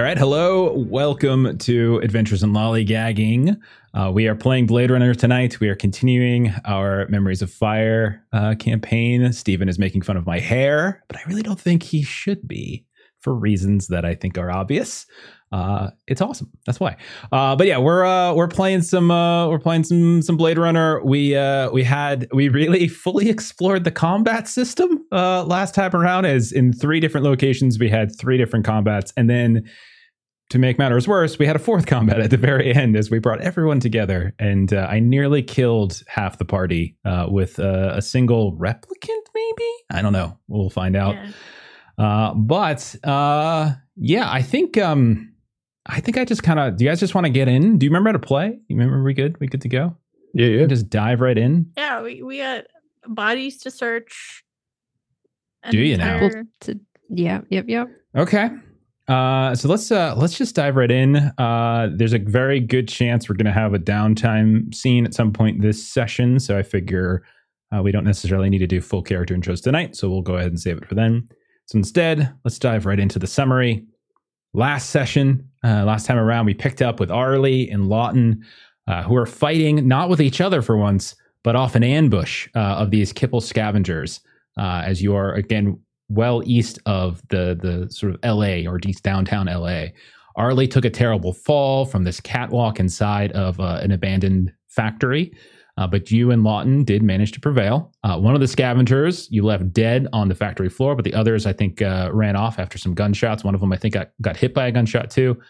All right, hello, welcome to Adventures in Lollygagging. Uh, we are playing Blade Runner tonight. We are continuing our Memories of Fire uh, campaign. Steven is making fun of my hair, but I really don't think he should be for reasons that I think are obvious. Uh, it's awesome. That's why. Uh, but yeah, we're uh, we're playing some uh, we're playing some some Blade Runner. We uh, we had we really fully explored the combat system uh, last time around. As in three different locations, we had three different combats, and then to make matters worse, we had a fourth combat at the very end as we brought everyone together, and uh, I nearly killed half the party uh, with uh, a single replicant. Maybe I don't know. We'll find out. Yeah. Uh, but uh, yeah, I think um, I think I just kind of. Do you guys just want to get in? Do you remember how to play? You remember we good? We good to go? Yeah, yeah. Just dive right in. Yeah, we, we got bodies to search. Do you now? entire- to yeah yep yep Okay. Uh, so let's uh, let's just dive right in. Uh, there's a very good chance we're going to have a downtime scene at some point this session. So I figure uh, we don't necessarily need to do full character intros tonight. So we'll go ahead and save it for then. So instead, let's dive right into the summary. Last session, uh, last time around, we picked up with Arly and Lawton, who are fighting not with each other for once, but off an ambush of these Kipple scavengers. As you are again well east of the the sort of L.A. or east downtown L.A. Arly took a terrible fall from this catwalk inside of uh, an abandoned factory. Uh, but you and Lawton did manage to prevail. Uh, one of the scavengers you left dead on the factory floor, but the others, I think, uh, ran off after some gunshots. One of them, I think, got, got hit by a gunshot too.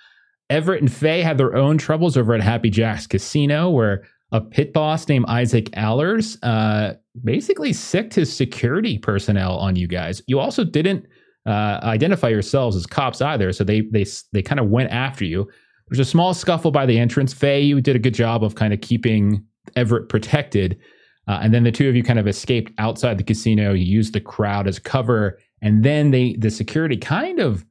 Everett and Fae had their own troubles over at Happy Jack's Casino, where a pit boss named Isaac Allers uh, basically sicked his security personnel on you guys. You also didn't uh, identify yourselves as cops either, so they they they kind of went after you. There's a small scuffle by the entrance. Fae, you did a good job of kind of keeping Everett protected, uh, and then the two of you kind of escaped outside the casino. You used the crowd as cover, and then they the security kind of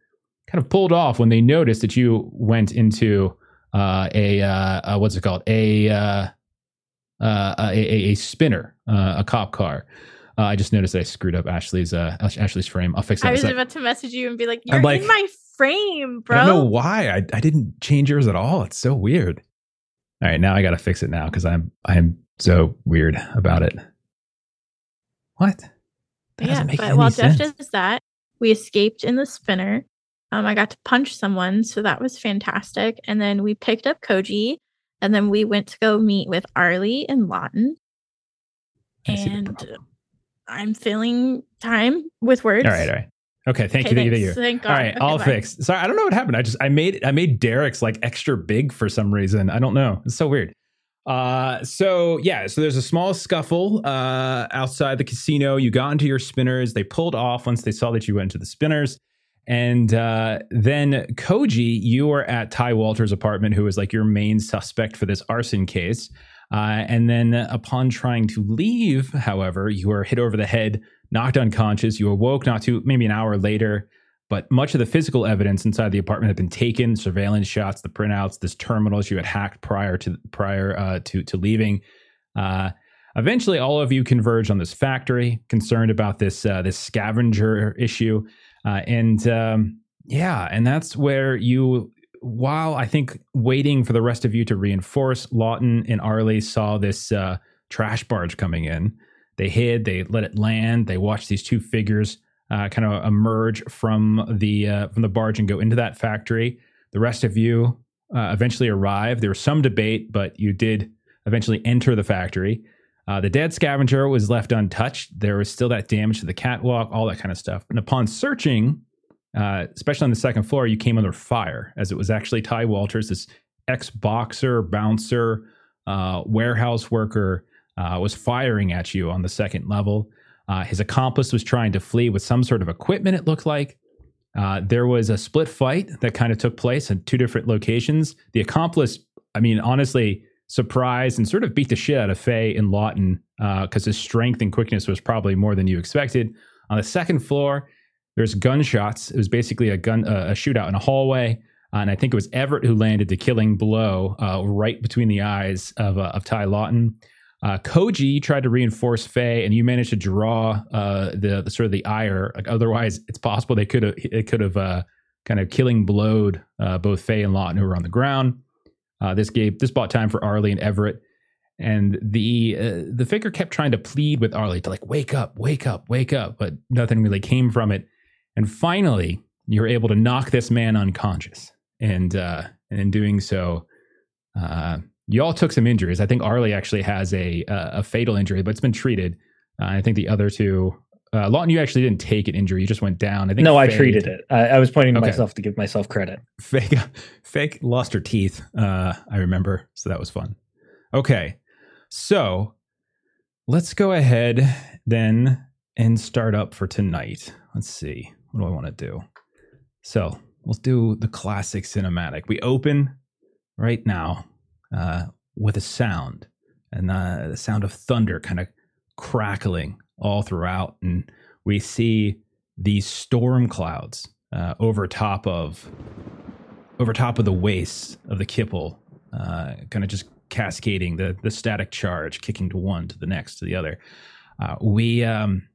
kind of pulled off when they noticed that you went into uh, a uh, uh, what's it called a uh, a, a, a spinner, uh, a cop car. Uh, I just noticed that I screwed up Ashley's uh, Ashley's frame. I'll fix it. I was about to message you and be like, "You're like- in my frame, bro." I don't know why. I, I didn't change yours at all. It's so weird. All right, now I got to fix it now because I'm I'm so weird about it. What? That yeah, doesn't make but any while Jeff sense. does that, we escaped in the spinner. Um, I got to punch someone, so that was fantastic. And then we picked up Koji, and then we went to go meet with Arly and Lawton. I see the And. I'm filling time with words. All right, all right. Okay, thank Okay, you, thank you, thank you. God. All right, Okay, I'll bye. fix. Sorry, I don't know what happened. I just I made I made Derek's like extra big for some reason. I don't know. It's so weird. Uh, so yeah, so there's a small scuffle uh outside the casino. You got into your spinners. They pulled off once they saw that you went into the spinners. And uh, then Koji, you were at Ty Walter's apartment, who was like your main suspect for this arson case. Uh, and then upon trying to leave, however, you were hit over the head, knocked unconscious. You awoke not too maybe an hour later, but much of the physical evidence inside the apartment had been taken: surveillance shots, the printouts, this terminals you had hacked prior to prior uh, to to leaving. Uh, eventually, all of you converged on this factory, concerned about this uh, this scavenger issue, uh, and um, yeah, and that's where you. While I think waiting for the rest of you to reinforce, Lawton and Arlie saw this uh, trash barge coming in. They hid, they let it land, they watched these two figures uh, kind of emerge from the uh, from the barge and go into that factory. The rest of you uh, eventually arrived. There was some debate, but you did eventually enter the factory. Uh, the dead scavenger was left untouched. There was still that damage to the catwalk, all that kind of stuff. And upon searching, uh, especially on the second floor, you came under fire as it was actually Ty Walters, this ex boxer, bouncer, uh, warehouse worker, uh, was firing at you on the second level. Uh, his accomplice was trying to flee with some sort of equipment, it looked like. Uh, there was a split fight that kind of took place in two different locations. The accomplice, I mean, honestly, surprised and sort of beat the shit out of Fae and Lawton because his strength and quickness was probably more than you expected. On the second floor, there's gunshots. It was basically a gun, uh, a shootout in a hallway, uh, and I think it was Everett who landed the killing blow uh, right between the eyes of uh, of Ty Lawton. Uh, Koji tried to reinforce Fae, and you managed to draw uh, the, the sort of the ire. Like otherwise, it's possible they could have it could have uh, kind of killing blowed uh, both Fae and Lawton who were on the ground. Uh, this gave this bought time for Arly and Everett, and the uh, the figure kept trying to plead with Arly to like wake up, wake up, wake up, but nothing really came from it. And finally, you're able to knock this man unconscious, and uh, and in doing so, uh, you all took some injuries. I think Arly actually has a a fatal injury, but it's been treated. Uh, I think the other two uh, Lawton, you actually didn't take an injury; you just went down. I think. No, Fae, I treated it. I, I was pointing to okay. myself to give myself credit. Fake, fake lost her teeth. Uh, I remember, so that was fun. Okay, so let's go ahead then and start up for tonight. Let's see. What do I want to do? So let's do the classic cinematic. We open right now uh, with a sound, and uh, the sound of thunder kind of crackling all throughout, and we see these storm clouds uh, over top of over top of the waste of the kipple, uh, kind of just cascading the the static charge, kicking to one to the next to the other. Uh, we um,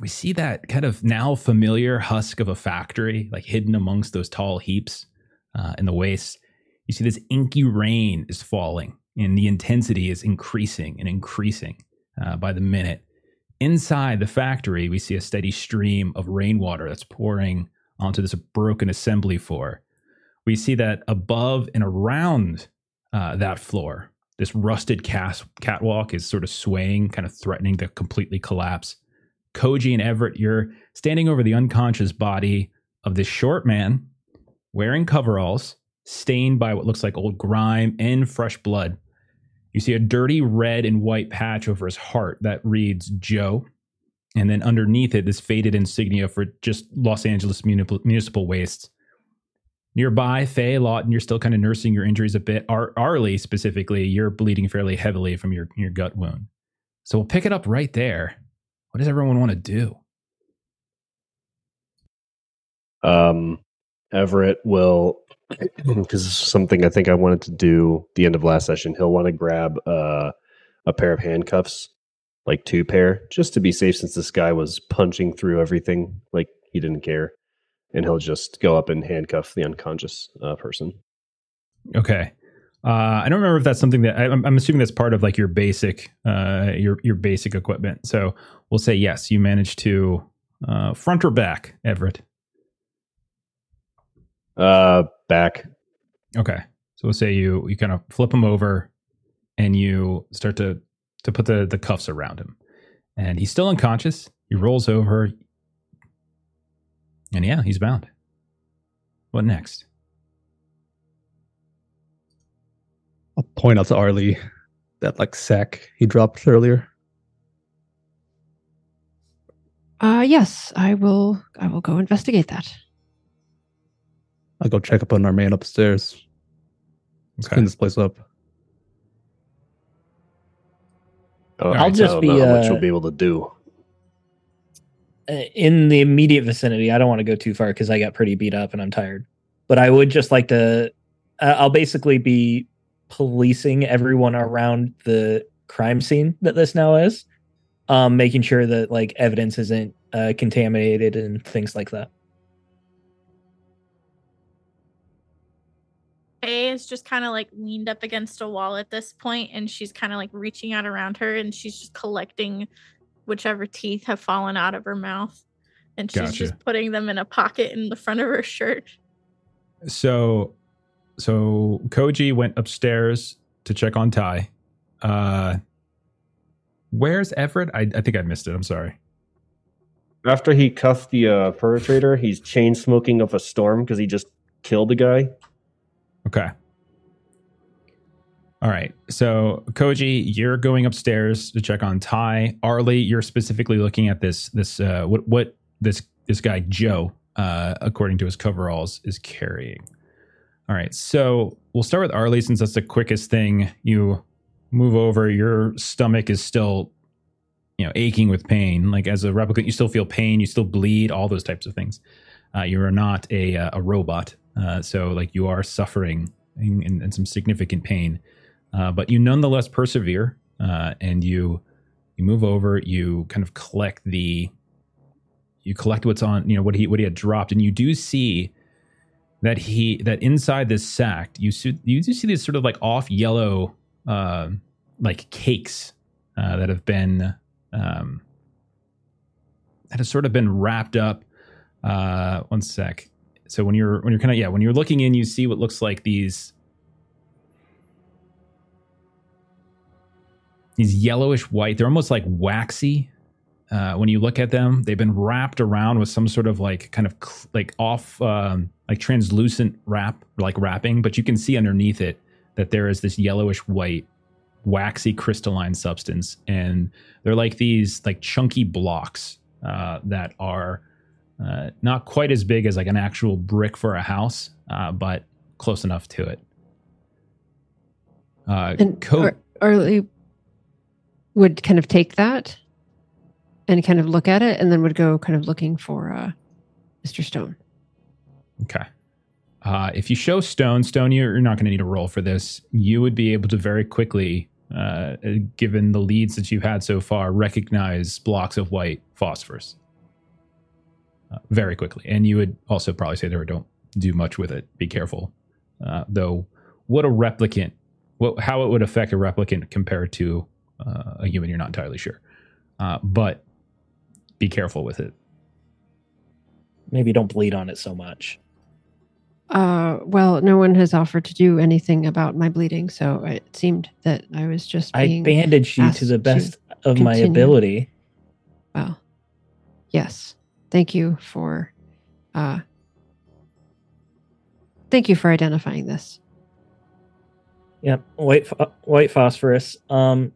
we see that kind of now familiar husk of a factory, like hidden amongst those tall heaps uh, in the waste. You see this inky rain is falling, and the intensity is increasing and increasing uh, by the minute. Inside the factory, we see a steady stream of rainwater that's pouring onto this broken assembly floor. We see that above and around uh, that floor, this rusted cast- catwalk is sort of swaying, kind of threatening to completely collapse. Koji and Everett, you're standing over the unconscious body of this short man wearing coveralls, stained by what looks like old grime and fresh blood. You see a dirty red and white patch over his heart that reads Joe. And then underneath it, this faded insignia for just Los Angeles municipal, municipal wastes. Nearby, Fae Lawton, you're still kind of nursing your injuries a bit. Ar- Arly, specifically, you're bleeding fairly heavily from your, your gut wound. So we'll pick it up right there. What does everyone want to do? Um, Everett will because something I think I wanted to do the end of last session. He'll want to grab uh, a pair of handcuffs, like two pair, just to be safe since this guy was punching through everything like he didn't care. And he'll just go up and handcuff the unconscious uh, person. Okay. Uh, I don't remember if that's something that I'm, I'm assuming that's part of like your basic, uh, your your basic equipment. So we'll say yes. You managed to uh, front or back, Everett. Uh, back. Okay. So we'll say you you kind of flip him over, and you start to to put the the cuffs around him, and he's still unconscious. He rolls over, and yeah, he's bound. What next? I'll point out to Arly that like sack he dropped earlier. Uh yes, I will I will go investigate that. I'll go check up on our man upstairs. Let's okay. clean this place up. Oh, I'll just be uh, what you'll be able to do. Uh, in the immediate vicinity, I don't want to go too far because I got pretty beat up and I'm tired. But I would just like to. Uh, I'll basically be policing everyone around the crime scene that this now is, um, making sure that like evidence isn't uh, contaminated and things like that. A is just kind of like leaned up against a wall at this point, and she's kind of like reaching out around her, and she's just collecting whichever teeth have fallen out of her mouth, and she's gotcha. just putting them in a pocket in the front of her shirt. So, so Koji went upstairs to check on Ty. Uh, where's Everett? I, I think I missed it. I'm sorry. After he cuffed the uh, perpetrator, he's chain smoking up a storm because he just killed the guy. Okay. All right. So Koji, you're going upstairs to check on Ty. Arly, you're specifically looking at this this uh what what this this guy Joe, uh, according to his coveralls, is carrying. All right. So we'll start with Arly since that's the quickest thing. You move over, your stomach is still you know aching with pain. Like as a replicant, you still feel pain, you still bleed, all those types of things. Uh, you are not a uh, a robot. Uh, so like you are suffering in, in, in some significant pain, uh, but you nonetheless persevere uh, and you you move over. You kind of collect the you collect what's on you know what he what he had dropped, and you do see that he that inside this sack you see you do see these sort of like off yellow uh, like cakes uh, that have been um, that has sort of been wrapped up. Uh, one sec. So when you're when you're kind of yeah when you're looking in, you see what looks like these these yellowish white. They're almost like waxy. Uh, when you look at them, they've been wrapped around with some sort of like kind of cl- like off um, like translucent wrap, like wrapping, but you can see underneath it that there is this yellowish white waxy crystalline substance and they're like these like chunky blocks uh, that are uh, not quite as big as like an actual brick for a house uh, but close enough to it. Uh, and Co- Arly would kind of take that and kind of look at it and then would go kind of looking for uh, mr stone. Okay. Uh, if you show Stone, Stone, you're, not going to need a roll for this. You would be able to very quickly, uh, given the leads that you've had so far, recognize blocks of white phosphorus uh, very quickly. And you would also probably say there, don't do much with it. Be careful. Uh, though, what a replicant, what, how it would affect a replicant compared to uh, a human, you're not entirely sure. Uh, but be careful with it. Maybe don't bleed on it so much. Uh, well, no one has offered to do anything about my bleeding, so it seemed that I was just. I bandaged you to the best to of continue. my ability. Well, yes. Thank you for. Uh, thank you for identifying this. Yep, white white phosphorus. Um,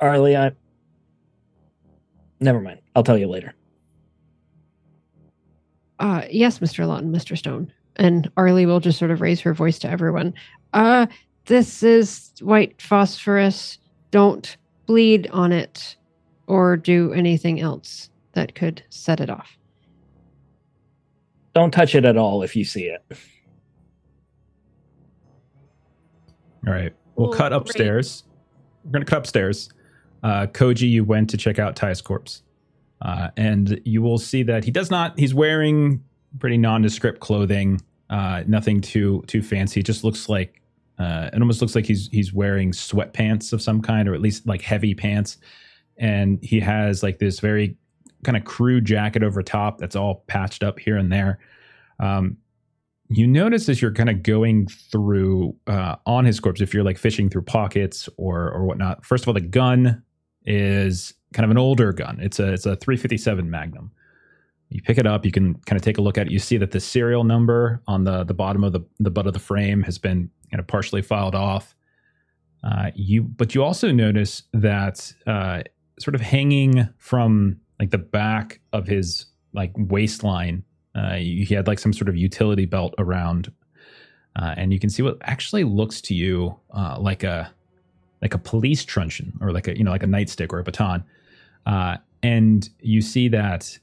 Arly, I. Never mind. I'll tell you later uh, yes, Mr. Lawton, Mr. Stone. And Arly will just sort of raise her voice to everyone. Uh, this is white phosphorus. Don't bleed on it or do anything else that could set it off. Don't touch it at all if you see it. All right. We'll cut upstairs. We're going to cut upstairs. Uh, Koji, you went to check out Ty's corpse. Uh, and you will see that he does not. He's wearing pretty nondescript clothing. Uh, nothing too too fancy. It just looks like uh, it almost looks like he's he's wearing sweatpants of some kind, or at least like heavy pants. And he has like this very kind of crew jacket over top that's all patched up here and there. Um, you notice as you're kind of going through uh, on his corpse, if you're like fishing through pockets or or whatnot. First of all, the gun is kind of an older gun. It's a it's a 357 Magnum. You pick it up, you can kind of take a look at it. You see that the serial number on the the bottom of the the butt of the frame has been kind of partially filed off. Uh, you but you also notice that uh, sort of hanging from like the back of his like waistline, uh, he had like some sort of utility belt around, uh, and you can see what actually looks to you uh, like a like a police truncheon or like a you know like a nightstick or a baton uh, and you see that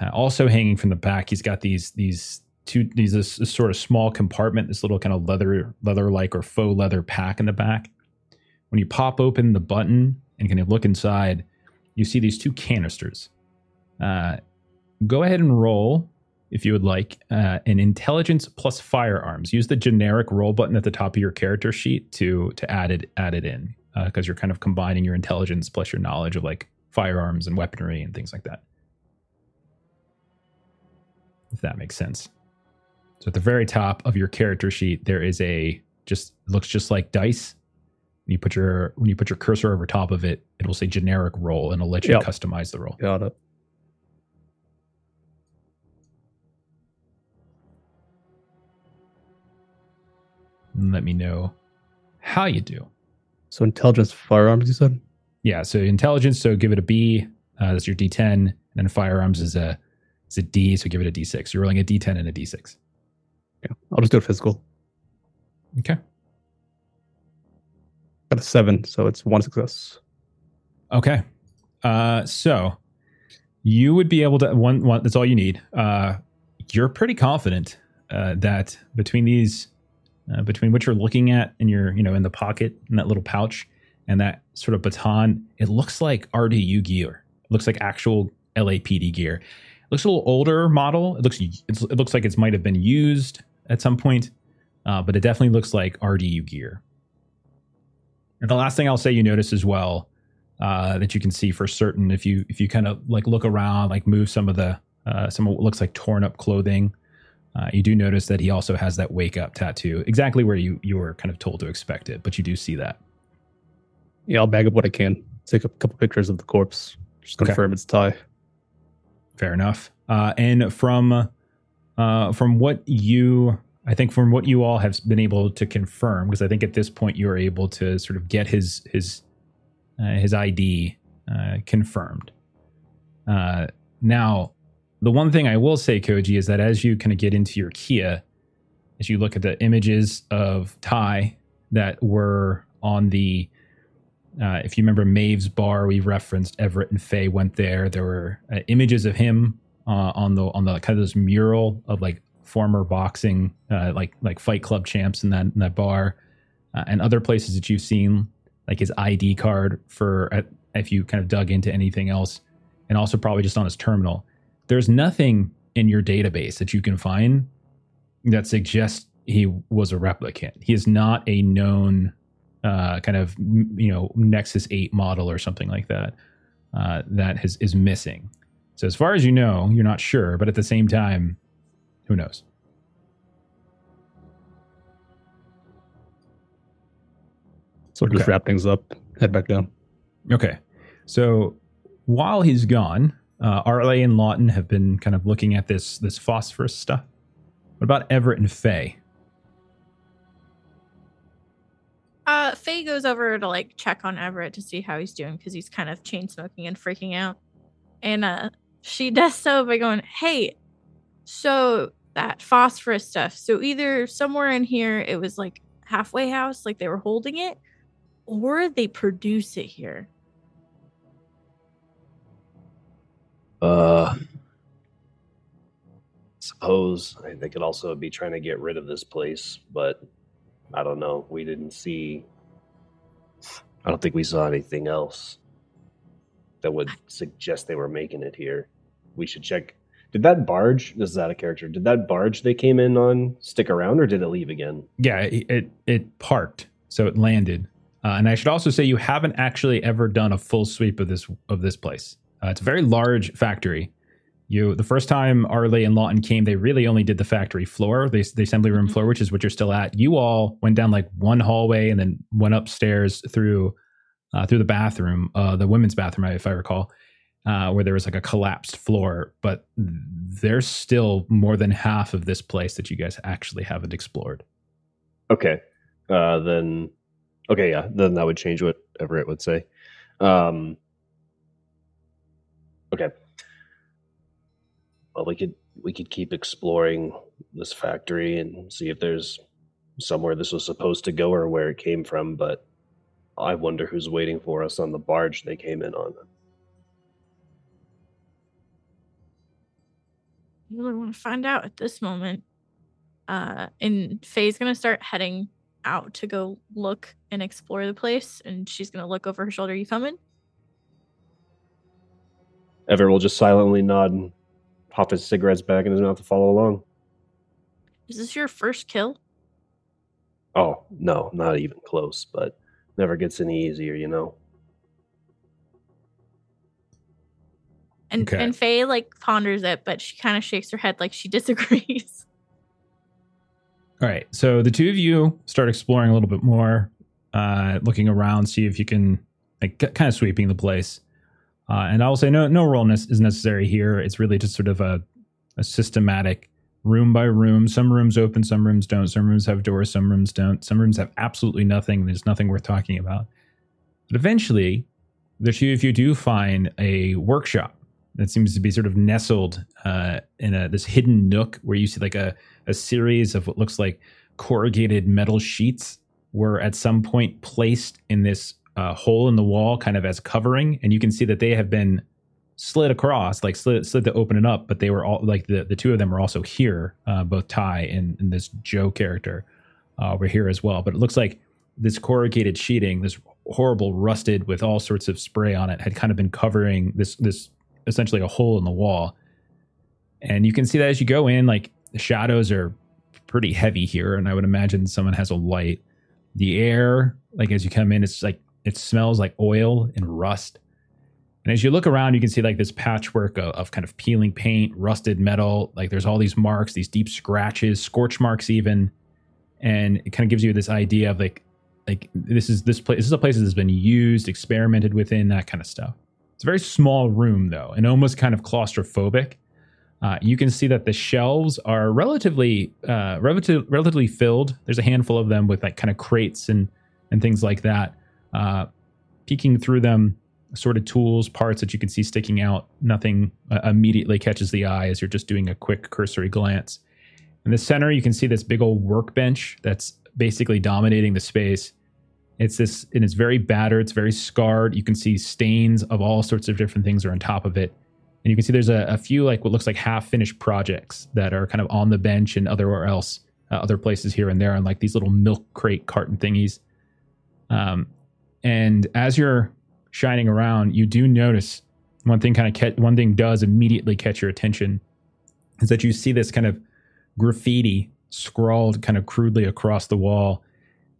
uh, also hanging from the back, he's got these these two these this, this sort of small compartment, this little kind of leather leather like or faux leather pack in the back. When you pop open the button and kind of look inside, you see these two canisters. Uh, go ahead and roll if you would like uh, an intelligence plus firearms. Use the generic roll button at the top of your character sheet to to add it add it in because uh, you're kind of combining your intelligence plus your knowledge of like firearms and weaponry and things like that. If that makes sense. So at the very top of your character sheet, there is a just looks just like dice. When you put your when you put your cursor over top of it, it will say generic roll and it'll let you yep. customize the roll. Got it. And let me know how you do. So intelligence firearms, you said? Yeah, so intelligence, so give it a B. Uh, that's your D10, and then firearms is a is a D, so give it a D6. You're rolling a D10 and a D6. Yeah, I'll just do a physical. Okay. Got a seven, so it's one success. Okay. Uh, so you would be able to one one. That's all you need. Uh, you're pretty confident uh, that between these, uh, between what you're looking at in your, you know, in the pocket in that little pouch, and that sort of baton, it looks like RDU gear. or looks like actual LAPD gear. It looks a little older model. It looks it looks like it might have been used at some point, uh, but it definitely looks like RDU gear. And the last thing I'll say you notice as well uh, that you can see for certain if you if you kind of like look around, like move some of the uh, some of what looks like torn up clothing. Uh, you do notice that he also has that wake up tattoo, exactly where you you were kind of told to expect it, but you do see that. Yeah, I'll bag up what I can. Take a couple pictures of the corpse. Just confirm okay. it's Ty. Fair enough. Uh, and from uh, from what you, I think, from what you all have been able to confirm, because I think at this point you are able to sort of get his his uh, his ID uh, confirmed. Uh, now, the one thing I will say, Koji, is that as you kind of get into your Kia, as you look at the images of Ty that were on the, uh, if you remember Maeve's bar, we referenced Everett and Fae went there. There were uh, images of him uh, on the on the kind of this mural of like former boxing, uh, like like Fight Club champs in that in that bar, uh, and other places that you've seen, like his ID card for uh, if you kind of dug into anything else, and also probably just on his terminal there's nothing in your database that you can find that suggests he was a replicant. He is not a known uh, kind of you know Nexus Eight model or something like that uh, that has, is missing. So as far as you know, you're not sure, but at the same time, who knows? So just wrap things up, head back down. Okay. So while he's gone, uh, Arly and Lawton have been kind of looking at this this phosphorus stuff. What about Everett and Fae? Uh, Fae goes over to like check on Everett to see how he's doing because he's kind of chain smoking and freaking out. And uh, she does so by going, "Hey, so that phosphorus stuff. So either somewhere in here it was like halfway house, like they were holding it, or they produce it here. Uh, suppose they could also be trying to get rid of this place, but I don't know. We didn't see. I don't think we saw anything else that would suggest they were making it here. We should check. Did that barge? This is out of character. Did that barge they came in on stick around, or did it leave again? Yeah, it it parked, so it landed. Uh, and I should also say you haven't actually ever done a full sweep of this of this place. Uh, it's a very large factory. You the first time Arly and Lawton came, they really only did the factory floor, the, the assembly room mm-hmm. floor, which is what you're still at. You all went down like one hallway and then went upstairs through uh, through the bathroom, uh, the women's bathroom, if I recall, uh, where there was like a collapsed floor. But there's still more than half of this place that you guys actually haven't explored. Okay, uh, then okay, yeah, then that would change whatever it would say. Um, Okay. Well, we could we could keep exploring this factory and see if there's somewhere this was supposed to go or where it came from, but I wonder who's waiting for us on the barge they came in on. Really want to find out at this moment. Uh, and Fae's gonna start heading out to go look and explore the place, and she's gonna look over her shoulder. You coming? Everett will just silently nod and pop his cigarettes back in his mouth to follow along. Is this your first kill? Oh, no, not even close, but never gets any easier, you know. And okay. and Fae like ponders it, but she kind of shakes her head like she disagrees. All right. So the two of you start exploring a little bit more, uh, looking around, see if you can like kind of sweeping the place. Uh, and I will say no no roll is necessary here. It's really just sort of a, a systematic room by room. Some rooms open, some rooms don't. Some rooms have doors, some rooms don't. Some rooms have absolutely nothing. There's nothing worth talking about. But eventually, the two of you do find a workshop that seems to be sort of nestled uh, in a, this hidden nook where you see like a, a series of what looks like corrugated metal sheets were at some point placed in this uh, hole in the wall kind of as covering, and you can see that they have been slid across, like slid, slid to open it up, but they were all like the, the two of them are also here, uh, both Ty and, and this Joe character uh, were here as well. But it looks like this corrugated sheeting, this horrible rusted with all sorts of spray on it had kind of been covering this this essentially a hole in the wall. And you can see that as you go in like the shadows are pretty heavy here and i would imagine someone has a light. The air like as you come in it's like it smells like oil and rust. And as you look around you can see like this patchwork of, of kind of peeling paint rusted metal. Like there's all these marks these deep scratches scorch marks even. And it kind of gives you this idea of like like this is this place this is a place that's been used experimented within that kind of stuff it's a very small room though and almost kind of claustrophobic. Uh, you can see that the shelves are relatively uh, relative, relatively filled. There's a handful of them with like kind of crates and and things like that. Uh, peeking through them sort of tools parts that you can see sticking out. Nothing uh, immediately catches the eye as you're just doing a quick cursory glance. In the center you can see this big old workbench that's basically dominating the space it's this, and it's very battered. It's very scarred. You can see stains of all sorts of different things are on top of it. And you can see there's a, a few like what looks like half finished projects that are kind of on the bench and otherwhere else, uh, other places here and there, on like these little milk crate carton thingies. Um, and as you're shining around, you do notice one thing kind of catch, one thing does immediately catch your attention is that you see this kind of graffiti scrawled kind of crudely across the wall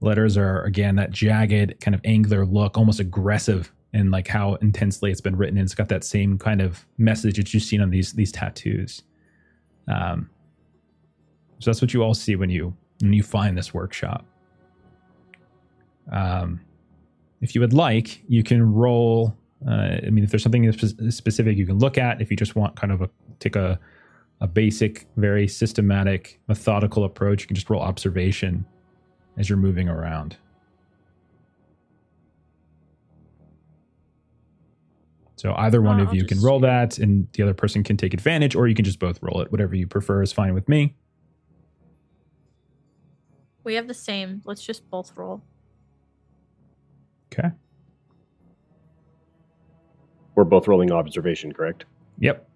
letters are again that jagged kind of angular look almost aggressive and like how intensely it's been written. And it's got that same kind of message that you've seen on these these tattoos. Um so that's what you all see when you when you find this workshop. Um if you would like you can roll uh, i mean if there's something specific you can look at if you just want kind of a take a a basic very systematic methodical approach you can just roll observation as you're moving around. So either one Uh, of I'll you can roll that and the other person can take advantage, or you can just both roll it. Whatever you prefer is fine with me. We have the same. Let's just both roll. Okay. We're both rolling observation, correct? Yep.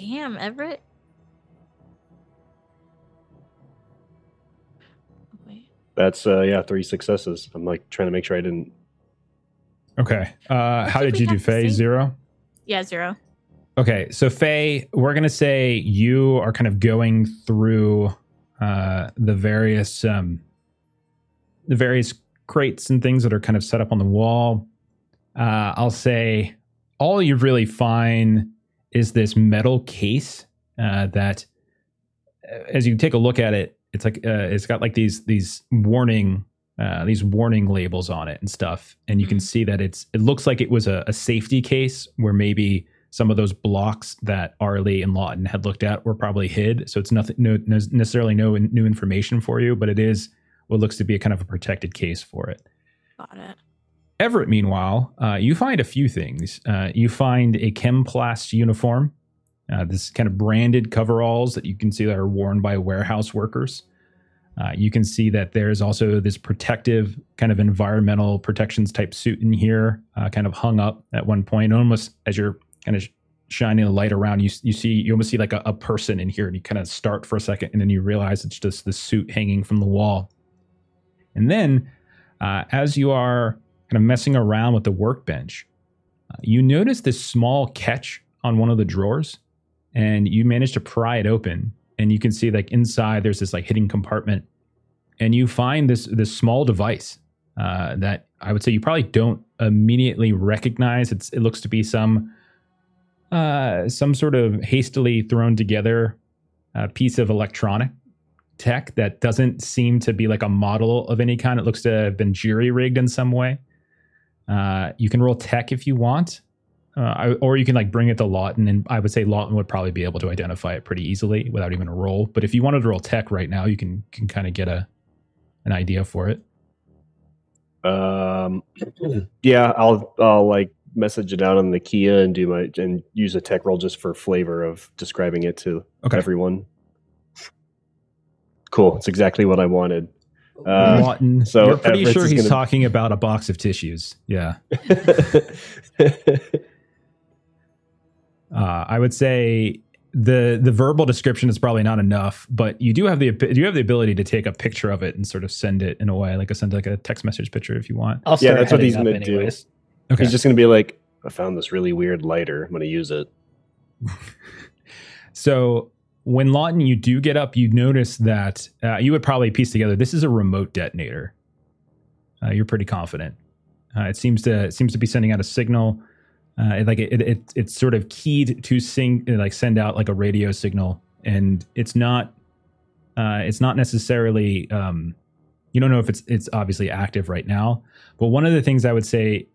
Damn, Everett. Wait. That's uh yeah, three successes. I'm like trying to make sure I didn't Okay. Uh, how did you do, have Fae? same- Zero? Yeah, zero. Okay. So, Fae, we're going to say you are kind of going through uh, the various um, the various crates and things that are kind of set up on the wall. Uh, I'll say all you really find is this metal case uh, that, uh, as you take a look at it, it's like uh, it's got like these these warning uh, these warning labels on it and stuff, and you can Mhm. see that it's it looks like it was a, a safety case where maybe some of those blocks that Arly and Lawton had looked at were probably hid. So it's nothing no, no necessarily no new information for you, but it is what looks to be a kind of a protected case for it. Got it. Everett, meanwhile, uh, you find a few things. Uh, you find a Chemplast uniform, uh, this kind of branded coveralls that you can see that are worn by warehouse workers. Uh, you can see that there's also this protective kind of environmental protections type suit in here, uh, kind of hung up at one point. Almost as you're kind of sh- shining the light around, you you see you almost see like a, a person in here, and you kind of start for a second, and then you realize it's just the suit hanging from the wall. And then, uh, as you are kind of messing around with the workbench, uh, you notice this small catch on one of the drawers, and you manage to pry it open, and you can see like inside there's this like hidden compartment, and you find this this small device uh, that I would say you probably don't immediately recognize. It's it looks to be some uh, some sort of hastily thrown together uh, piece of electronic tech that doesn't seem to be like a model of any kind. It looks to have been jury rigged in some way. Uh, you can roll tech if you want, uh, I- or you can like bring it to Lawton, and I would say Lawton would probably be able to identify it pretty easily without even a roll. But if you wanted to roll tech right now, you can can kind of get a an idea for it. Um, yeah, I'll I'll like message it out on the Kia and do my and use a tech roll just for flavor of describing it to Okay. everyone. Cool, it's exactly what I wanted. Uh, Lawton, so you're pretty Everett's sure he's gonna- talking about a box of tissues. Yeah. Uh, I would say the the verbal description is probably not enough, but you do have the you have the ability to take a picture of it and sort of send it in a way, like a send like a text message picture if you want. I'll Yeah, that's what heading he's gonna do. anyways. Okay. He's just going to be like, I found this really weird lighter. I'm going to use it. So when Lawton, you do get up, you notice that uh, you would probably piece together this is a remote detonator. Uh, you're pretty confident. Uh, it seems to it seems to be sending out a signal. Uh, it, like it, it, it's sort of keyed to sing like send out like a radio signal, and it's not uh, it's not necessarily um, you don't know if it's it's obviously active right now. But one of the things I would say,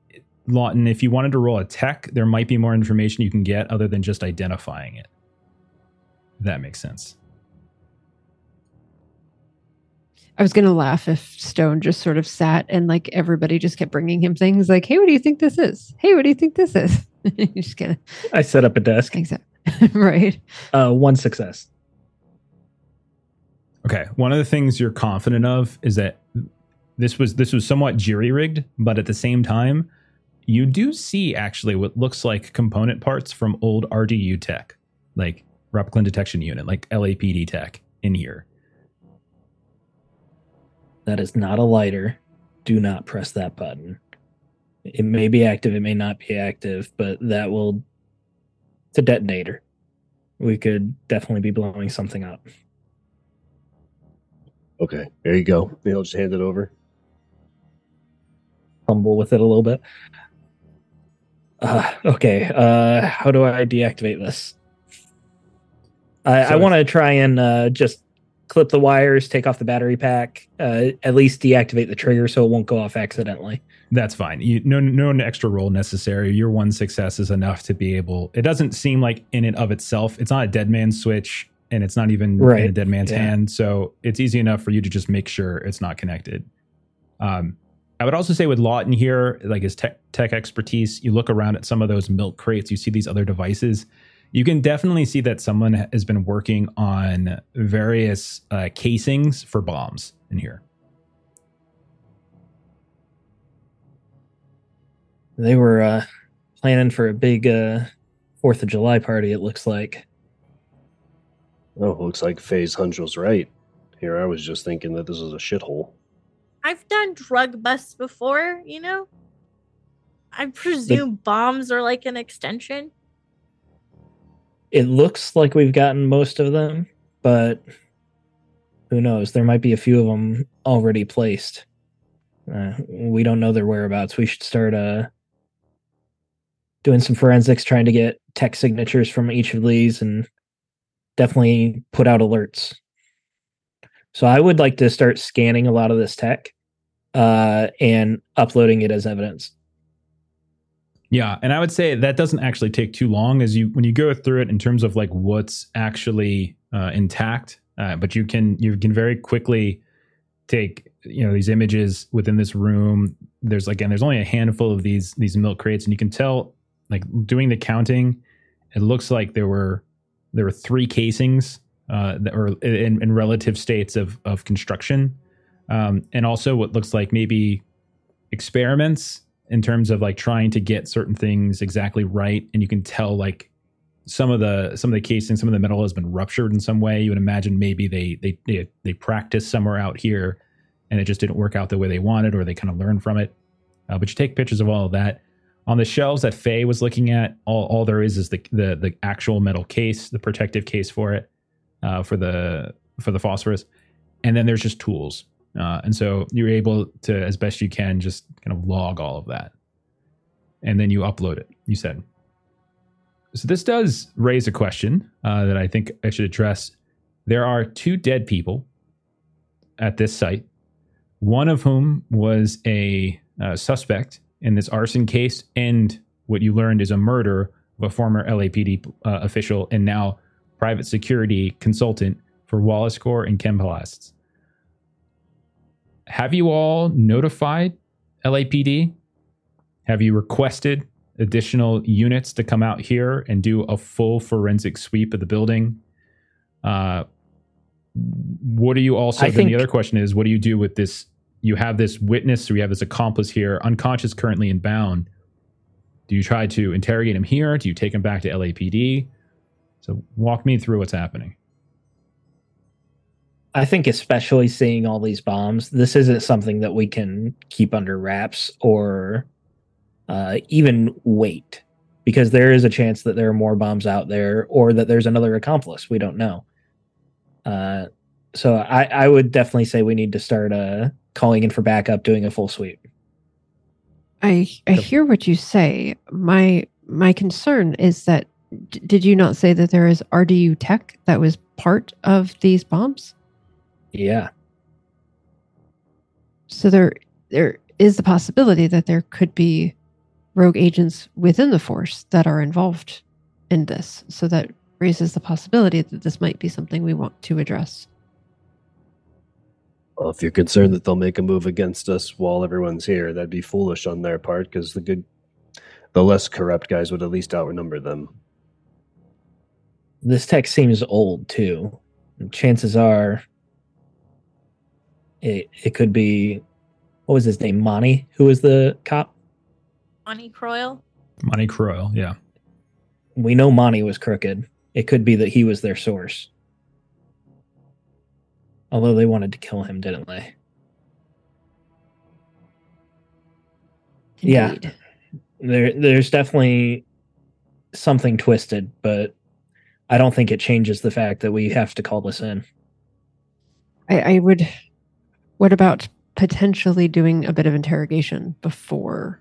Lawton, if you wanted to roll a tech, there might be more information you can get other than just identifying it. If that makes sense. I was gonna laugh if Stone just sort of sat and like everybody just kept bringing him things like, "Hey, what do you think this is? Hey, what do you think this is?" you just kind of I set up a desk. exactly right. Uh, one success. Okay. One of the things you're confident of is that this was this was somewhat jury rigged, but at the same time, you do see actually what looks like component parts from old RDU tech, like replicant detection unit, like LAPD tech in here. That is not a lighter. Do not press that button. It may be active, it may not be active, but that will. It's a detonator. We could definitely be blowing something up. Okay, there you go. He'll just hand it over. Fumble with it a little bit. Uh, okay, uh, how do I deactivate this? I, So I want to try and uh, just clip the wires, take off the battery pack, uh, at least deactivate the trigger so it won't go off accidentally. That's fine. You, no, no extra roll necessary. Your one success is enough to be able. It doesn't seem like in and of itself. It's not a dead man's switch, and it's not even in a dead man's Yeah. hand. So it's easy enough for you to just make sure it's not connected. Um, I would also say with Lawton here, like his tech, tech expertise, you look around at some of those milk crates, you see these other devices. You can definitely see that someone has been working on various uh, casings for bombs in here. They were uh, planning for a big uh, Fourth of July party. It looks like. Oh, looks like FaZe Hungel's right. Here, I was just thinking that this is a shithole. I've done drug busts before, you know? I presume bombs are like an extension. It looks like we've gotten most of them, but who knows? There might be a few of them already placed. Uh, we don't know their whereabouts. We should start uh, doing some forensics, trying to get tech signatures from each of these, and definitely put out alerts. So I would like to start scanning a lot of this tech uh, and uploading it as evidence. Yeah, and I would say that doesn't actually take too long as you when you go through it in terms of like what's actually uh, intact. Uh, but you can you can very quickly take you know these images within this room. There's again there's only a handful of these these milk crates, and you can tell like doing the counting, it looks like there were there were three casings uh, that were in, in relative states of of construction, um, and also what looks like maybe experiments in terms of like trying to get certain things exactly right and you can tell like some of the some of the casing some of the metal has been ruptured in some way. You would imagine maybe they they they, they practiced somewhere out here and it just didn't work out the way they wanted or they kind of learned from it. Uh, but you take pictures of all of that. On the shelves that Fae was looking at all, all there is is the, the the actual metal case the protective case for it uh, for the for the phosphorus. And then there's just tools uh, and so you're able to, as best you can, just kind of log all of that. And then you upload it, you said. So this does raise a question uh, that I think I should address. There are two dead people at this site, one of whom was a uh, suspect in this arson case, and what you learned is a murder of a former LAPD uh, official and now private security consultant for Wallace Corps and Chemplasts have you all notified LAPD? Have you requested additional units to come out here and do a full forensic sweep of the building? Uh, what do you also? I then the other question is, what do you do with this? You have this witness, or you have this accomplice here, unconscious, currently in bound. Do you try to interrogate him here? Do you take him back to LAPD? So walk me through what's happening. I think, especially seeing all these bombs, this isn't something that we can keep under wraps or uh, even wait because there is a chance that there are more bombs out there or that there's another accomplice. We don't know. Uh, so I, I would definitely say we need to start uh, calling in for backup, doing a full sweep. I I hear what you say. My my concern is that d- did you not say that there is RDU tech that was part of these bombs? Yeah. So there there is the possibility that there could be rogue agents within the force that are involved in this. So that raises the possibility that this might be something we want to address. Well, if you're concerned that they'll make a move against us while everyone's here, that'd be foolish on their part because the good, the less corrupt guys would at least outnumber them. This text seems old too. Chances are it it could be what was his name? Monty, who was the cop? Monty Croyle. Monty Croyle, yeah. We know Monty was crooked. It could be that he was their source. Although they wanted to kill him, didn't they? Yeah. There there's definitely something twisted, but I don't think it changes the fact that we have to call this in. I, I would what about potentially doing a bit of interrogation before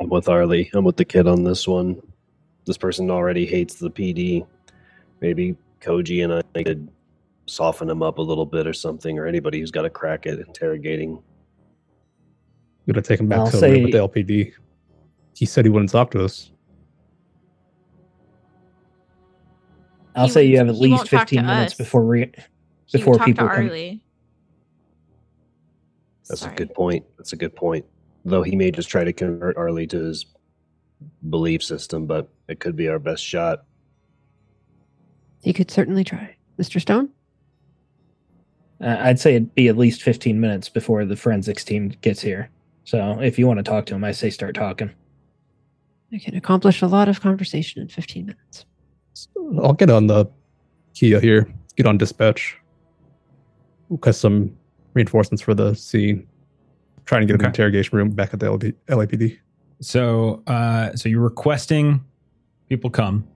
I'm with Arly. I'm with the kid on this one. This person already hates the PD. Maybe Koji and I could soften him up a little bit or something, or anybody who's got a crack at interrogating. Gonna take him back I'll to say- with the LPD. He said he wouldn't talk to us. I'll He say you have at least 15 minutes us. before re- He before people to come. Arly. That's Sorry. a good point. That's a good point. Though he may just try to convert Arly to his belief system, but it could be our best shot. you could certainly try. Mr. Stone? Uh, I'd say it'd be at least 15 minutes before the forensics team gets here. So if you want to talk to him, I say start talking. I can accomplish a lot of conversation in 15 minutes. I'll get on the Kia here. Get on dispatch. Request some reinforcements for the scene. Trying to get Okay. an interrogation room back at the LAPD. So, uh, so you're requesting people come.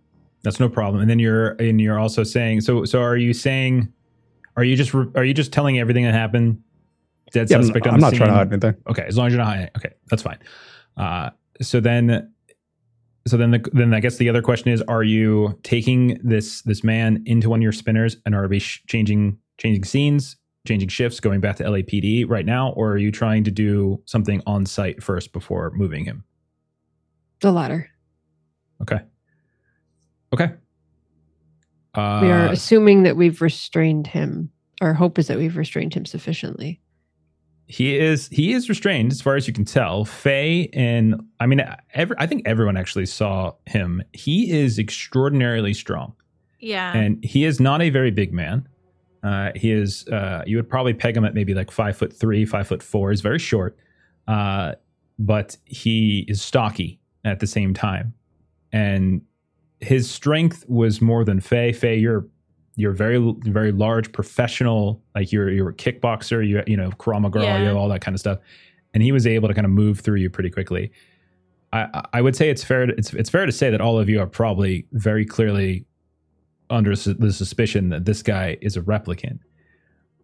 That's no problem. And then you're and you're also saying. So, so are you saying? Are you just re- are you just telling everything that happened? Dead Yeah, I'm, suspect on I'm the not trying to hide anything. Okay, as long as you're not hiding. it. Okay, that's fine. Uh, so then, so then, the, then I guess the other question is: Are you taking this this man into one of your spinners, and are we sh- changing changing scenes, changing shifts, going back to LAPD right now, or are you trying to do something on site first before moving him? The latter. Okay. Okay. Uh, we are assuming that we've restrained him. Our hope is that we've restrained him sufficiently. he is he is restrained as far as you can tell. Fae and I mean, every, I think everyone actually saw him. He is extraordinarily strong. Yeah. and he is not a very big man. Uh, he is. Uh, you would probably peg him at maybe like five foot three, five foot four. He's very short, uh, but he is stocky at the same time, and his strength was more than Fae. Fae, you're you're very very large professional. Like you're you're a kickboxer. You you know you Yeah. know, all that kind of stuff, and he was able to kind of move through you pretty quickly. I, I would say it's fair. To, it's it's fair to say that all of you are probably very clearly under the suspicion that this guy is a replicant.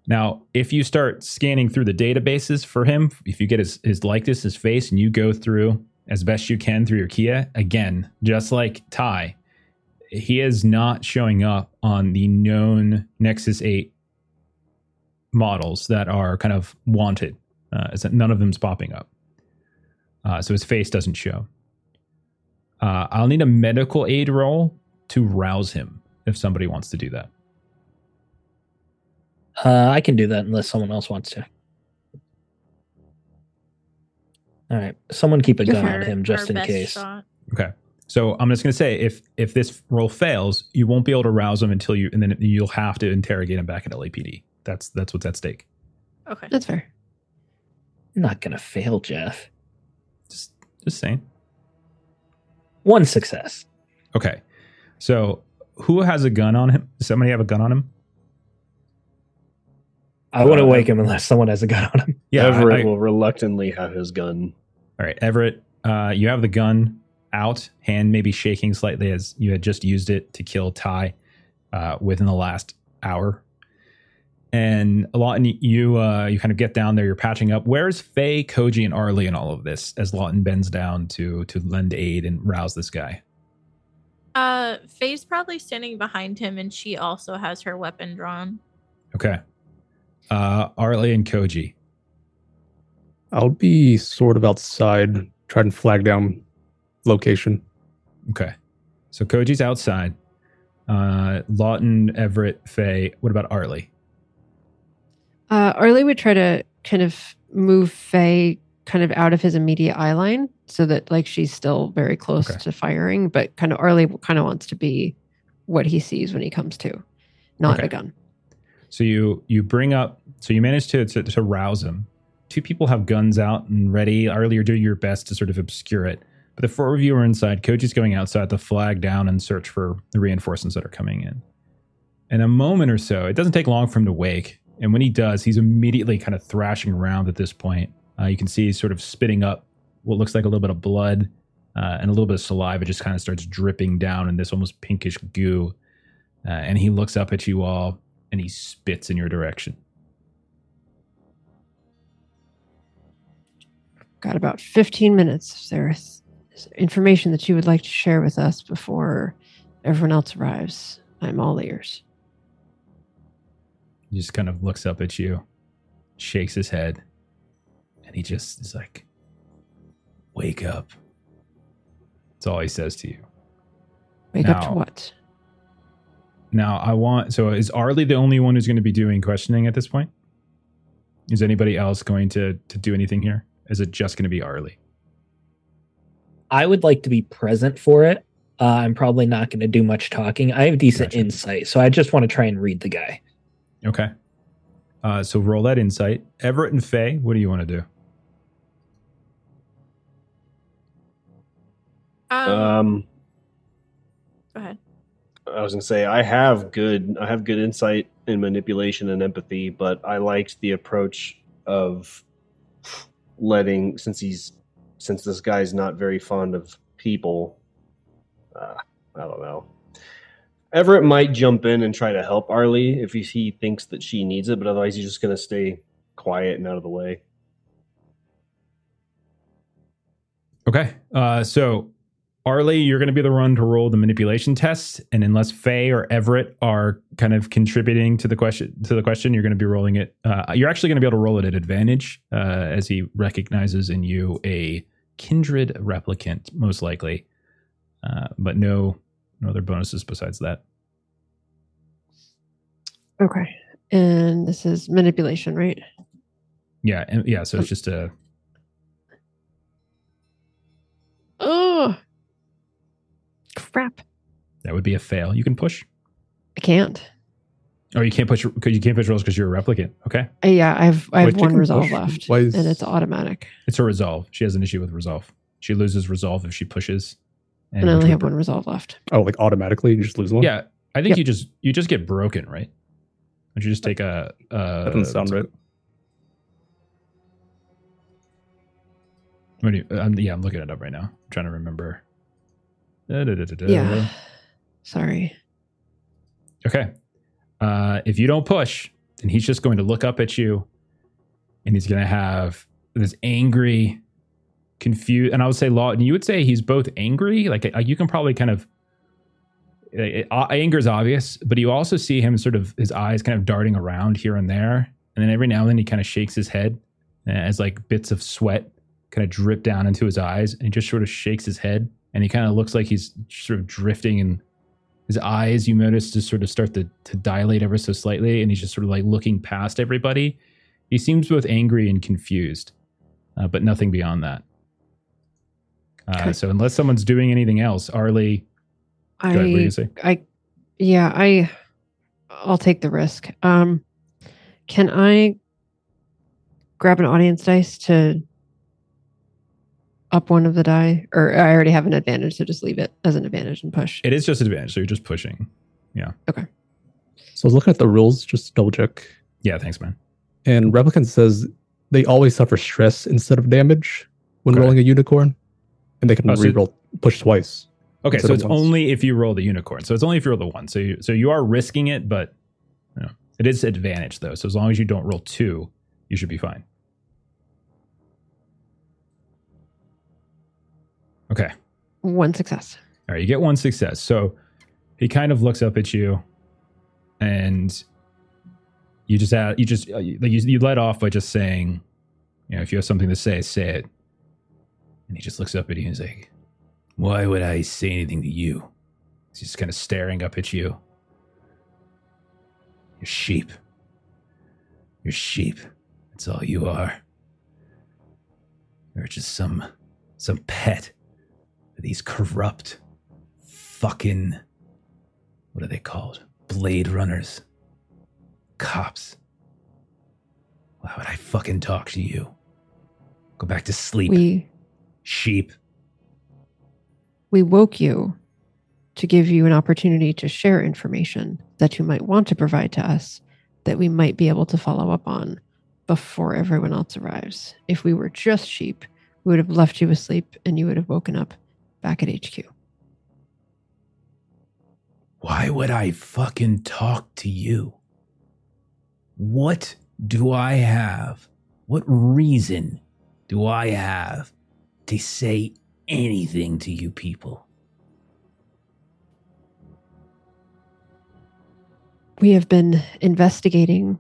Now, if you start scanning through the databases for him, if you get his, his likeness, his face, and you go through as best you can through your Kia, again, just like Ty, he is not showing up on the known Nexus 8 models that are kind of wanted. Uh, none of them's popping up. Uh, so his face doesn't show. Uh, I'll need a medical aid roll to rouse him if somebody wants to do that. Uh, I can do that unless someone else wants to. All right, someone keep a gun for on him just in case. shot. Okay. So I'm just going to say if if this roll fails, you won't be able to rouse him until you, and then you'll have to interrogate him back at LAPD. That's that's what's at stake. Okay. That's fair. Not gonna fail, Jeff. Just just saying. One success. Okay. So, who has a gun on him? Does somebody have a gun on him? I wouldn't Uh, wake him unless someone has a gun on him. Yeah. Everett I- I- will reluctantly have his gun. all right, Everett. Uh, you have the gun out, hand maybe shaking slightly as you had just used it to kill Ty uh, within the last hour. And Lawton, you uh, you kind of get down there. You're patching up. Where's Fae, Koji, and Arly in all of this? As Lawton bends down to to lend aid and rouse this guy. Uh, Fae's probably standing behind him, and she also has her weapon drawn. Okay. Uh, Arly and Koji. I'll be sort of outside, trying to flag down location. Okay. So Koji's outside. Uh, Lawton, Everett, Fae. What about Arly? Uh, Arly would try to kind of move Fae kind of out of his immediate eye line so that like she's still very close Okay. to firing, but kind of Arly kind of wants to be what he sees when he comes to, not Okay. a gun. So you you bring up. So you manage to, to to rouse him. Two people have guns out and ready. Arly, you're doing your best to sort of obscure it. But the four of you are inside. Koji's going outside to flag down and search for the reinforcements that are coming in. In a moment or so, it doesn't take long for him to wake. And when he does, he's immediately kind of thrashing around at this point. Uh, you can see he's sort of spitting up what looks like a little bit of blood uh, and a little bit of saliva just kind of starts dripping down in this almost pinkish goo. Uh, and he looks up at you all and he spits in your direction. Got about 15 minutes. Is there is information that you would like to share with us before everyone else arrives? I'm all ears. He just kind of looks up at you, shakes his head, and he just is like, Wake up. That's all he says to you. Wake up to what? Now, I want. So, is Arly the only one who's going to be doing questioning at this point? Is anybody else going to to do anything here? Is it just going to be Arly? I would like to be present for it. Uh, I'm probably not going to do much talking. I have decent Gotcha. insight, so I just want to try and read the guy. Okay. Uh, so roll that insight. Everett and Fae, what do you want to do? Um, Um, go ahead. I was gonna say I have good I have good insight in manipulation and empathy, but I liked the approach of letting since he's since this guy's not very fond of people. Uh, I don't know. Everett might jump in and try to help Arly if he, he thinks that she needs it, but otherwise he's just gonna stay quiet and out of the way. Okay. Uh, so, Arly, you're going to be the one to roll the manipulation test, and unless Fae or Everett are kind of contributing to the question, to the question, you're going to be rolling it. Uh, you're actually going to be able to roll it at advantage, uh, as he recognizes in you a kindred replicant, most likely, uh, but no, no other bonuses besides that. Okay. And this is manipulation, right? Yeah, and, yeah. So it's just a Oh, crap. that would be a fail. You can push, I can't. Oh, you can't push because you can't push rolls because you're a replicant. Okay, Uh, yeah, I've I have Wait, one resolve push- left, why is- and it's automatic. it's a resolve. She has an issue with resolve. She loses resolve if she pushes. And I only have one resolve left. Oh, like automatically you just lose one? Yeah, I think Yep. you just you just get broken, right? Don't you just take a? Uh, That doesn't sound right. What do you, um, yeah, I'm looking it up right now. I'm trying to remember. Yeah. Sorry. Okay. Uh, if you don't push, then he's just going to look up at you, and he's going to have this angry, confused. And I would say, Law, and you would say he's both angry. Like uh, you can probably kind of. uh, uh, anger is obvious, but you also see him sort of his eyes kind of darting around here and there, and then every now and then he kind of shakes his head uh, as like bits of sweat kind of drip down into his eyes, and he just sort of shakes his head, and he kind of looks like he's sort of drifting, and his eyes you notice just sort of start to to dilate ever so slightly, and he's just sort of like looking past everybody. He seems both angry and confused, uh, but nothing beyond that. Uh, Okay. So unless someone's doing anything else, Arly, go ahead. What you I say? I yeah, I I'll take the risk. Um can I grab an audience dice to up one of the die, or I already have an advantage, so just leave it as an advantage and push. It is just advantage, so you're just pushing. Yeah. Okay. So I was looking at the rules, just double check. Yeah, thanks, man. And replicant says they always suffer stress instead of damage when Okay. rolling a unicorn, and they can Oh, so- reroll push twice. Okay, so it's once. only if you roll the unicorn. So it's only if you roll the one. So you so you are risking it, but you know, it is advantage though. So as long as you don't roll two, you should be fine. Okay. One success. All right, you get one success. So he kind of looks up at you, and you just add, you just uh, you, like you, you let off by just saying, you know, if you have something to say, say it. And he just looks up at you and he's like, "Why would I say anything to you?" He's just kind of staring up at you. You're sheep. You're sheep. That's all you are. You're just some some pet these corrupt fucking what are they called? Blade runners. Cops. Why would I fucking talk to you? Go back to sleep. We Sheep. we woke you to give you an opportunity to share information that you might want to provide to us that we might be able to follow up on before everyone else arrives. If we were just sheep, we would have left you asleep and you would have woken up back at HQ. Why would I fucking talk to you? What do I have? What reason do I have to say anything to you people? we have been investigating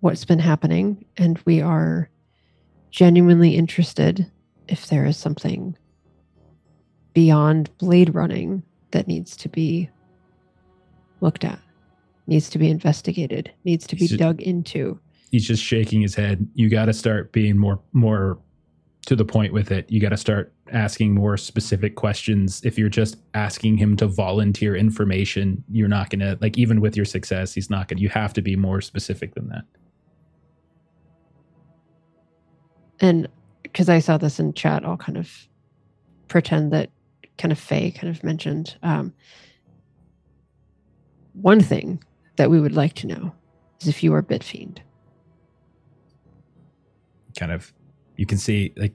what's been happening and we are genuinely interested if there is something beyond blade running that needs to be looked at needs to be investigated needs to be dug into he's just shaking his head. You got to start being more more to the point with it. You got to start asking more specific questions. If you're just asking him to volunteer information, you're not going to like even with your success, he's not going to you have to be more specific than that. and because i saw this in chat i'll kind of pretend that kind of Fae kind of mentioned um, one thing that we would like to know is if you are bitfiend Kind of you can see like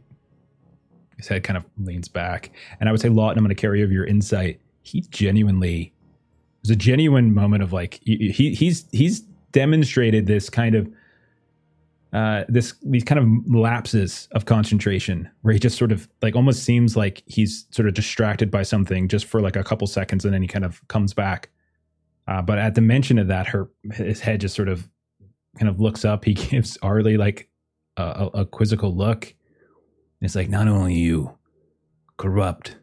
his head kind of leans back. And I would say Lawton, I'm going to carry over your insight. He genuinely there's a genuine moment of like he he- he's he's demonstrated this kind of uh this these kind of lapses of concentration where he just sort of like almost seems like he's sort of distracted by something just for like a couple seconds and then he kind of comes back. Uh, but at the mention of that her his head just sort of kind of looks up. He gives arly like a, a, a quizzical look. It's like not only you corrupt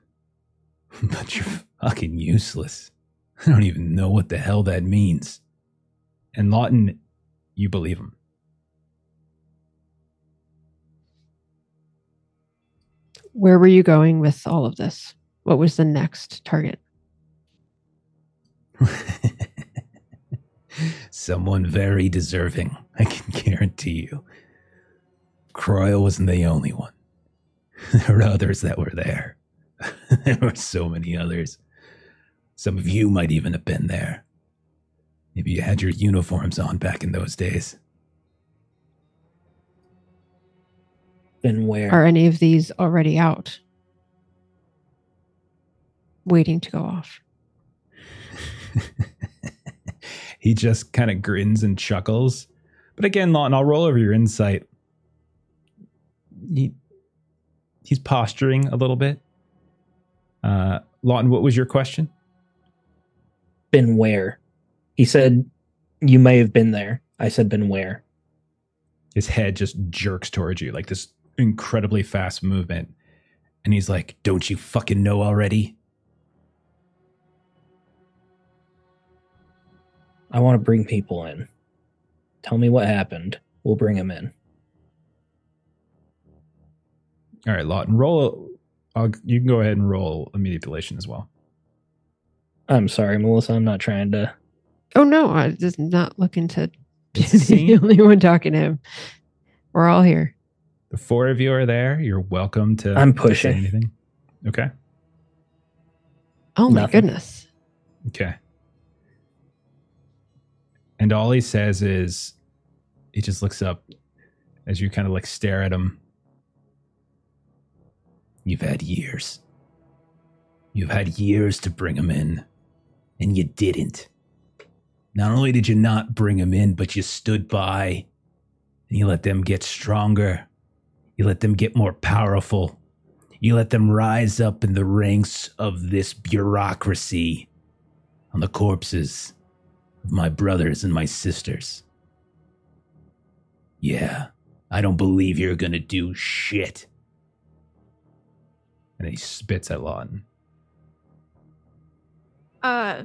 but you're fucking useless. I don't even know what the hell that means. And lawton you believe him Where were you going with all of this? What was the next target? Someone very deserving, I can guarantee you. Croyle wasn't the only one. There were others that were there. there were so many others. Some of you might even have been there. Maybe you had your uniforms on back in those days. Then where? Are any of these already out? Waiting to go off. he just kind of grins and chuckles. But again, Lawton, I'll roll over your insight. He, he's posturing a little bit. Uh, Lawton, what was your question? Been where? He said, You may have been there. I said, Been where? His head just jerks towards you, like this incredibly fast movement. And he's like, Don't you fucking know already? I want to bring people in. Tell me what happened. We'll bring them in. All right, Lawton, roll. I'll, you can go ahead and roll a manipulation as well. I'm sorry, Melissa. I'm not trying to. Oh no, I'm just not looking to be the only one talking to him. We're all here. The four of you are there. You're welcome to. I'm to say pushing. anything. Okay. Oh my Nothing. goodness. Okay. And all he says is, he just looks up as you kind of like stare at him. You've had years. You've had years to bring him in, and you didn't. Not only did you not bring him in, but you stood by and you let them get stronger. You let them get more powerful. You let them rise up in the ranks of this bureaucracy on the corpses of my brothers and my sisters. Yeah, I don't believe you're gonna do shit. And he spits at Lawton. Uh,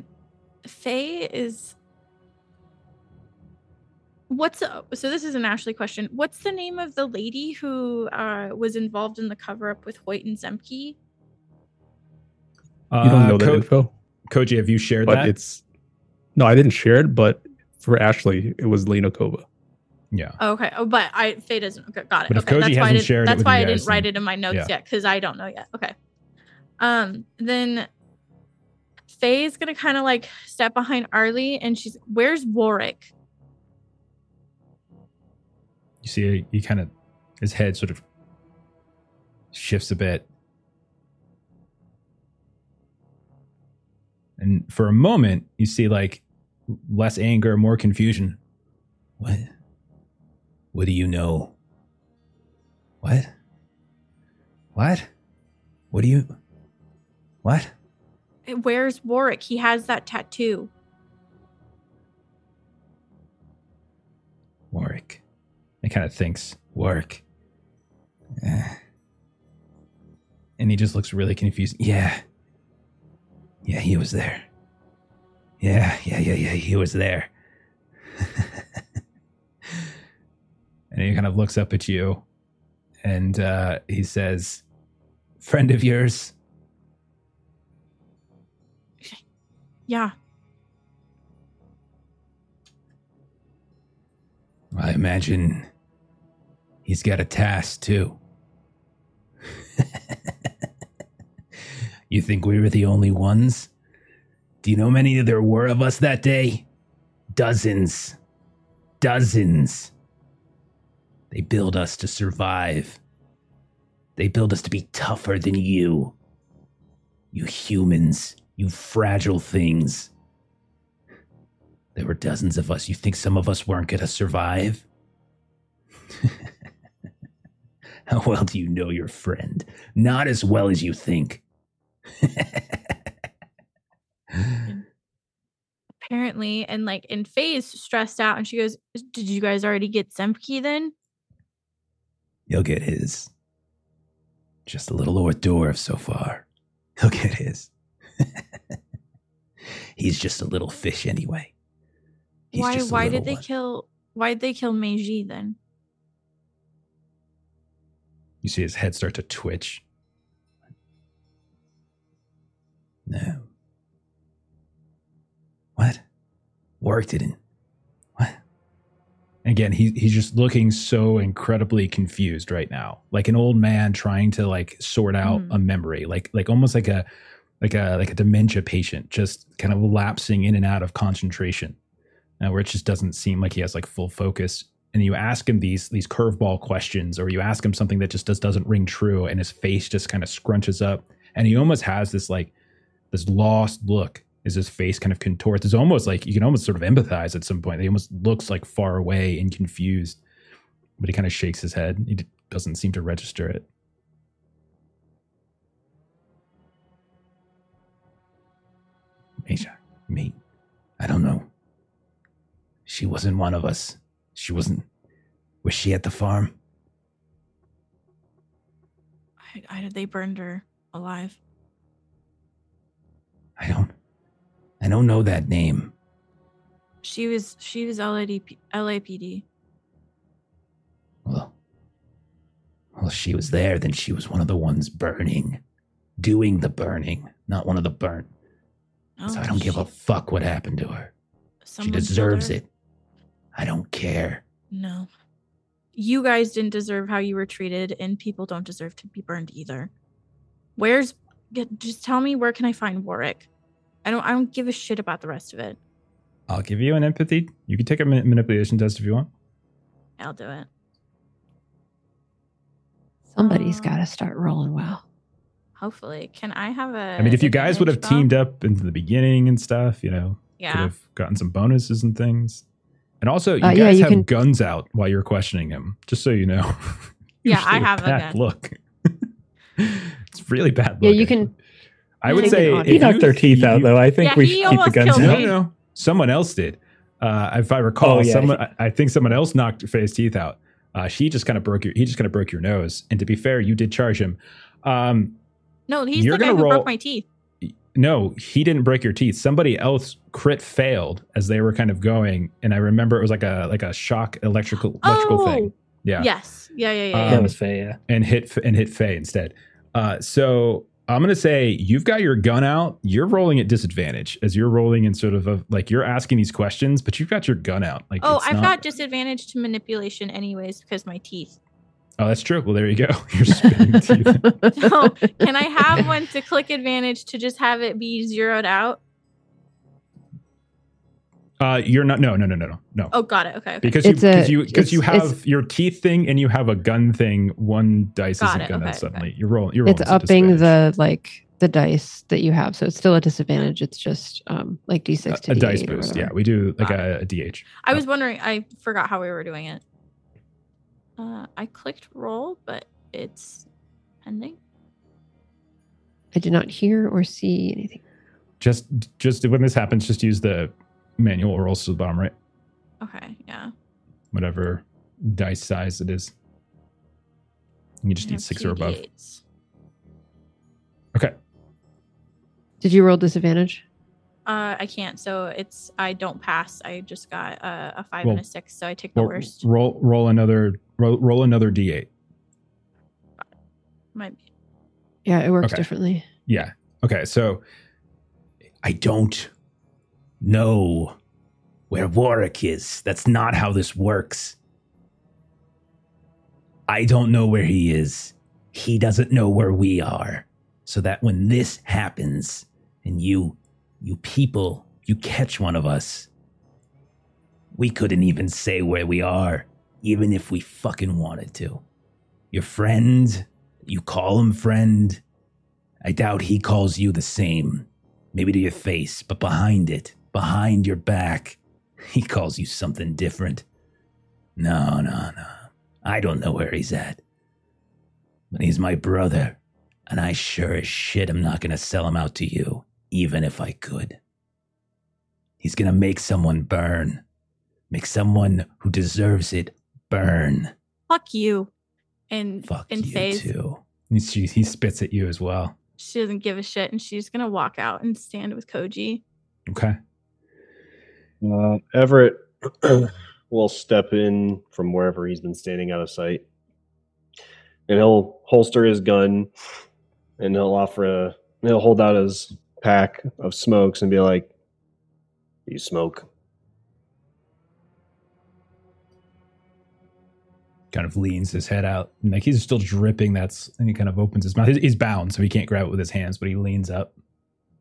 Fae is. What's uh, so? This is an Ashley question. What's the name of the lady who uh, was involved in the cover up with Hoyt and Zemke? You don't know that Uh, Ko- info, Koji, have you shared but that? it's no, I didn't share it. But for Ashley, it was Lena Kova. yeah. Oh, okay. Oh, but I Fae doesn't. Okay, got it. But if okay, Koji that's why I hasn't didn't, shared it That's with why I didn't write it in my notes yeah. yet because I don't know yet. Okay. Um. Then Fae's gonna kind of like step behind Arly, and she's where's Warwick? You see, he kind of, his head sort of shifts a bit. And for a moment, you see like less anger, more confusion. What? What do you know? What? What? What do you. What? Where's Warwick? He has that tattoo. He kind of thinks, work. Eh. And he just looks really confused. Yeah. Yeah, he was there. Yeah, yeah, yeah, yeah, he was there. and he kind of looks up at you and uh, he says, Friend of yours? Yeah. I imagine he's got a task too. you think we were the only ones? Do you know how many there were of us that day? Dozens. Dozens. They build us to survive. They build us to be tougher than you. You humans, you fragile things. There were dozens of us. You think some of us weren't going to survive? How well do you know your friend? Not as well as you think. Apparently, and like, and Fae's stressed out, and she goes, "Did you guys already get Zemke then?" He'll get his. Just a little hors d'oeuvre so far. He'll get his. He's just a little fish anyway. He's why? Why did they kill? Why did they kill Meiji then? You see his head start to twitch. No. What? Work didn't. What? Again, he, he's just looking so incredibly confused right now, like an old man trying to like sort out Mhm. a memory, like like almost like a like a like a dementia patient, just kind of lapsing in and out of concentration, uh, where it just doesn't seem like he has like full focus and you ask him these these curveball questions or you ask him something that just does, doesn't ring true and his face just kind of scrunches up and he almost has this like this lost look as his face kind of contorts. It's almost like you can almost sort of empathize at some point. He almost looks like far away and confused but he kind of shakes his head. He doesn't seem to register it. Misha, me i don't know. She wasn't one of us she wasn't. Was she at the farm? I, I, they burned her alive. I don't. I don't know that name. She was. She was LADP, LAPD. Well, well, she was there. Then she was one of the ones burning, doing the burning, not one of the burnt. Oh, so I don't give a fuck what happened to her. She deserves her? it. I don't care. No. you guys didn't deserve how you were treated, and people don't deserve to be burned either. Where's just tell me where can I find Warwick? I don't I don't give a shit about the rest of it. I'll give you an empathy. You can take a manipulation test if you want. I'll do it. Somebody's uh, got to start rolling well. Hopefully, can I have a? I mean, if you guys would have teamed up into the beginning and stuff, you know, yeah, could have gotten some bonuses and things. And also, you uh, guys yeah, you have can... guns out while you're questioning him, just so you know. yeah, I have a gun. Look, it's really bad. Yeah, you can. I would say he knocked their teeth out, though. I think yeah, we should keep the guns out. No, no, someone else did. Uh, if I recall, oh, yeah, someone. I think someone else knocked Fae's teeth out. Uh, she just kind of broke your. He just kind of broke your nose. And to be fair, you did charge him. Um, no, he's the guy who roll, broke my teeth. No, he didn't break your teeth. Somebody else crit failed as they were kind of going, and I remember it was like a like a shock electrical electrical oh, thing. Yeah. Yes. Yeah. Yeah. Yeah. Um, that was Fae. Yeah. And hit and hit Fae instead. Uh, so I'm gonna say you've got your gun out. You're rolling at disadvantage as you're rolling in sort of a like you're asking these questions, but you've got your gun out. Like oh, I've not... got disadvantage to manipulation anyways because my teeth. Oh, that's true. Well, there you go. You're spinning teeth. so, can I have one to click advantage to just have it be zeroed out? Uh, you're not. No, no, no, no, no, no. Oh, got it. Okay. okay. Because you, because you, because you have your teeth thing and you have a gun thing. One dice got isn't it, gonna okay, suddenly okay. you're rolling. You're rolling. It's upping the like the dice that you have, so it's still a disadvantage. It's just um like d6 to a, a dice boost. Yeah, we do like a, a, DH. I was wondering. I forgot how we were doing it. Uh, I clicked roll, but it's pending. I did not hear or see anything. Just, just when this happens, just use the manual rolls to the bottom right. Okay, yeah. Whatever dice size it is. You just need six or above. Okay. Did you roll disadvantage? Uh, I can't. So it's I don't pass. I just got a, a five and a six, so I take the roll, worst. Roll roll another roll, roll another d8. Might be. Yeah, it works okay. differently. Yeah. Okay. So I don't know where Warwick is. That's not how this works. I don't know where he is. He doesn't know where we are. So that when this happens and you, you people, you catch one of us, we couldn't even say where we are, even if we fucking wanted to. Your friend, you call him friend. I doubt he calls you the same. Maybe to your face, but behind it, behind your back. He calls you something different. No, no, no. I don't know where he's at. But he's my brother, and I sure as shit am not gonna sell him out to you, even if I could. He's gonna make someone burn. Make someone who deserves it burn. Fuck you. And Fuck and you phase. too. He, he spits at you as well. She doesn't give a shit, and she's gonna walk out and stand with Koji. Okay. Uh, Everett will step in from wherever he's been standing out of sight, and he'll holster his gun, and he'll offer a. He'll hold out his pack of smokes and be like, "You smoke." Kind of leans his head out, and like he's still dripping. That's and he kind of opens his mouth. He's bound, so he can't grab it with his hands, but he leans up.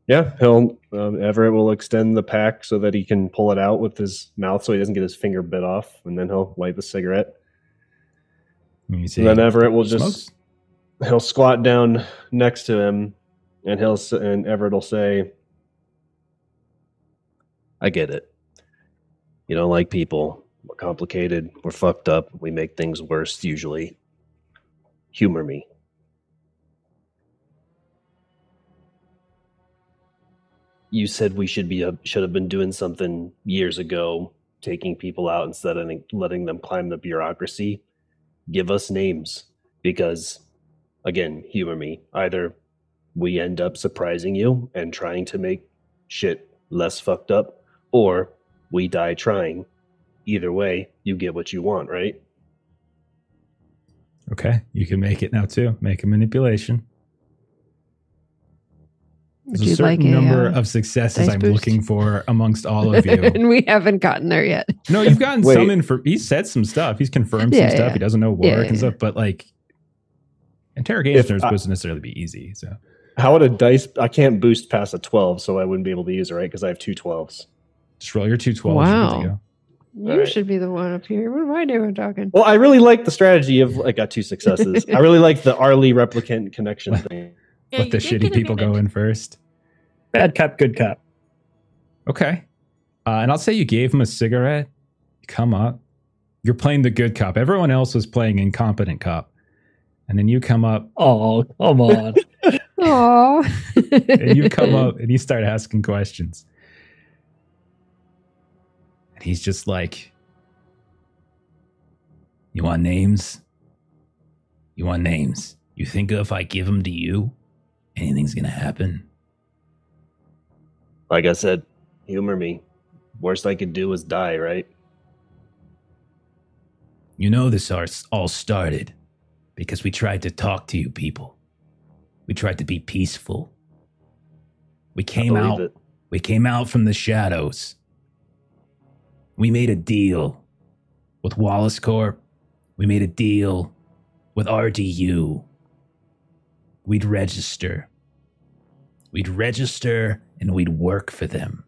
Yeah, he'll um, Everett will extend the pack so that he can pull it out with his mouth, so he doesn't get his finger bit off, and then he'll light the cigarette. And then Everett will just smokes. he'll squat down next to him, and he'll and Everett will say, "I get it. You don't like people. We're complicated. We're fucked up. We make things worse usually. Humor me." you said we should be a, should have been doing something years ago, taking people out instead of letting them climb the bureaucracy. Give us names because, again, humor me. Either we end up surprising you and trying to make shit less fucked up, or we die trying. Either way, you get what you want, right? Okay, you can make it now too. Make a manipulation. There's a certain a, number uh, of successes I'm boost? looking for amongst all of you. and we haven't gotten there yet. No, you've gotten Wait. some info. He said some stuff. He's confirmed yeah, some stuff. Yeah. He doesn't know work yeah, and stuff, but like interrogation is supposed to necessarily be easy. So how would a dice I can't boost past a 12, so I wouldn't be able to use it, right? Because I have two 12s. Just roll your two 12s. Wow. You right. should be the one up here. What am I doing talking? Well, I really like the strategy of I got two successes. I really like the Arly replicant connection thing. Yeah, Let the shitty people go in first. Bad cop, good cop. Okay. Uh, and I'll say you gave him a cigarette. Come up. You're playing the good cop. Everyone else was playing incompetent cop. And then you come up. Oh, come on. Aw. and you come up and you start asking questions. And he's just like, You want names? You want names? You think if I give them to you, anything's going to happen? Like I said, humor me. Worst I could do is die, right? You know, this all started because we tried to talk to you people. We tried to be peaceful. We came out. It. We came out from the shadows we made a deal with Wallace Corp. We made a deal with RDU. We'd register. We'd register and we'd work for them.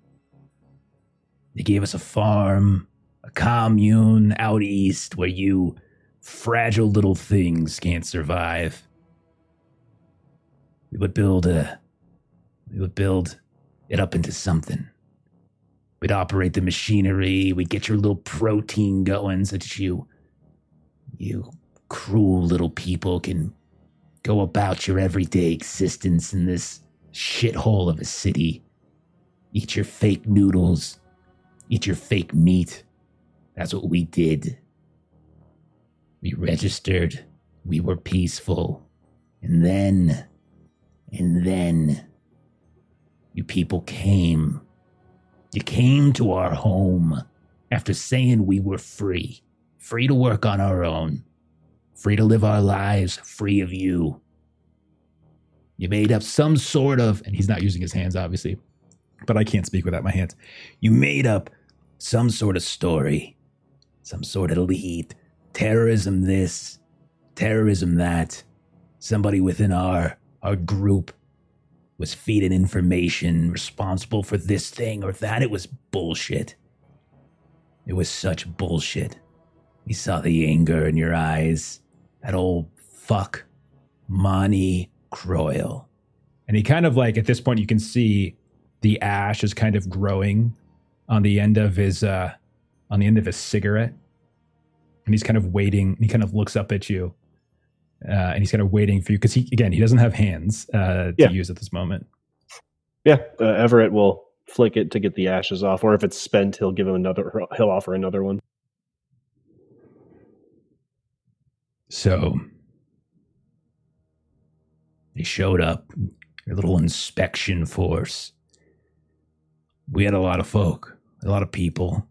They gave us a farm, a commune out east where you fragile little things can't survive. We would build a we would build it up into something. We'd operate the machinery. We'd get your little protein going so that you, you cruel little people can go about your everyday existence in this shithole of a city. Eat your fake noodles. Eat your fake meat. That's what we did. We registered. We were peaceful. And then, and then, you people came you came to our home after saying we were free, free to work on our own, free to live our lives free of you. You made up some sort of, and he's not using his hands, obviously, but I can't speak without my hands. You made up some sort of story, some sort of lead, terrorism this, terrorism that. Somebody within our our group was feeding information responsible for this thing or that. It was bullshit. It was such bullshit. We saw the anger in your eyes. That old fuck, Monty Croyle. And he kind of like, at this point, you can see the ash is kind of growing on the end of his, uh, on the end of his cigarette. And he's kind of waiting. He kind of looks up at you uh, and he's kind of waiting for you because he again he doesn't have hands uh, to yeah. use at this moment. Yeah, uh, Everett will flick it to get the ashes off, or if it's spent, he'll give him another. He'll offer another one. So they showed up, your little inspection force. We had a lot of folk, a lot of people,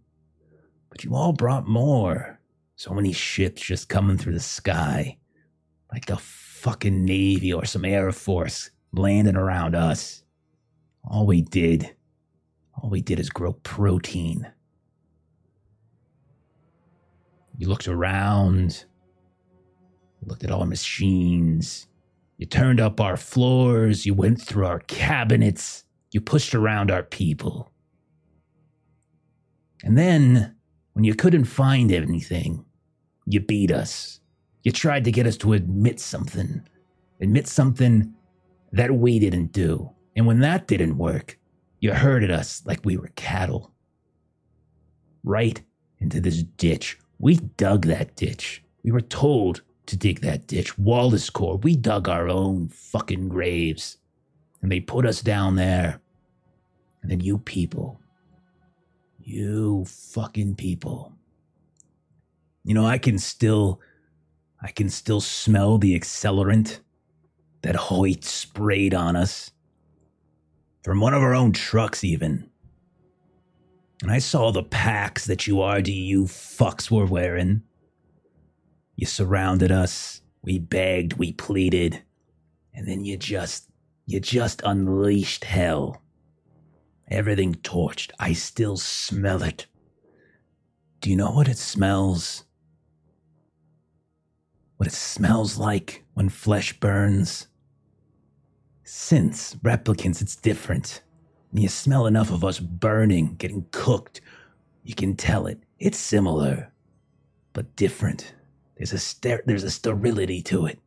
but you all brought more. So many ships just coming through the sky like the fucking Navy or some Air Force landing around us. All we did, all we did is grow protein. You looked around, looked at all our machines. You turned up our floors. You went through our cabinets. You pushed around our people. And then, when you couldn't find anything, you beat us. You tried to get us to admit something, admit something that we didn't do. And when that didn't work, you herded us like we were cattle. Right into this ditch. We dug that ditch. We were told to dig that ditch. Wallace Corp, we dug our own fucking graves. And they put us down there. And then you people, you fucking people. You know, I can still I can still smell the accelerant that Hoyt sprayed on us. From one of our own trucks, even. And I saw the packs that you RDU fucks were wearing. You surrounded us. We begged, we pleaded. And then you just You just unleashed hell. Everything torched. I still smell it. Do you know what it smells? What it smells like when flesh burns? Since replicants, it's different. When you smell enough of us burning, getting cooked, you can tell it. It's similar, but different. There's a ster- there's a sterility to it,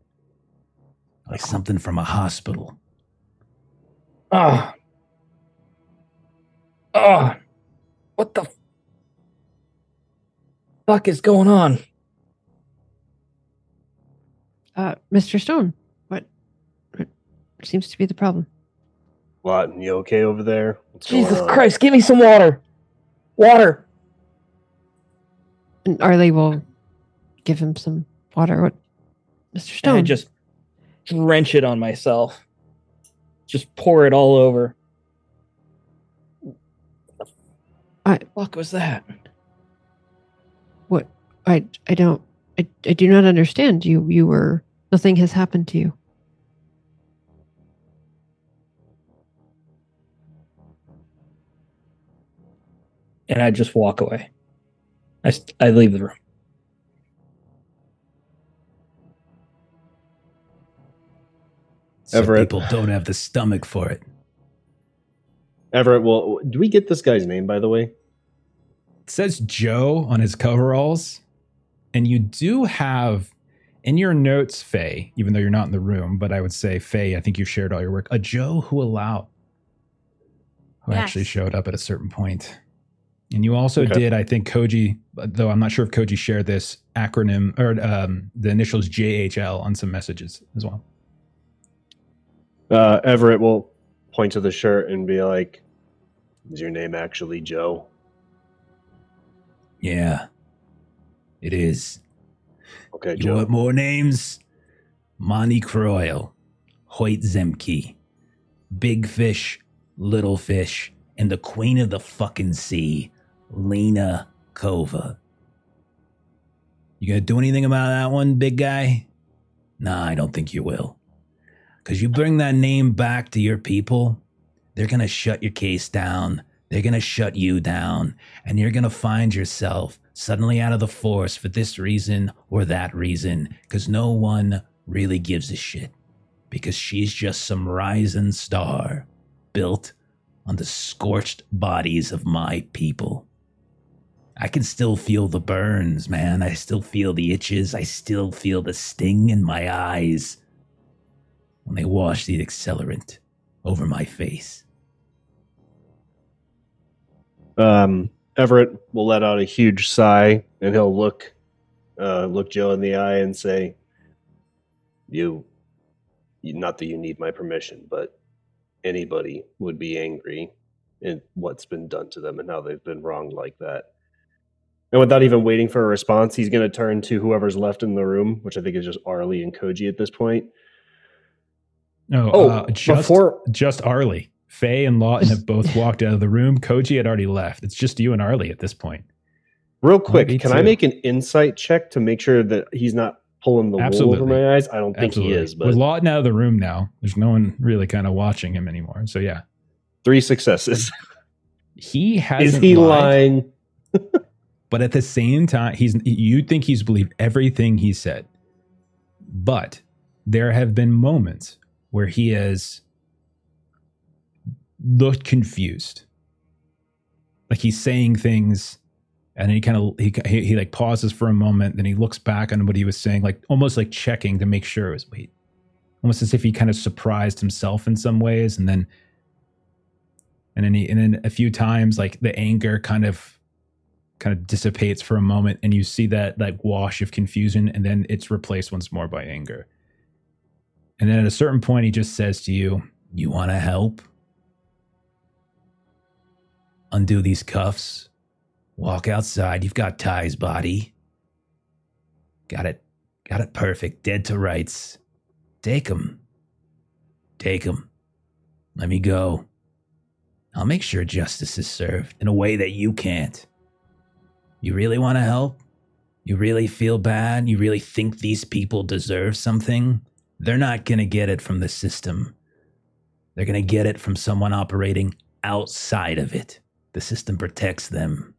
like something from a hospital. Ah. Ah. What the fuck is going on? Uh, Mr. Stone, what, what seems to be the problem? What? You okay over there? What's Jesus? Christ, give me some water. Water. And Arly will give him some water. What, Mr. And Stone? I just drench it on myself. Just pour it all over. I- fuck was that? what? I I don't. I, I do not understand. You you were nothing has happened to you. And I just walk away. I, I leave the room. Some Everett. people don't have the stomach for it. Everett, well, do we get this guy's name, by the way? It says Joe on his coveralls, and you do have in your notes, Fae, even though you're not in the room, but I would say, Fae, I think you shared all your work. A Joe who allowed, who Yes. actually showed up at a certain point. And you also Okay. did, I think, Koji, though I'm not sure if Koji shared this acronym or um, the initials JHL on some messages as well. Uh, Everett will point to the shirt and be like, "Is your name actually Joe?" Yeah, it is. Okay, You Joe. want more names? Monty Croyle, Hoyt Zemke, Big Fish, Little Fish, and the Queen of the fucking Sea, Lena Kova. You gonna do anything about that one, big guy? Nah, I don't think you will. Cause you bring that name back to your people, they're gonna shut your case down. They're gonna shut you down, and you're gonna find yourself suddenly out of the force for this reason or that reason, because no one really gives a shit. Because she's just some rising star built on the scorched bodies of my people. I can still feel the burns, man. I still feel the itches. I still feel the sting in my eyes when they wash the accelerant over my face. Um, Everett will let out a huge sigh and he'll look, uh, look Joe in the eye and say, "You, not that you need my permission, but anybody would be angry at what's been done to them and how they've been wronged like that." And without even waiting for a response, he's going to turn to whoever's left in the room, which I think is just Arly and Koji at this point. No, Oh, uh, just, before just Arly. Fae and Lawton have both walked out of the room. Koji had already left. It's just you and Arly at this point. Real quick, me can I make an insight check to make sure that he's not pulling the wool Absolutely. over my eyes? I don't think Absolutely. he is, but With Lawton out of the room now, there's no one really kind of watching him anymore. So yeah, three successes. he hasn't is he lied, lying? but at the same time, he's you think he's believed everything he said, but there have been moments where he has looked confused, like he's saying things, and then he kind of he, he he like pauses for a moment, then he looks back on what he was saying, like almost like checking to make sure it was wait, almost as if he kind of surprised himself in some ways, and then and then he, and then a few times like the anger kind of kind of dissipates for a moment and you see that like wash of confusion and then it's replaced once more by anger. And then at a certain point he just says to you You want to help? Undo these cuffs. Walk outside. You've got Ty's body. Got it. Got it perfect. Dead to rights. Take him. Take him. Let me go. I'll make sure justice is served in a way that you can't. You really want to help? You really feel bad? You really think these people deserve something? They're not going to get it from the system. They're going to get it from someone operating outside of it. The system protects them.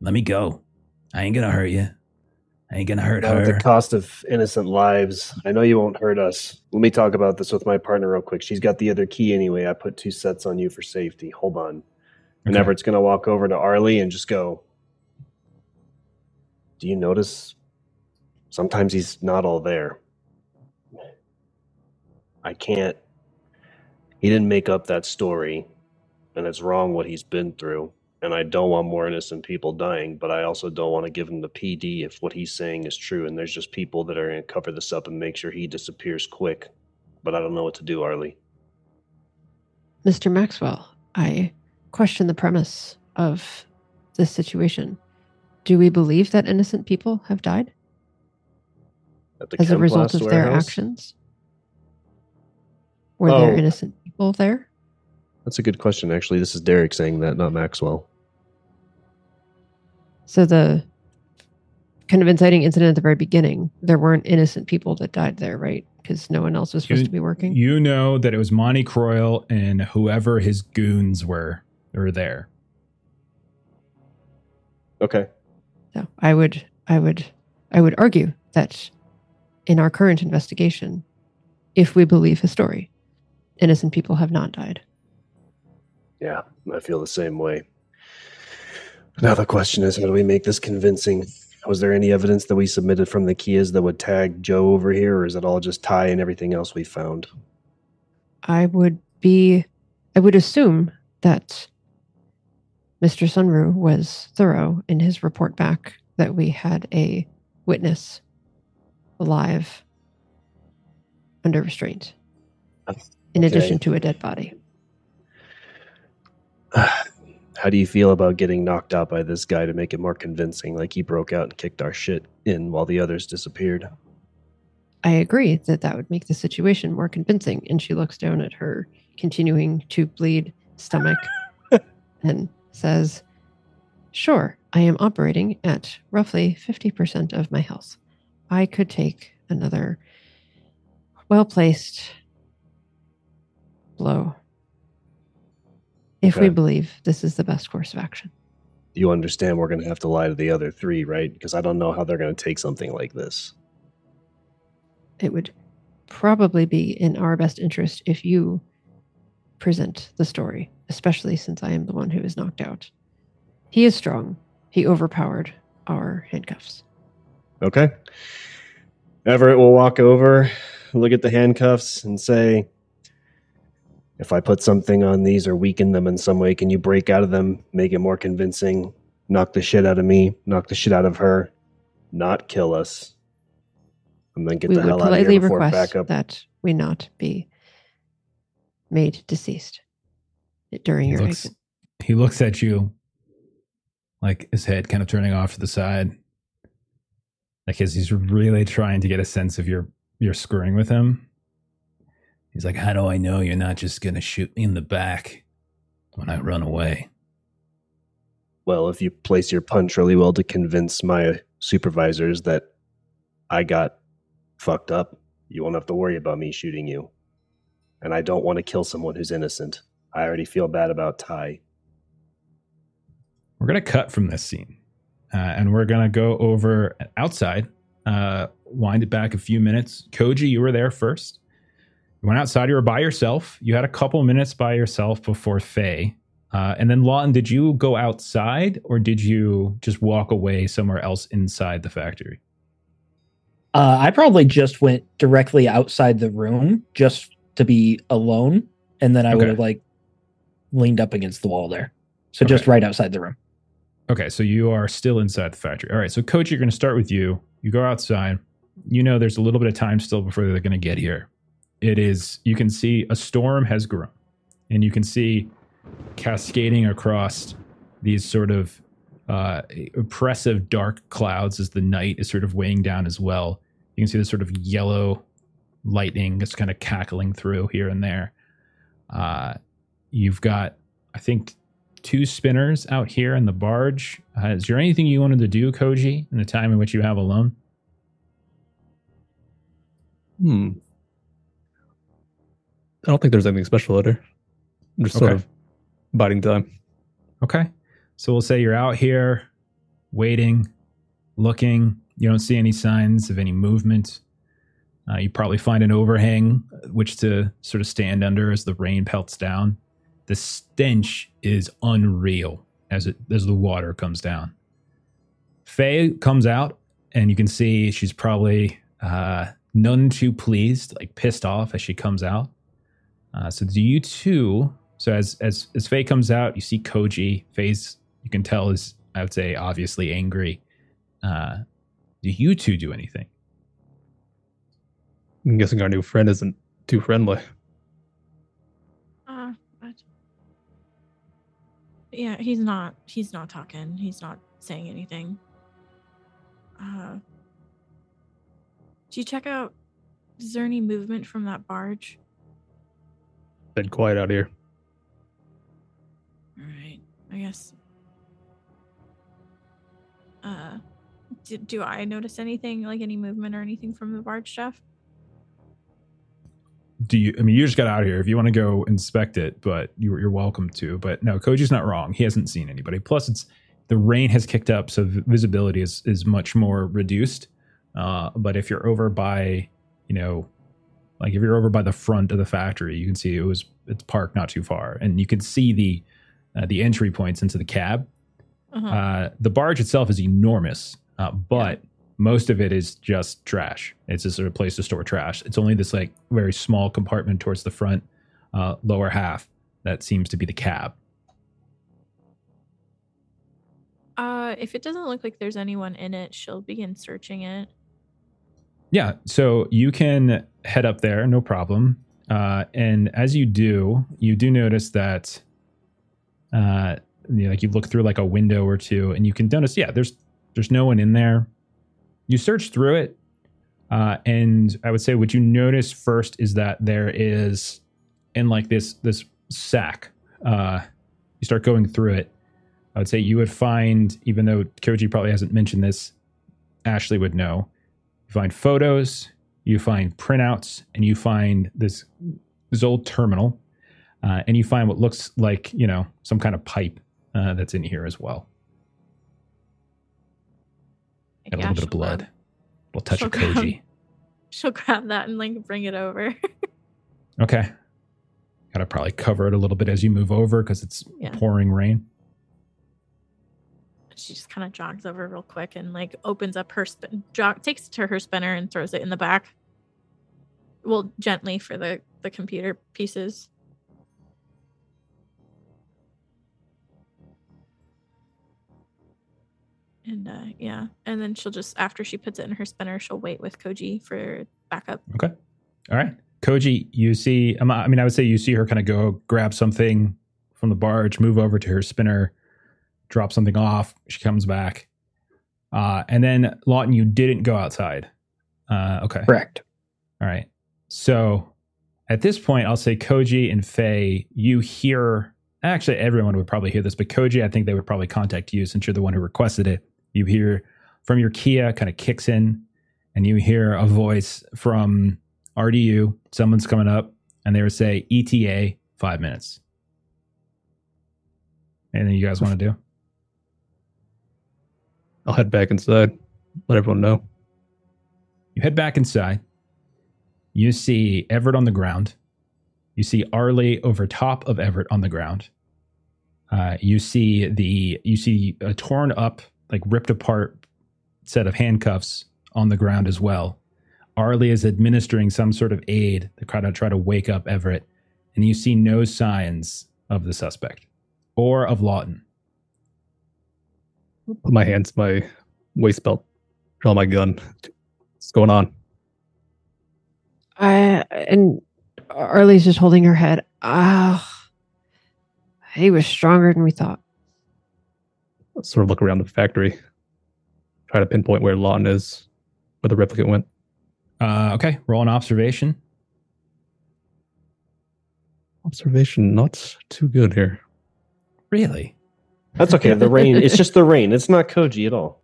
Let me go. I ain't to hurt you. I ain't to hurt Not at the cost of innocent lives. I know you won't hurt us. Let me talk about this with my partner real quick. She's got the other key anyway. I put two sets on you for safety. Hold on. And Okay. Everett's going to walk over to Arly and just go, Do you notice sometimes he's not all there? I can't. He didn't make up that story, and it's wrong what he's been through. And I don't want more innocent people dying, but I also don't want to give him the PD if what he's saying is true. And there's just people that are going to cover this up and make sure he disappears quick. But I don't know what to do, Arly. Mr. Maxwell, I question the premise of this situation. Do we believe that innocent people have died as a result of their actions? Were there Oh. innocent people there? That's a good question, actually. This is Derek saying that, not Maxwell. So the kind of inciting incident at the very beginning, there weren't innocent people that died there, right? Because no one else was supposed You- to be working. You know that it was Monty Croyle and whoever his goons were were there. Okay. So I would, I would, I would argue that in our current investigation, if we believe his story, innocent people have not died. Yeah, I feel the same way. Now the question is, how do we make this convincing? Was there any evidence that we submitted from the Kias that would tag Joe over here, or is it all just Ty and everything else we found? I would be, I would assume that Mr. Sun-Ru was thorough in his report back that we had a witness alive under restraint, uh, in Okay. addition to a dead body. How do you feel about getting knocked out by this guy to make it more convincing? Like he broke out and kicked our shit in while the others disappeared. I agree that that would make the situation more convincing. And she looks down at her continuing to bleed stomach and says, Sure, I am operating at roughly 50% of my health. I could take another well placed blow if we believe this is the best course of action. You understand we're going to have to lie to the other three, right? Because I don't know how they're going to take something like this. It would probably be in our best interest if you present the story, especially since I am the one who is knocked out. He is strong. He overpowered our handcuffs. Okay. Everett will walk over, look at the handcuffs, and say, If I put something on these or weaken them in some way, can you break out of them, make it more convincing, knock the shit out of me, knock the shit out of her, not kill us, and then get we the hell out of politely here before request backup? that we not be made deceased during He your looks, exit. he looks at you, like his head kind of turning off to the side, like as he's really trying to get a sense of your your screwing with him. He's like, How do I know you're not just going to shoot me in the back when I run away? Well, if you place your punch really well to convince my supervisors that I got fucked up, you won't have to worry about me shooting you. And I don't want to kill someone who's innocent. I already feel bad about Ty. We're gonna cut from this scene, uh, and we're gonna go over outside. Uh, wind it back a few minutes. Koji, you were there first. You went outside. You were by yourself. You had a couple minutes by yourself before Fae. Uh, and then Lawton, did you go outside or did you just walk away somewhere else inside the factory? Uh, I probably just went directly outside the room just to be alone, and then I would have like leaned up against the wall there. So just right outside the room. Okay, so you are still inside the factory. All right, so Koji, you're going to start with you. You go outside. You know there's a little bit of time still before they're going to get here. It is, you can see a storm has grown, and you can see cascading across these sort of uh, oppressive dark clouds as the night is sort of weighing down as well. You can see this sort of yellow lightning just kind of cackling through here and there. Uh, you've got, I think, two spinners out here in the barge. Uh, is there anything you wanted to do, Koji, in the time in which you have alone? Hmm. I don't think there's anything special at her. I'm just sort of biding time. Okay. So we'll say you're out here waiting, looking. You don't see any signs of any movement. Uh, you probably find an overhang uh, which to sort of stand under as the rain pelts down. The stench is unreal as it as the water comes down. Fae comes out, and you can see she's probably uh, none too pleased, like pissed off as she comes out. Uh, so do you two? So as as as Fae comes out, you see Koji. Fae's you can tell is I would say obviously angry. Uh, do you two do anything? I'm guessing our new friend isn't too friendly. Uh, but yeah, he's not. He's not talking. He's not saying anything. Uh, do you check out? Is there any movement from that barge? Dead quiet out here. All right, I guess. Uh, do, do I notice anything like any movement or anything from the barge, Jeff? Do you? I mean, you just got out here. If you want to go inspect it, but you're you're welcome to. But no, Koji's not wrong. He hasn't seen anybody. Plus, it's the rain has kicked up, so visibility is is much more reduced. Uh, but if you're over by, you know, like if you're over by the front of the factory, you can see it was it's parked not too far, and you can see the uh, the entry points into the cab. Uh-huh. Uh, the barge itself is enormous, uh, but most of it is just trash. It's just a place to store trash. It's only this like very small compartment towards the front uh, lower half that seems to be the cab. Uh, if it doesn't look like there's anyone in it, she'll begin searching it. Yeah, so you can head up there, no problem. Uh, and as you do, you do notice that, uh, you know, like you look through like a window or two, and you can notice, yeah, there's there's no one in there. You search through it, uh, and I would say what you notice first is that there is in like this this sack. Uh, you start going through it. I would say you would find, even though Koji probably hasn't mentioned this, Ashley would know. You find photos, you find printouts, and you find this this old terminal, uh, and you find what looks like you know some kind of pipe uh, that's in here as well. Got a Yeah, little bit of she'll grab- blood, a little touch of she'll grab- Koji. She'll grab that and like bring it over. Okay, gotta probably cover it a little bit as you move over because it's Yeah. pouring rain. She just kind of jogs over real quick and like opens up her spin jog takes it to her spinner and throws it in the back well gently for the the computer pieces and uh yeah and then she'll just after she puts it in her spinner she'll wait with koji for backup Okay. All right. Koji, you see, um, I mean, I would say you see her kind of go grab something from the barge, move over to her spinner, drop something off. She comes back. Uh, and then, Lawton, you didn't go outside. Uh, okay. Correct. All right. So at this point, I'll say Koji and Fae, you hear, actually, everyone would probably hear this, but Koji, I think they would probably contact you since you're the one who requested it. You hear from your Kia kind of kicks in, and you hear a voice from RDU. Someone's coming up, and they would say ETA five minutes. Anything you guys want to do? I'll head back inside. Let everyone know. You head back inside. You see Everett on the ground. You see Arly over top of Everett on the ground. Uh, you see the you see a torn up, like ripped apart set of handcuffs on the ground as well. Arly is administering some sort of aid to try to try to wake up Everett, and you see no signs of the suspect or of Lawton. Put my hands in my waist belt. Draw my gun. What's going on? I and Arly's just holding her head. Ah, he was stronger than we thought. Sort of look around the factory. Try to pinpoint where Lawton is, where the replicant went. Uh, okay, roll an observation. Observation not too good here. Really? That's okay. The rain. It's just the rain. It's not Koji at all.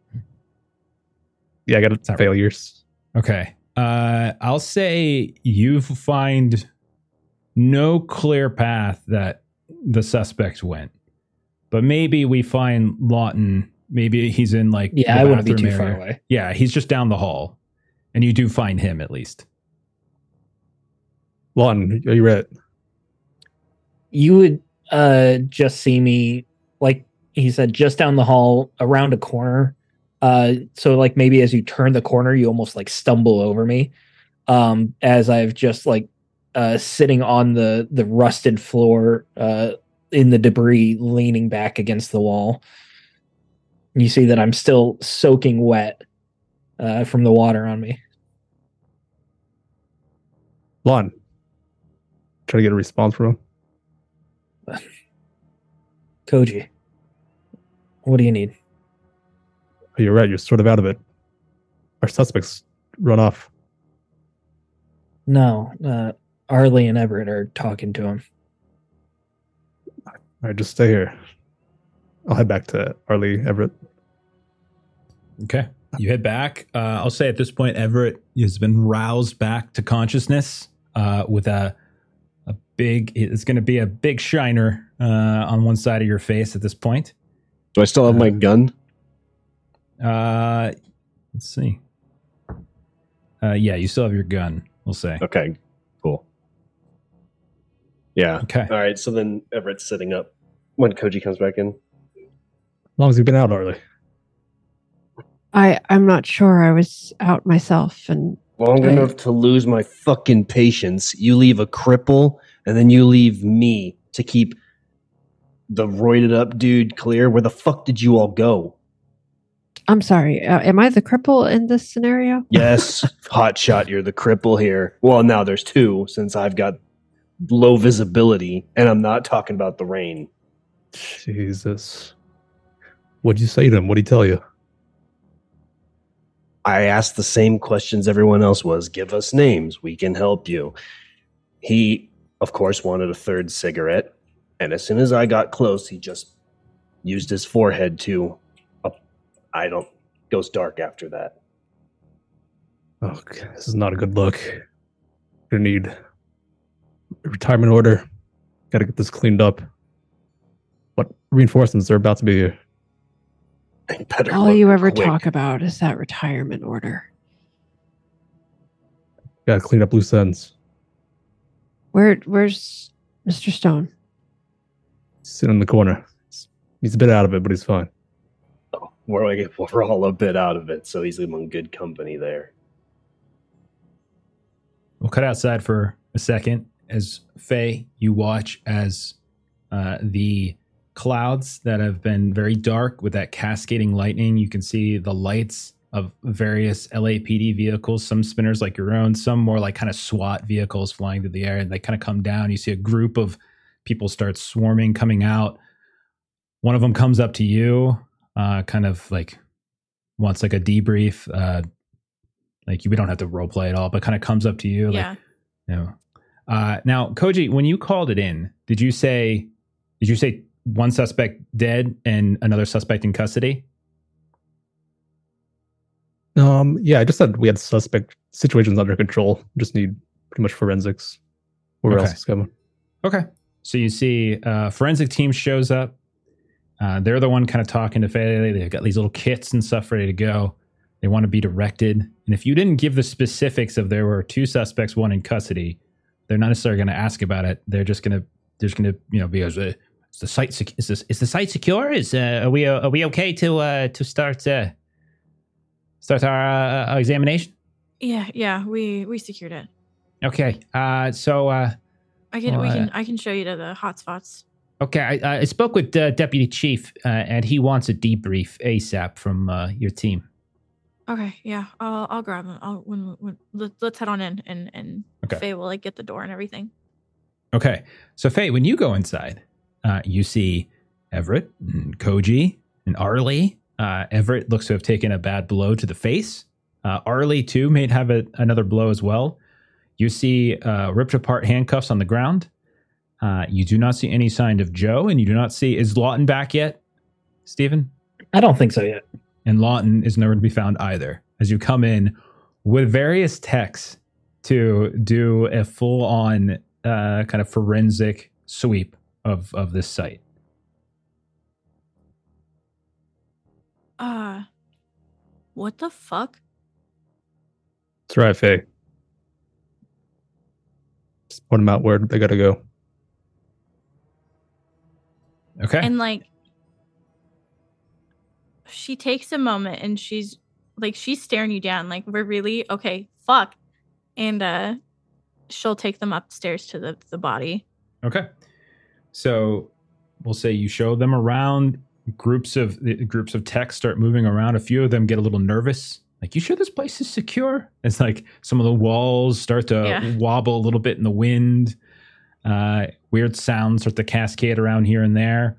Yeah, I got not right. failures. Okay. Uh, I'll say you find no clear path that the suspects went. But maybe we find Lawton. Maybe he's in like Yeah, the I wouldn't be bathroom too far away. Yeah, he's just down the hall, and you do find him at least. Lawton, are you right? You would uh just see me like he said just down the hall around a corner. Uh so like maybe as you turn the corner you almost like stumble over me. Um as I've just like uh sitting on the the rusted floor uh in the debris leaning back against the wall. You see that I'm still soaking wet uh from the water on me. Lon, try to get a response from him. Koji. What do you need? Oh, you're right. You're sort of out of it. Our suspects run off. No, uh Arly and Everett are talking to him. All right, just stay here. I'll head back to Arly Everett. Okay. You head back. Uh, I'll say at this point, Everett has been roused back to consciousness uh, with a a big. It's going to be a big shiner uh, on one side of your face at this point. Do I still have my Um, gun? Uh, let's see. Uh, yeah, you still have your gun. We'll say. Okay, cool. Yeah. Okay. All right. So then Everett's sitting up when Koji comes back in. As long as you've been out, early. I I'm not sure. I was out myself, and Long Okay. enough to lose my fucking patience. You leave a cripple, and then you leave me to keep the roided up dude clear. Where the fuck did you all go? I'm sorry. Uh, am I the cripple in this scenario? Yes, hot shot. You're the cripple here. Well, now there's two since I've got low visibility, and I'm not talking about the rain. Jesus. What'd you say to him? What'd he tell you? I asked the same questions everyone else was. Give us names. We can help you. He, of course, wanted a third cigarette. And as soon as I got close, he just used his forehead to. Uh, I don't. Goes dark after that. Okay, this is not a good look. Gonna need a retirement order. Gotta get this cleaned up. What reinforcements are about to be here? Better All you ever quick. talk about is that retirement order. Gotta clean up loose ends. Where where's Mr. Stone? Sit in the corner. He's a bit out of it, but he's fine. We're, like, we're all a bit out of it, so he's among good company there. We'll cut outside for a second as Fae, you watch as uh, the clouds that have been very dark with that cascading lightning. You can see the lights of various LAPD vehicles, some spinners like your own, some more like kind of SWAT vehicles flying through the air, and they kind of come down. You see a group of people start swarming, coming out. One of them comes up to you, uh, kind of like wants like a debrief. Uh, like we don't have to role play at all, but kind of comes up to you, like, yeah. no. Uh, now, Koji, when you called it in, did you say did you say one suspect dead and another suspect in custody? Um, yeah, I just said we had suspect situations under control. Just need pretty much forensics. Where Okay. else is coming? Okay. So you see, uh, forensic team shows up. Uh, they're the one kind of talking to Fae. They've got these little kits and stuff ready to go. They want to be directed. And if you didn't give the specifics of there were two suspects, one in custody, they're not necessarily going to ask about it. They're just going to, they're going to, you know, be as is the site sec- is this is the site secure? Is uh, are we uh, are we okay to uh, to start uh, start our uh, examination? Yeah, yeah, we we secured it. Okay. Uh, so uh, I can we can I can show you to the hotspots. Okay, I, I spoke with uh, Deputy Chief, uh, and he wants a debrief ASAP from uh, your team. Okay, yeah, I'll I'll grab them. I'll when, when let, let's head on in and and Okay. Fae will like get the door and everything. Okay, so Fae, when you go inside, uh, you see Everett and Koji and Arly. Uh, Everett looks to have taken a bad blow to the face. Uh, Arly too may have a, another blow as well. You see uh, ripped apart handcuffs on the ground. Uh, you do not see any sign of Joe, and you do not see is Lawton back yet, Steven? I don't think so yet. and Lawton is nowhere to be found either. As you come in with various techs to do a full on uh, kind of forensic sweep of of this site. Uh what the fuck? That's right, Fae. Just point them out where they gotta go. Okay. And like she takes a moment and she's like she's staring you down like we're really okay fuck and uh she'll take them upstairs to the the body Okay. So we'll say you show them around. Groups of groups of tech start moving around. A few of them get a little nervous. Like, you sure this place is secure? It's like some of the walls start to Yeah. wobble a little bit in the wind. Uh, weird sounds start to cascade around here and there.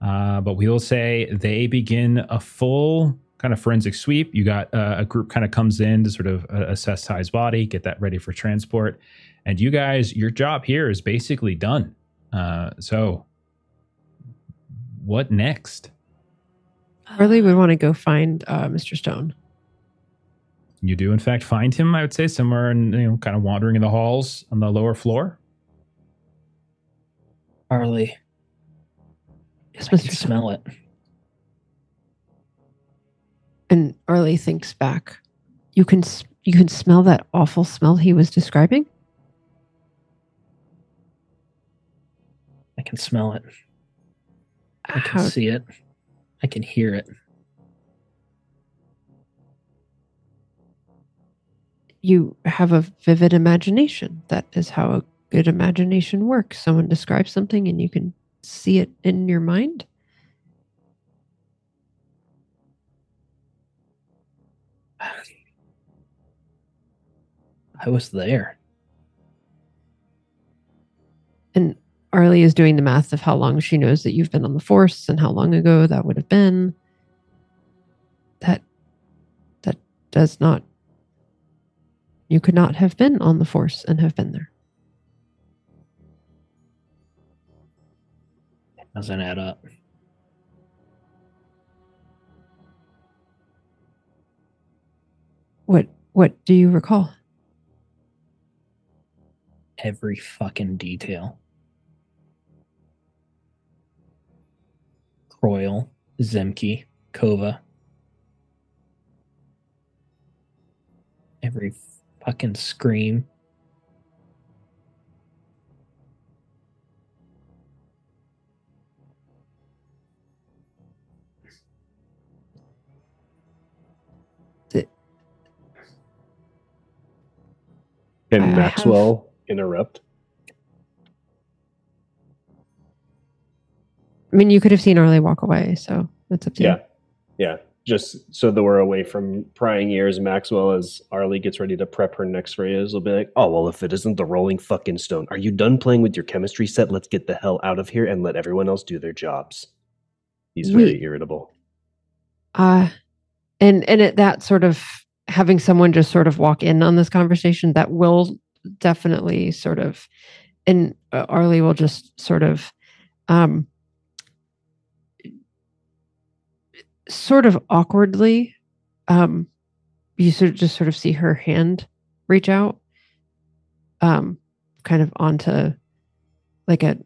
Uh, but we will say they begin a full kind of forensic sweep. You got uh, a group kind of comes in to sort of uh, assess Ty's body, get that ready for transport. And you guys, your job here is basically done. Uh, so, what next? Arly would want to go find uh, Mr. Stone. You do, in fact, find him. I would say somewhere, in, you know, kind of wandering in the halls on the lower floor. Arly, Yes, I Mr. can smell it. And Arly thinks back. You can s- you can smell that awful smell he was describing. I can smell it. I can How, see it. I can hear it. You have a vivid imagination. That is how a good imagination works. Someone describes something and you can see it in your mind. I was there. And Arly is doing the math of how long she knows that you've been on the force and how long ago that would have been. That that does not you could not have been on the force and have been there. Doesn't add up. What what do you recall? Every fucking detail. Croyle, Zemke, Kova. Every fucking scream. Can I have- Maxwell interrupt? I mean, you could have seen Arly walk away, so that's up to you Yeah. Yeah. Just so that we're away from prying ears, Maxwell, as Arly gets ready to prep her next phrase, will be like, oh, well, if it isn't the rolling fucking stone, are you done playing with your chemistry set? Let's get the hell out of here and let everyone else do their jobs. He's very irritable. Uh and and it, that sort of having someone just sort of walk in on this conversation that will definitely sort of and uh, Arly will just sort of um sort of awkwardly um you sort of just sort of see her hand reach out um kind of onto like a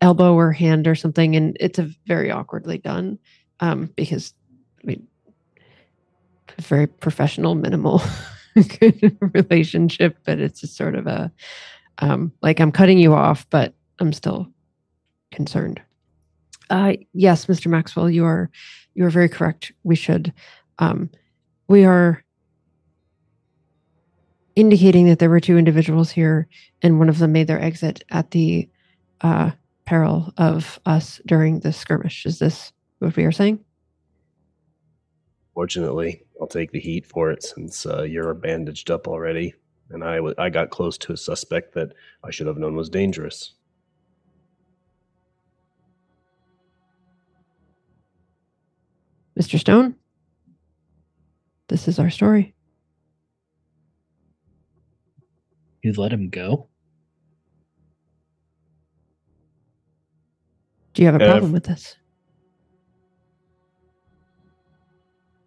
elbow or hand or something and it's a very awkwardly done um because i mean very professional minimal good relationship but it's just sort of a um like i'm cutting you off but i'm still concerned uh yes mr maxwell you are you are very correct we should um we are indicating that there were two individuals here and one of them made their exit at the uh peril of us during the skirmish is this what we are saying Fortunately, I'll take the heat for it since uh, you're bandaged up already. And I—I got close to a suspect that I should have known was dangerous. Mr. Stone, this is our story. You let him go? Do you have a Uh, problem with this?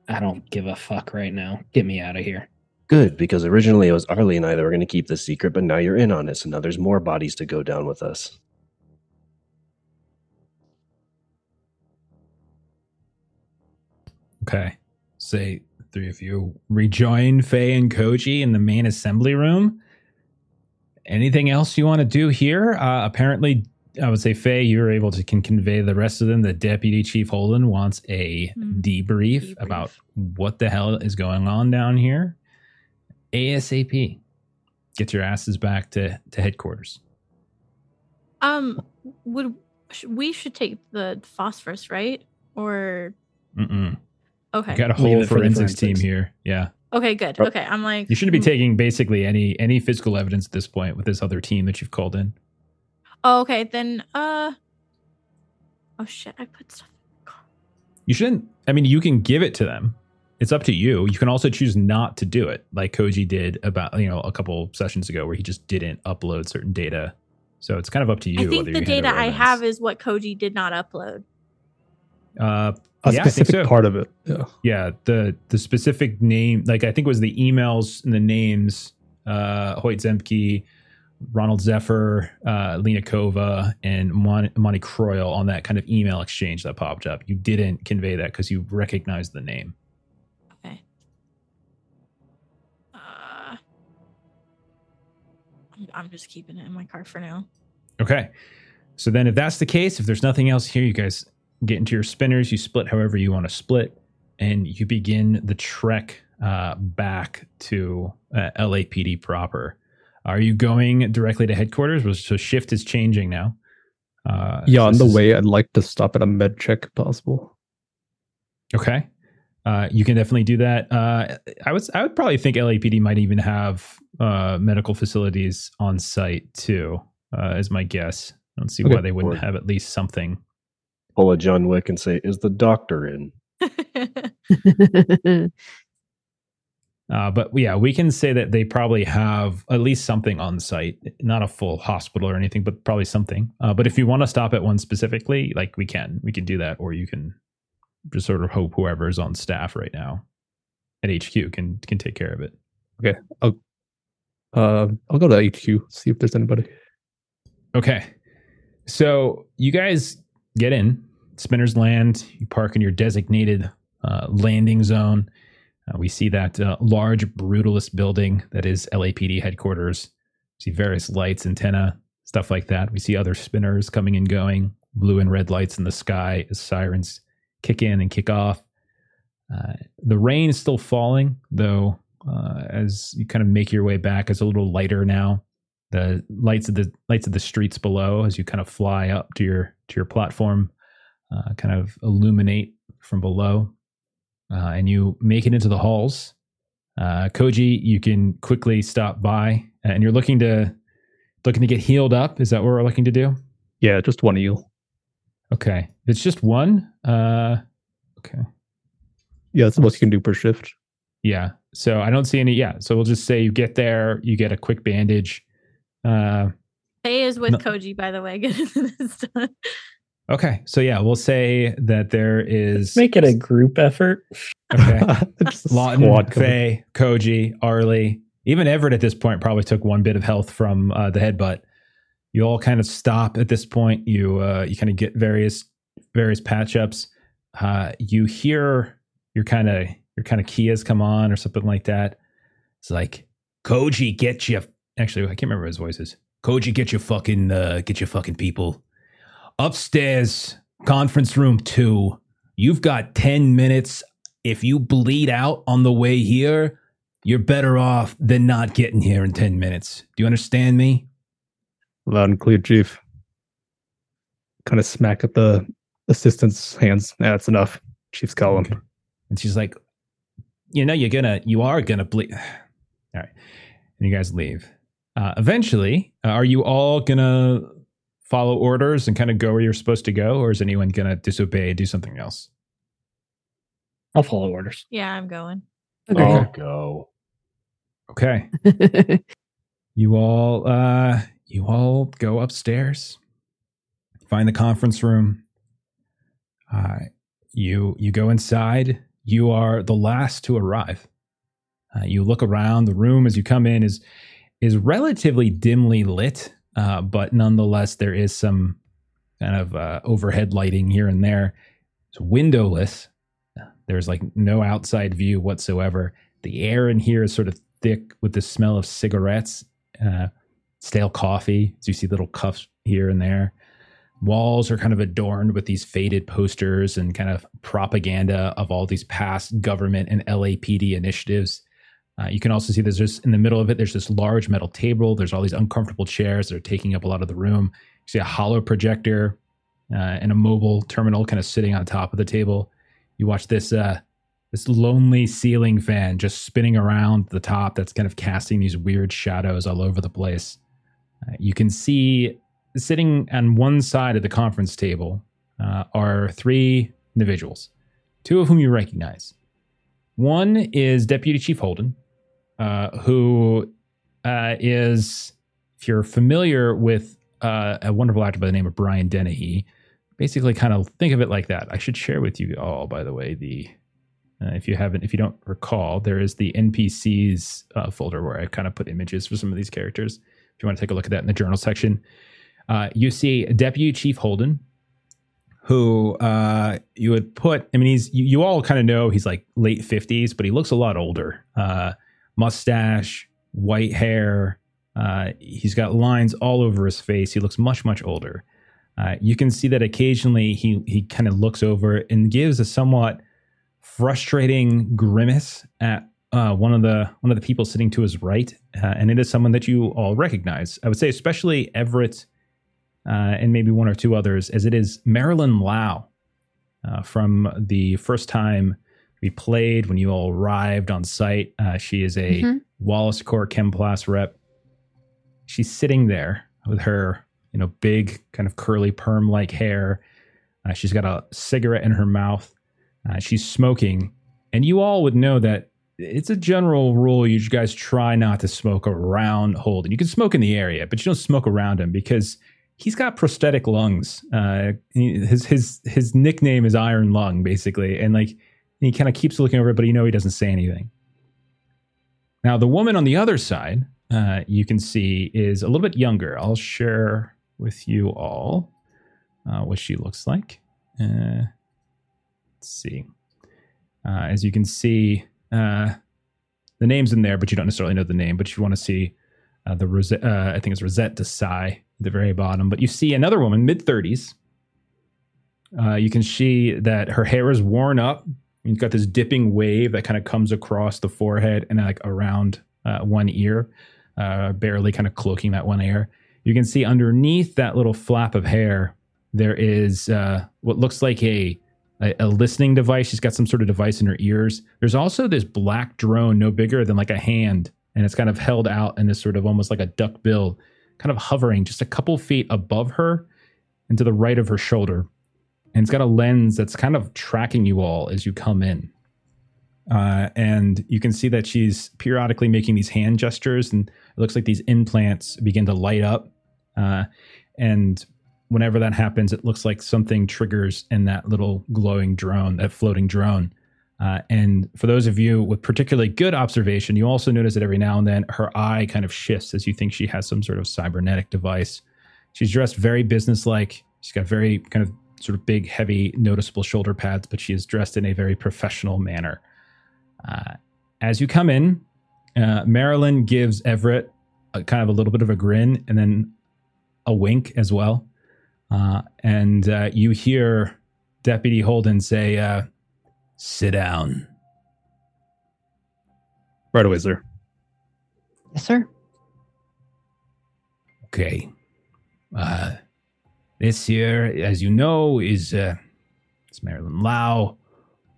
I don't give a fuck right now. Get me out of here. Good, because originally it was Arly and I that were going to keep this secret, but now you're in on it, so now there's more bodies to go down with us. Okay. Say three of you rejoin Fae and Koji in the main assembly room. Anything else you want to do here? Uh, apparently, I would say Fae, you're able to can convey the rest of them. The deputy chief Holden wants a Hmm. debrief, Debrief. about what the hell is going on down here. ASAP. Get your asses back to to headquarters. Um, would sh- we should take the phosphorus, right? Or Mm-mm. Okay, I got a whole it for the forensics team here. Yeah. okay, good. Okay, I'm like You shouldn't be hmm. taking basically any any physical evidence at this point with this other team that you've called in. Oh, okay, then uh. Oh shit! I put stuff. in the car. You shouldn't. I mean, you can give it to them. It's up to you. You can also choose not to do it, like Koji did about you know a couple sessions ago, where he just didn't upload certain data. So it's kind of up to you. I think the data I have is what Koji did not upload. Uh, A Yeah, specific so. part of it. Yeah. yeah, the the specific name, like I think it was the emails and the names, uh, Hoyt Zemke, Ronald Zephyr, uh, Lena Kova, and Mon- Monty Croyle on that kind of email exchange that popped up. You didn't convey that because you recognized the name. Okay. Uh, I'm, I'm just keeping it in my car for now. Okay. So then, if that's the case, if there's nothing else here, you guys get into your spinners, you split however you want to split, and you begin the trek uh, back to uh, LAPD proper. Are you going directly to headquarters? Was- So shift is changing now. Uh, Yeah, so on the is- way, I'd like to stop at a med check if possible. Okay. Uh, you can definitely do that. Uh, I would I would probably think LAPD might even have uh, medical facilities on site too, uh, as my guess. I don't see Okay. why they wouldn't have at least something. Pull a John Wick and say, "Is the doctor in?" Uh, but yeah, we can say that they probably have at least something on site, not a full hospital or anything, but probably something. Uh, but if you want to stop at one specifically, like we can, we can do that, or you can just sort of hope whoever is on staff right now at HQ can can take care of it. Okay, I'll uh, I'll go to HQ, see if there's anybody. Okay. So you guys get in, Spinner's Land. You park in your designated uh, landing zone. Uh, we see that uh, large brutalist building that is LAPD headquarters. see various lights, antenna, stuff like that. We see other spinners coming and going, blue and red lights in the sky as sirens kick in and kick off. Uh, the rain is still falling, though, uh, as you kind of make your way back. It's a little lighter now the lights of the lights of the streets below as you kind of fly up to your to your platform uh, kind of illuminate from below uh, and you make it into the halls uh, koji you can quickly stop by and you're looking to looking to get healed up is that what we're looking to do Yeah, just one eel. okay it's just one uh okay Yeah, that's the most you can do per shift. yeah so i don't see any yeah so we'll just say you get there you get a quick bandage uh Fae is with No. Koji, by the way. Getting this done. Okay so yeah we'll say that there is Make it a group effort. okay Lawton. Fae, Koji, Arly, even Everett at this point probably took one bit of health from uh, the headbutt. You all kind of stop at this point. You uh, you kind of get various various patch ups. Uh, you hear your kind of your kind of Kias come on or something like that. It's like Koji, get you. Actually, I can't remember his voice is. Koji, get your fucking uh, get your fucking people upstairs. Conference room two. You've got ten minutes if you bleed out on the way here, you're better off than not getting here in 10 minutes. Do you understand me? Loud and clear, Chief. Kind of smack at the assistant's hands. Yeah, that's enough. Chief's calling. Okay. And she's like, you know, you're gonna, you are gonna bleed. All right. And you guys leave. Uh, eventually, uh, are you all gonna follow orders and kind of go where you're supposed to go, or is anyone gonna disobey and do something else? I'll follow orders. Yeah, I'm going. Okay. I'll go. Okay. you all uh you all go upstairs find the conference room uh you you go inside you are the last to arrive Uh, you look around the room as you come in is is relatively dimly lit, uh, but nonetheless there is some kind of uh, overhead lighting here and there. It's windowless. There's like no outside view whatsoever. The air in here is sort of thick with the smell of cigarettes, uh, stale coffee. As you see little cuffs here and there. Walls are kind of adorned with these faded posters and kind of propaganda of all these past government and LAPD initiatives. Uh, you can also see there's just in the middle of it, there's this large metal table. There's all these uncomfortable chairs that are taking up a lot of the room. You see a holo projector uh, and a mobile terminal kind of sitting on top of the table. You watch this uh, this lonely ceiling fan just spinning around the top that's kind of casting these weird shadows all over the place. Uh, you can see sitting on one side of the conference table uh, are three individuals, two of whom you recognize. One is Deputy Chief Holden, uh, who uh, is, if you're familiar with uh, a wonderful actor by the name of Brian Dennehy, basically kind of think of it like that. I should share with you all, by the way, the uh, if you haven't, if you don't recall, there is the NPCs uh, folder where I kind of put images for some of these characters. If you want to take a look at that in the journal section, uh, you see Deputy Chief Holden, who uh, you would put. I mean, he's you, you all kind of know he's like late fifties, but he looks a lot older. Mustache, white hair. Uh, he's got lines all over his face. He looks much much older. Uh, you can see that occasionally he he kind of looks over and gives a somewhat frustrating grimace at uh, one of the one of the people sitting to his right, uh, and it is someone that you all recognize. I would say, especially Everett uh, and maybe one or two others, as it is Marilyn Lau uh, from the first time we played when you all arrived on site. Uh, she is a mm-hmm. Wallace Corps Chemplast rep. She's sitting there with her, you know, big kind of curly perm like hair. Uh, she's got a cigarette in her mouth. Uh, she's smoking, and you all would know that it's a general rule you guys try not to smoke around Holden. You can smoke in the area, but you don't smoke around him because he's got prosthetic lungs. Uh, his his his nickname is Iron Lung, basically, and like he kind of keeps looking over, it, but you know he doesn't say anything. Now the woman on the other side, uh, you can see, is a little bit younger. I'll share with you all uh, what she looks like. Uh, let's see. Uh, as you can see, uh, the name's in there, but you don't necessarily know the name. But you want to see uh, the Rosette, I think it's Rosette Desai at the very bottom. But you see another woman, mid 30s. Uh, you can see that her hair is worn up. You've got this dipping wave that kind of comes across the forehead and like around uh, one ear, uh, barely kind of cloaking that one ear. You can see underneath that little flap of hair, there is uh, what looks like a a, a, listening device. She's got some sort of device in her ears. There's also this black drone, no bigger than like a hand, and it's kind of held out in this sort of almost like a duck bill, kind of hovering just a couple feet above her and to the right of her shoulder. And it's got a lens that's kind of tracking you all as you come in. Uh, and you can see that she's periodically making these hand gestures, and it looks like these implants begin to light up. Uh, and whenever that happens, it looks like something triggers in that little glowing drone, that floating drone. Uh, and for those of you with particularly good observation, you also notice that every now and then her eye kind of shifts as you think she has some sort of cybernetic device. She's dressed very businesslike. She's got very kind of sort of big, heavy, noticeable shoulder pads, but she is dressed in a very professional manner. Uh, as you come in, uh, Marilyn gives Everett a, kind of a little bit of a grin and then a wink as well. Uh, and uh, you hear Deputy Holden say, uh, Sit down. Right away, sir. Yes, sir. Okay. Uh, this here, as you know, is uh, it's Marilyn Lau,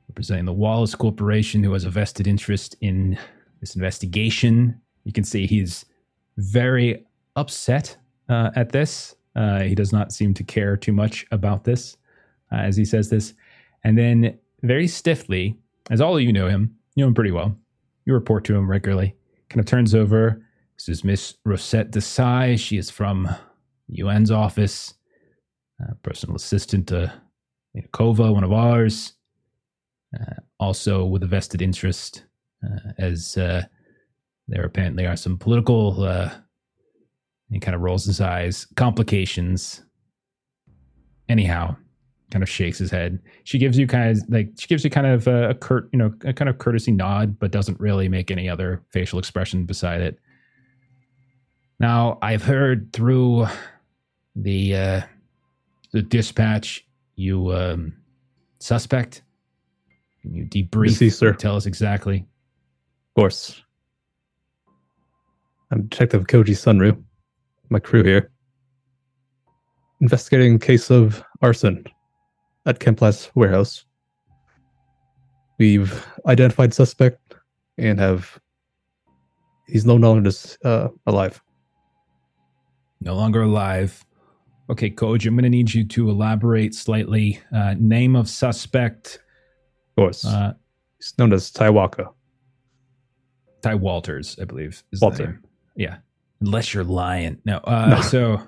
representing the Wallace Corporation, who has a vested interest in this investigation. You can see he's very upset uh, at this. Uh, he does not seem to care too much about this uh, as he says this. And then, very stiffly, as all of you know him, you know him pretty well, you report to him regularly, kind of turns over. This is Miss Rosette Desai. She is from UN's office, uh, personal assistant to Kova, one of ours, uh, also with a vested interest uh, as uh, there apparently are some political. Uh, he kind of rolls his eyes. Complications. Anyhow, kind of shakes his head. She gives you kind of like she gives you kind of a, a curt, you know, a kind of courtesy nod, but doesn't really make any other facial expression beside it. Now, I've heard through the uh, the dispatch you um, suspect. Can you debrief? Sir. Tell us exactly. Of course. I'm Detective Koji Sun-Ru, my crew here. Investigating a case of arson at Chemplast warehouse. We've identified suspect and have he's no longer uh, alive. No longer alive. Okay, Coach, I'm going to need you to elaborate slightly. Uh, name of suspect. Of course. Uh, he's known as Ty Walker. Ty Walters, I believe. Is Walter. Yeah. Unless you're lying. No. Uh, No. So.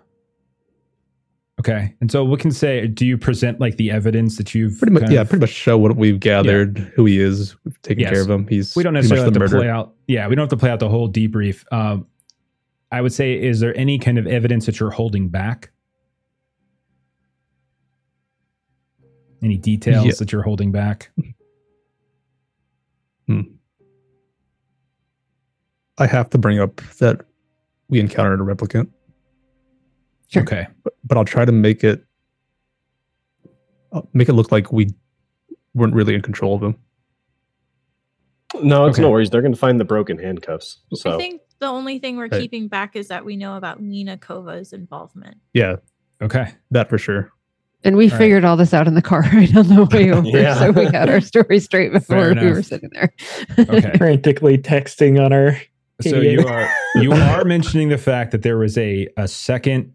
Okay. And so we can say, do you present like the evidence that you've Pretty much, yeah, of- pretty much show what we've gathered, who he is, we've taken Yes. care of him. He's we don't necessarily have to the play out. Yeah, we don't have to play out the whole debrief. Um, I would say, is there any kind of evidence that you're holding back? Any details Yeah. that you're holding back? Hmm. I have to bring up that we encountered a replicant, Sure. Okay. but, but I'll try to make it I'll make it look like we weren't really in control of him. No, it's Okay. no worries. They're going to find the broken handcuffs. So I think the only thing we're Right. keeping back is that we know about Lena Kova's involvement. Yeah, Okay. that for sure. And we All right. figured all this out in the car right on the way over. Yeah. So we had our story straight before we were sitting there. Okay. Frantically texting on our. so you are you are mentioning the fact that there was a a second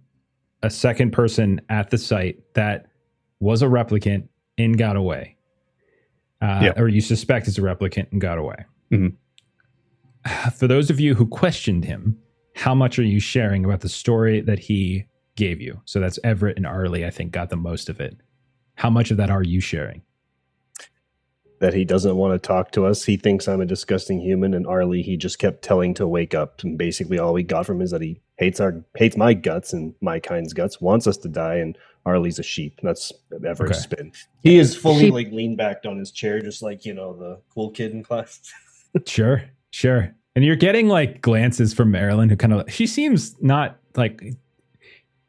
a second person at the site that was a replicant and got away uh, Yeah. or you suspect is a replicant and got away Mhm. for those of you who questioned him how much are you sharing about the story that he gave you so that's everett and arly i think got the most of it how much of that are you sharing that he doesn't want to talk to us. He thinks I'm a disgusting human, and Arly he just kept telling to wake up. And basically, all we got from him is that he hates our hates my guts and my kind's guts, wants us to die, and Arly's a sheep. That's Everett's Okay. spin. He is fully Sheep. like leaned back on his chair, just like you know the cool kid in class. Sure, sure. And you're getting like glances from Marilyn, who kind of she seems not like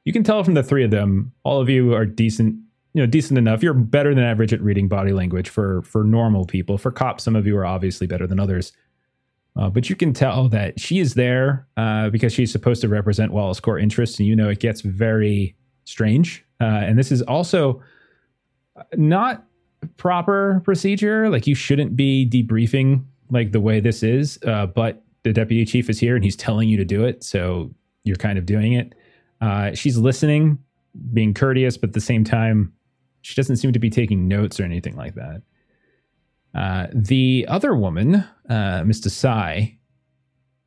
you can tell from the three of them. All of you are decent, you know, decent enough. You're better than average at reading body language for for normal people. For cops, some of you are obviously better than others. Uh, but you can tell that she is there uh, because she's supposed to represent Wallace Core interests, and you know it gets very strange. Uh, and this is also not proper procedure. Like you shouldn't be debriefing like the way this is, uh, but the deputy chief is here and he's telling you to do it, so you're kind of doing it. Uh, she's listening, being courteous, but at the same time, she doesn't seem to be taking notes or anything like that. Uh, the other woman, uh, Miss Desai,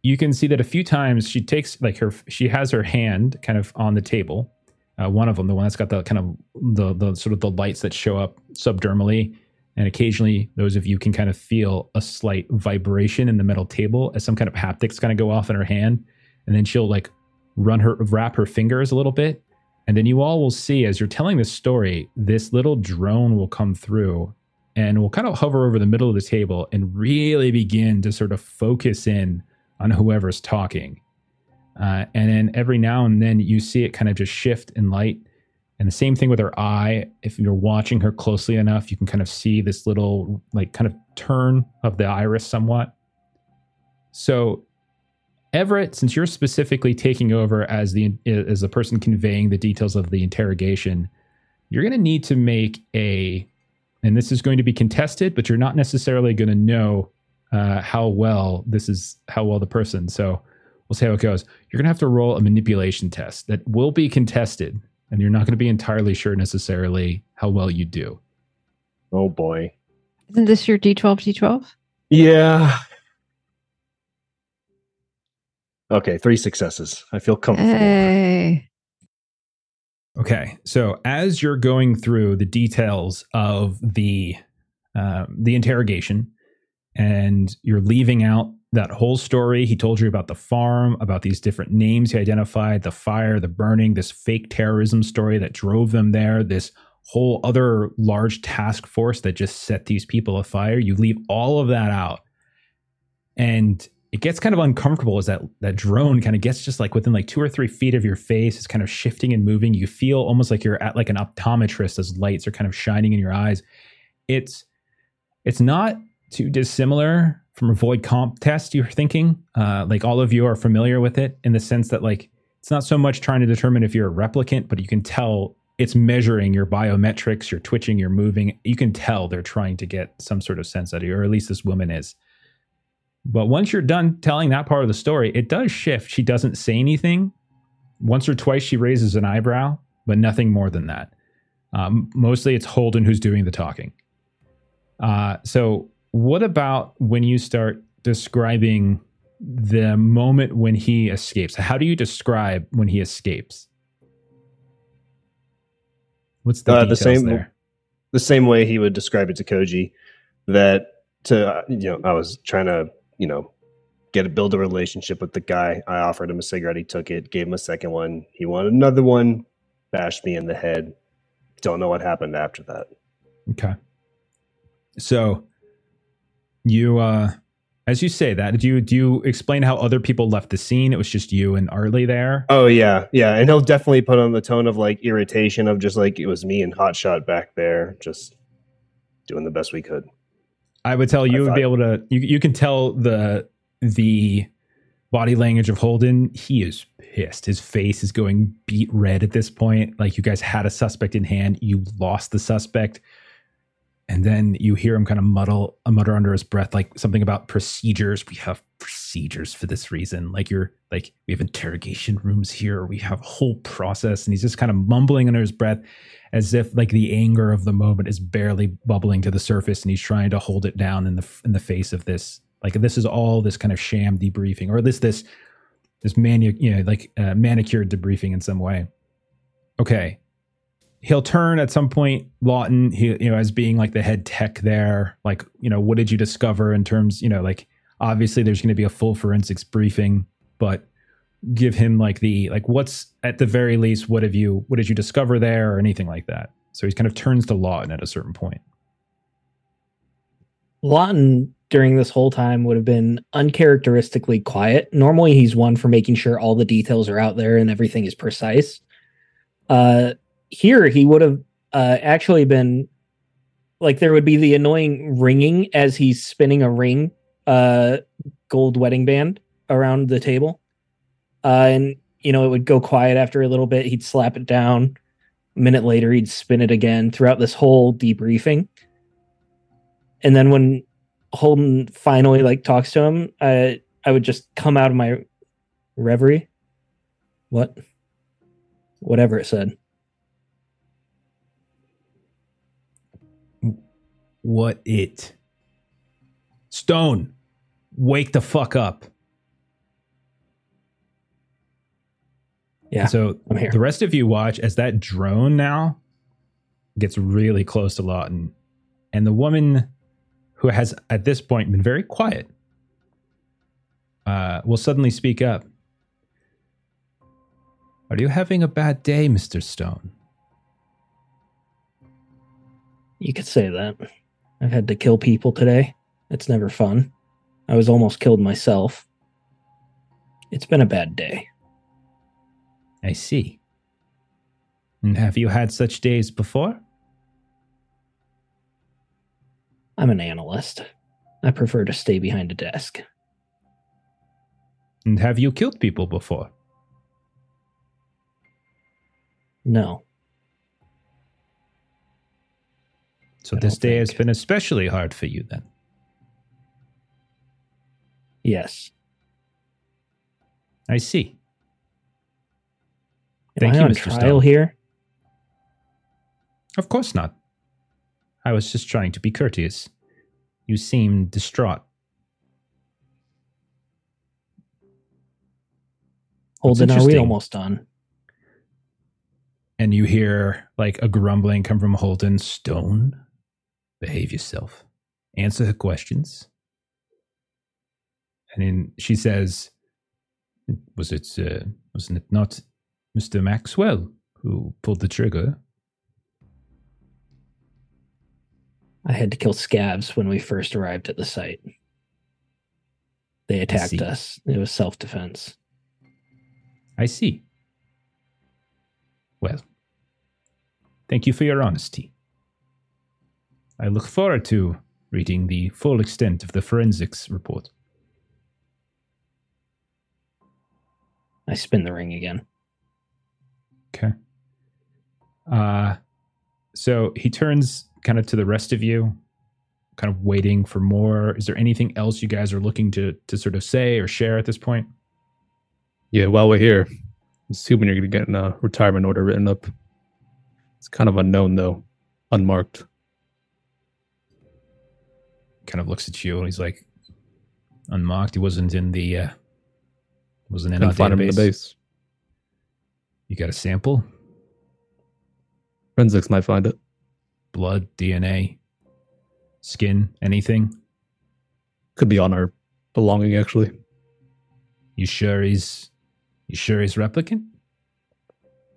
you can see that a few times she takes like her, she has her hand kind of on the table. Uh, one of them, the one that's got the kind of the the sort of the lights that show up subdermally, and occasionally those of you can kind of feel a slight vibration in the metal table as some kind of haptics kind of go off in her hand, and then she'll like run her wrap her fingers a little bit, and then you all will see as you're telling this story, this little drone will come through and will kind of hover over the middle of the table and really begin to sort of focus in on whoever's talking. Uh, and then every now and then you see it kind of just shift in light. And the same thing with her eye. If you're watching her closely enough, you can kind of see this little, like, kind of turn of the iris somewhat. So, Everett, since you're specifically taking over as the as the person conveying the details of the interrogation, you're going to need to make a, and this is going to be contested, but you're not necessarily going to know uh, how well this is how well the person. So we'll see how it goes. You're going to have to roll a manipulation test that will be contested, and you're not going to be entirely sure necessarily how well you do. Oh boy. Isn't this your D12 D12? Yeah. Okay, three successes. I feel comfortable. Hey. Okay, so as you're going through the details of the um, the interrogation, and you're leaving out that whole story. He told you about the farm, about these different names he identified, the fire, the burning, this fake terrorism story that drove them there, this whole other large task force that just set these people afire. You leave all of that out. And it gets kind of uncomfortable as that that drone kind of gets just like within like two or three feet of your face. It's kind of shifting and moving. You feel almost like you're at like an optometrist as lights are kind of shining in your eyes. It's it's not too dissimilar from a Voight-Kampff test. You're thinking uh, like all of you are familiar with it in the sense that like it's not so much trying to determine if you're a replicant, but you can tell it's measuring your biometrics, you're twitching, you're moving. You can tell they're trying to get some sort of sense out of you, or at least this woman is. But once you're done telling that part of the story, it does shift. She doesn't say anything. Once or twice, she raises an eyebrow, but nothing more than that. Um, mostly, it's Holden who's doing the talking. Uh, so, what about when you start describing the moment when he escapes? How do you describe when he escapes? What's the, Uh, the same- there? the same way he would describe it to Koji that to uh, you know I was trying to you know get a build a relationship with the guy. I offered him a cigarette, he took it, gave him a second one. He wanted another one, bashed me in the head. Don't know what happened after that. Okay. So you uh as you say that, do you do you explain how other people left the scene? It was just you and Arly there? Oh yeah, yeah, and he'll definitely put on the tone of like irritation of just like it was me and Hotshot back there, just doing the best we could. I would tell you I would be able to you you can tell the the body language of Holden. He is pissed. His face is going beet red at this point. Like you guys had a suspect in hand, you lost the suspect. And then you hear him kind of muddle a mutter under his breath, like something about procedures. We have procedures for this reason. Like you're like, we have interrogation rooms here. We have a whole process. And he's just kind of mumbling under his breath as if like the anger of the moment is barely bubbling to the surface and he's trying to hold it down in the in the face of this like this is all this kind of sham debriefing or least this this manu you know like uh, manicured debriefing in some way okay he'll turn at some point lawton he you know as being like the head tech there like you know what did you discover in terms you know like obviously there's going to be a full forensics briefing but give him like the like what's at the very least what have you what did you discover there or anything like that so he kind of turns to lawton at a certain point Lawton during this whole time would have been uncharacteristically quiet. Normally, he's one for making sure all the details are out there and everything is precise. Uh, here, he would have uh, actually been like there would be the annoying ringing as he's spinning a ring, uh, gold wedding band around the table, uh, and you know it would go quiet after a little bit. He'd slap it down. A minute later, he'd spin it again throughout this whole debriefing and then when Holden finally like talks to him, I I would just come out of my reverie. What? Whatever it said. What it stone wake the fuck up Yeah, And so the rest of you watch as that drone now gets really close to Lawton. And the woman who has at this point been very quiet uh, will suddenly speak up. Are you having a bad day, Mr. Stone? You could say that. I've had to kill people today. It's never fun. I was almost killed myself. It's been a bad day. I see. And have you had such days before? I'm an analyst. I prefer to stay behind a desk. And have you killed people before? No. So I this day has been especially hard for you then. Yes. I see. Am Thank I you, on Mr. trial Stone. here? Of course not. I was just trying to be courteous. You seem distraught. Holden, are we almost done? And you hear like a grumbling come from Holden. Stone, behave yourself. Answer her questions. And then she says, "Was it? Uh, wasn't it not Mister Maxwell who pulled the trigger?" I had to kill scabs when we first arrived at the site. They attacked us. It was self defense. I see. Well, thank you for your honesty. I look forward to reading the full extent of the forensics report. I spin the ring again. Okay. Uh so he turns kind of to the rest of you, kind of waiting for more. Is there anything else you guys are looking to to sort of say or share at this point? Yeah, while we're here, assuming you're going to get a retirement order written up. It's kind of unknown, though, unmarked. Kind of looks at you and he's like unmarked. He wasn't in the uh wasn't in Couldn't our him in the base. You got a sample? Forensics might find it. Blood, DNA, skin, anything? Could be on our belonging, actually. You sure he's you sure he's replicant?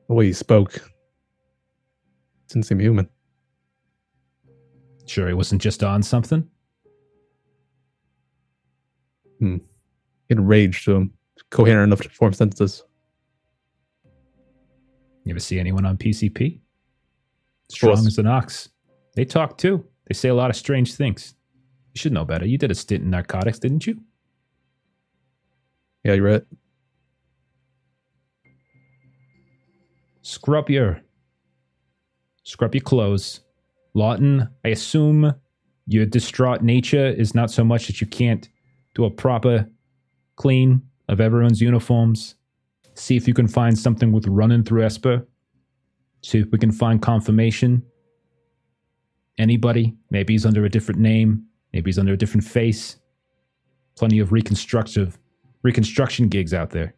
The way he spoke didn't seem human. Sure he wasn't just on something? Hmm. He had rage to him, coherent enough to form sentences. You ever see anyone on PCP? Strong as an ox. They talk too. They say a lot of strange things. You should know better. You did a stint in narcotics, didn't you? Yeah, you're right. Scrub your scrub your clothes. Lawton, I assume your distraught nature is not so much that you can't do a proper clean of everyone's uniforms. See if you can find something with running through Esper. See if we can find confirmation. Anybody? Maybe he's under a different name. Maybe he's under a different face. Plenty of reconstructive reconstruction gigs out there.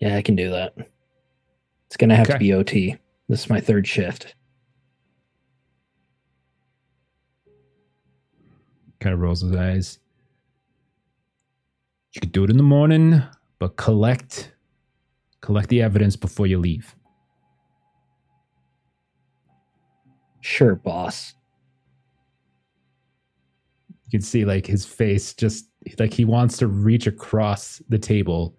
Yeah, I can do that. It's going to have Okay. to be OT. This is my third shift. Kind of rolls his eyes. You could do it in the morning, but collect collect the evidence before you leave. Sure, boss. You can see like his face just like he wants to reach across the table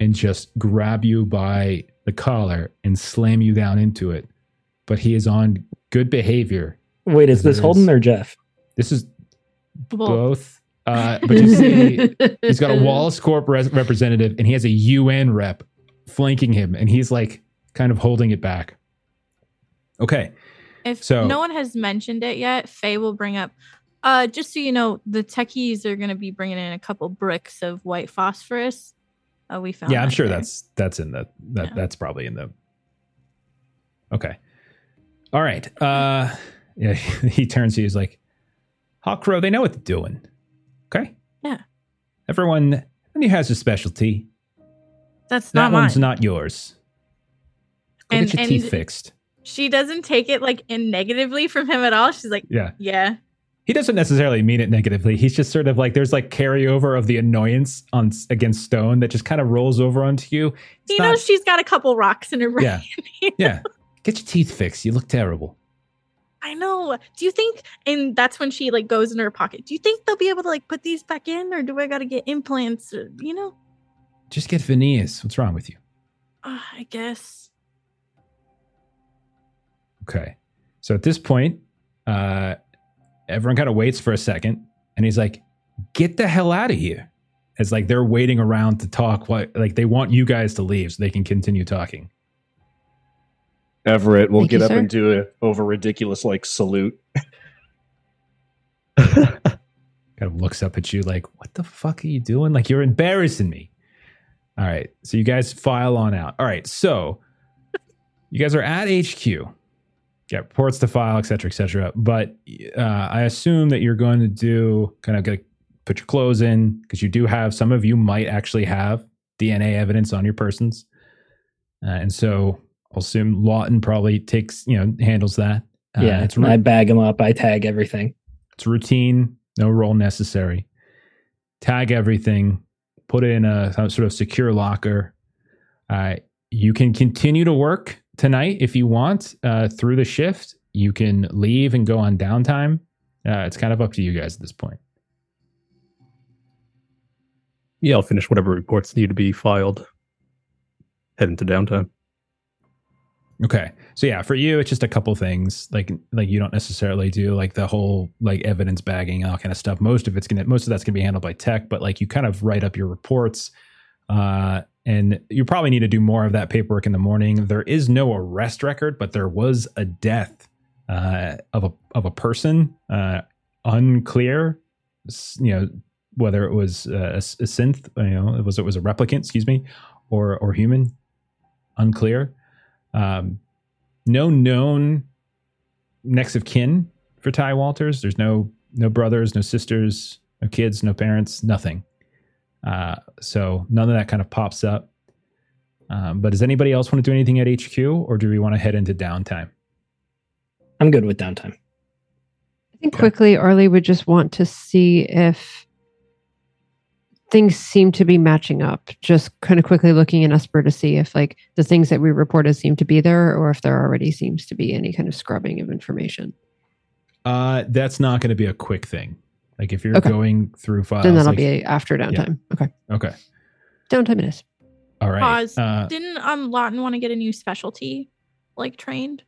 and just grab you by the collar and slam you down into it. But he is on good behavior. Wait, is this Holden or Jeff? This is Both. both. Uh, but you see, he's got a Wallace Corp res- representative and he has a UN rep flanking him, and he's like kind of holding it back. Okay. If So- no one has mentioned it yet, Fae will bring up. Uh, just so you know, the techies are going to be bringing in a couple bricks of white phosphorus. Uh, we found. yeah, I'm sure there. that's that's in the that Yeah. that's probably in the. Okay. All right. Uh, yeah. He turns to you. He's like, "Harcrow, they know what they're doing. Okay. Yeah. Everyone, everyone has a specialty. that's That not mine. one's not yours. Go And- get your teeth fixed. she doesn't take it like in negatively from him at all. She's like, Yeah. yeah, he doesn't necessarily mean it negatively. He's just sort of like there's like carryover of the annoyance on against Stone that just kind of rolls over onto you. It's he not- knows she's got a couple rocks in her brain. Yeah. yeah. Get your teeth fixed. You look terrible. I know. Do you think? And that's when she like goes in her pocket. Do you think they'll be able to like put these back in, or do I got to get implants? Or, you know, Just get veneers. What's wrong with you? uh, I guess. Okay. So at this point, uh, everyone kind of waits for a second, and he's like, "Get the hell out of here!" It's like they're waiting around to talk. What like they want you guys to leave so they can continue talking. Everett will Thank get you, up sir. and do a over ridiculous like salute. kind of looks up at you like, what the fuck are you doing? Like, you're embarrassing me. All right. So you guys file on out. All right. So you guys are at HQ. Got reports to file, et cetera, et cetera. But uh, I assume that you're going to do kind of get, put your clothes in because you do have, some of you might actually have DNA evidence on your persons. Uh, and so I'll assume Lawton probably takes, you know, handles that. Uh, yeah, it's, I bag them up. I tag everything. it's routine No roll necessary. Tag everything. Put it in a sort of secure locker. Uh, you can continue to work tonight if you want uh, through the shift. You can leave and go on downtime. Uh, it's kind of up to you guys at this point. Yeah, I'll finish whatever reports need to be filed. Head into downtime. Okay. So yeah, for you, it's just a couple things. Like like you don't necessarily do like the whole like evidence bagging, all kind of stuff. Most of it's gonna most of that's gonna be handled by tech, but like you kind of write up your reports. Uh and you probably need to do more of that paperwork in the morning. There is no arrest record, but there was a death uh, of a of a person. Uh, unclear, you know, whether it was a, a synth, you know, it was it was a replicant, excuse me, or or human. Unclear. Um, no known next of kin for Ty Walters. There's no no brothers, no sisters, no kids, no parents, nothing. Uh, so none of that kind of pops up. Um, but does anybody else want to do anything at HQ, or do we want to head into downtime? I'm good with downtime. I think okay. quickly, Arly would just want to see if things seem to be matching up. Just kind of quickly looking in Esper to see if like the things that we reported seem to be there, or if there already seems to be any kind of scrubbing of information. Uh, that's not going to be a quick thing. Like if you're okay. going through files, then that'll like, be after downtime. Yeah. Okay. Okay. Downtime it is. All right. Pause. Uh, Didn't um Lawton want to get a new specialty, like trained?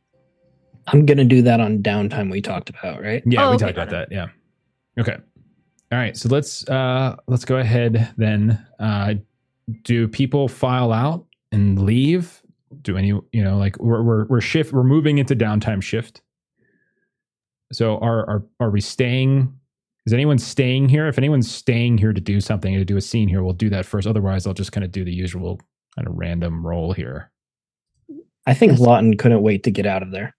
I'm gonna do that on downtime we talked about, right? Yeah, oh, we okay, talked about it. that. Yeah. Okay. All right. So let's uh let's go ahead then. Uh do people file out and leave? Do any you know like we're we're we're shift we're moving into downtime shift. So are are are we staying is anyone staying here? If anyone's staying here to do something, to do a scene here, we'll do that first. Otherwise, I'll just kind of do the usual kind of random roll here. I think. Lawton couldn't wait to get out of there.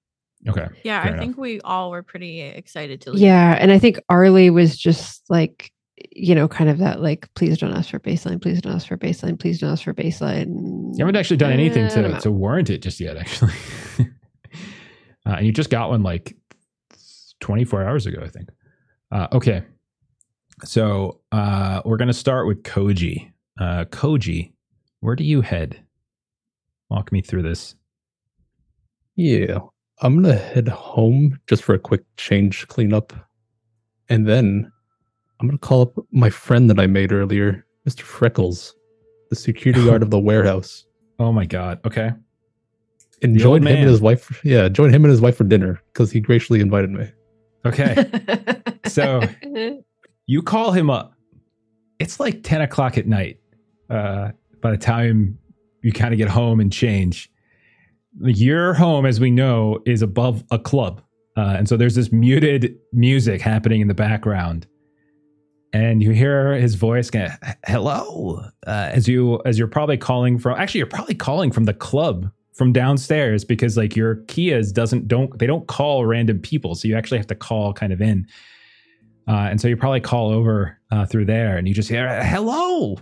Okay. Yeah, I enough. think we all were pretty excited to leave. Yeah, and I think Arly was just like, you know, kind of that like, please don't ask for baseline, please don't ask for baseline, please don't ask for baseline. You haven't actually done anything to, to warrant it just yet, actually. uh, and you just got one like 24 hours ago, I think. Uh, okay. So uh, we're going to start with Koji. Uh, Koji, where do you head? Walk me through this. Yeah, I'm going to head home just for a quick change cleanup. And then I'm going to call up my friend that I made earlier, Mr. Freckles, the security guard of the warehouse. Oh my God. Okay. And join him and his wife. Yeah, join him and his wife for dinner because he graciously invited me. Okay. so you call him up. It's like 10 o'clock at night. Uh, by the time you kind of get home and change, your home, as we know, is above a club. Uh, and so there's this muted music happening in the background. And you hear his voice going, hello, uh, as you as you're probably calling from. Actually, you're probably calling from the club from downstairs because like your Kias doesn't don't they don't call random people, so you actually have to call kind of in. Uh, and so you probably call over uh, through there, and you just hear "Hello,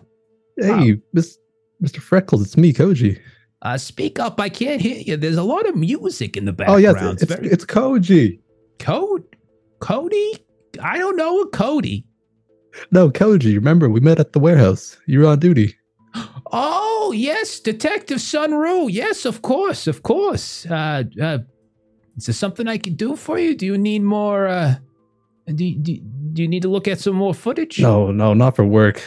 hey, Miss, Mr. Freckles, it's me, Koji." Uh, speak up! I can't hear you. There's a lot of music in the background. Oh yeah, it's, it's, it's Koji. Code, Cody. I don't know a Cody. No, Koji. Remember, we met at the warehouse. You were on duty. Oh yes, Detective Sun-Ru. Yes, of course, of course. Uh, uh, is there something I can do for you? Do you need more? Uh, do, do, do you need to look at some more footage? No, no, not for work.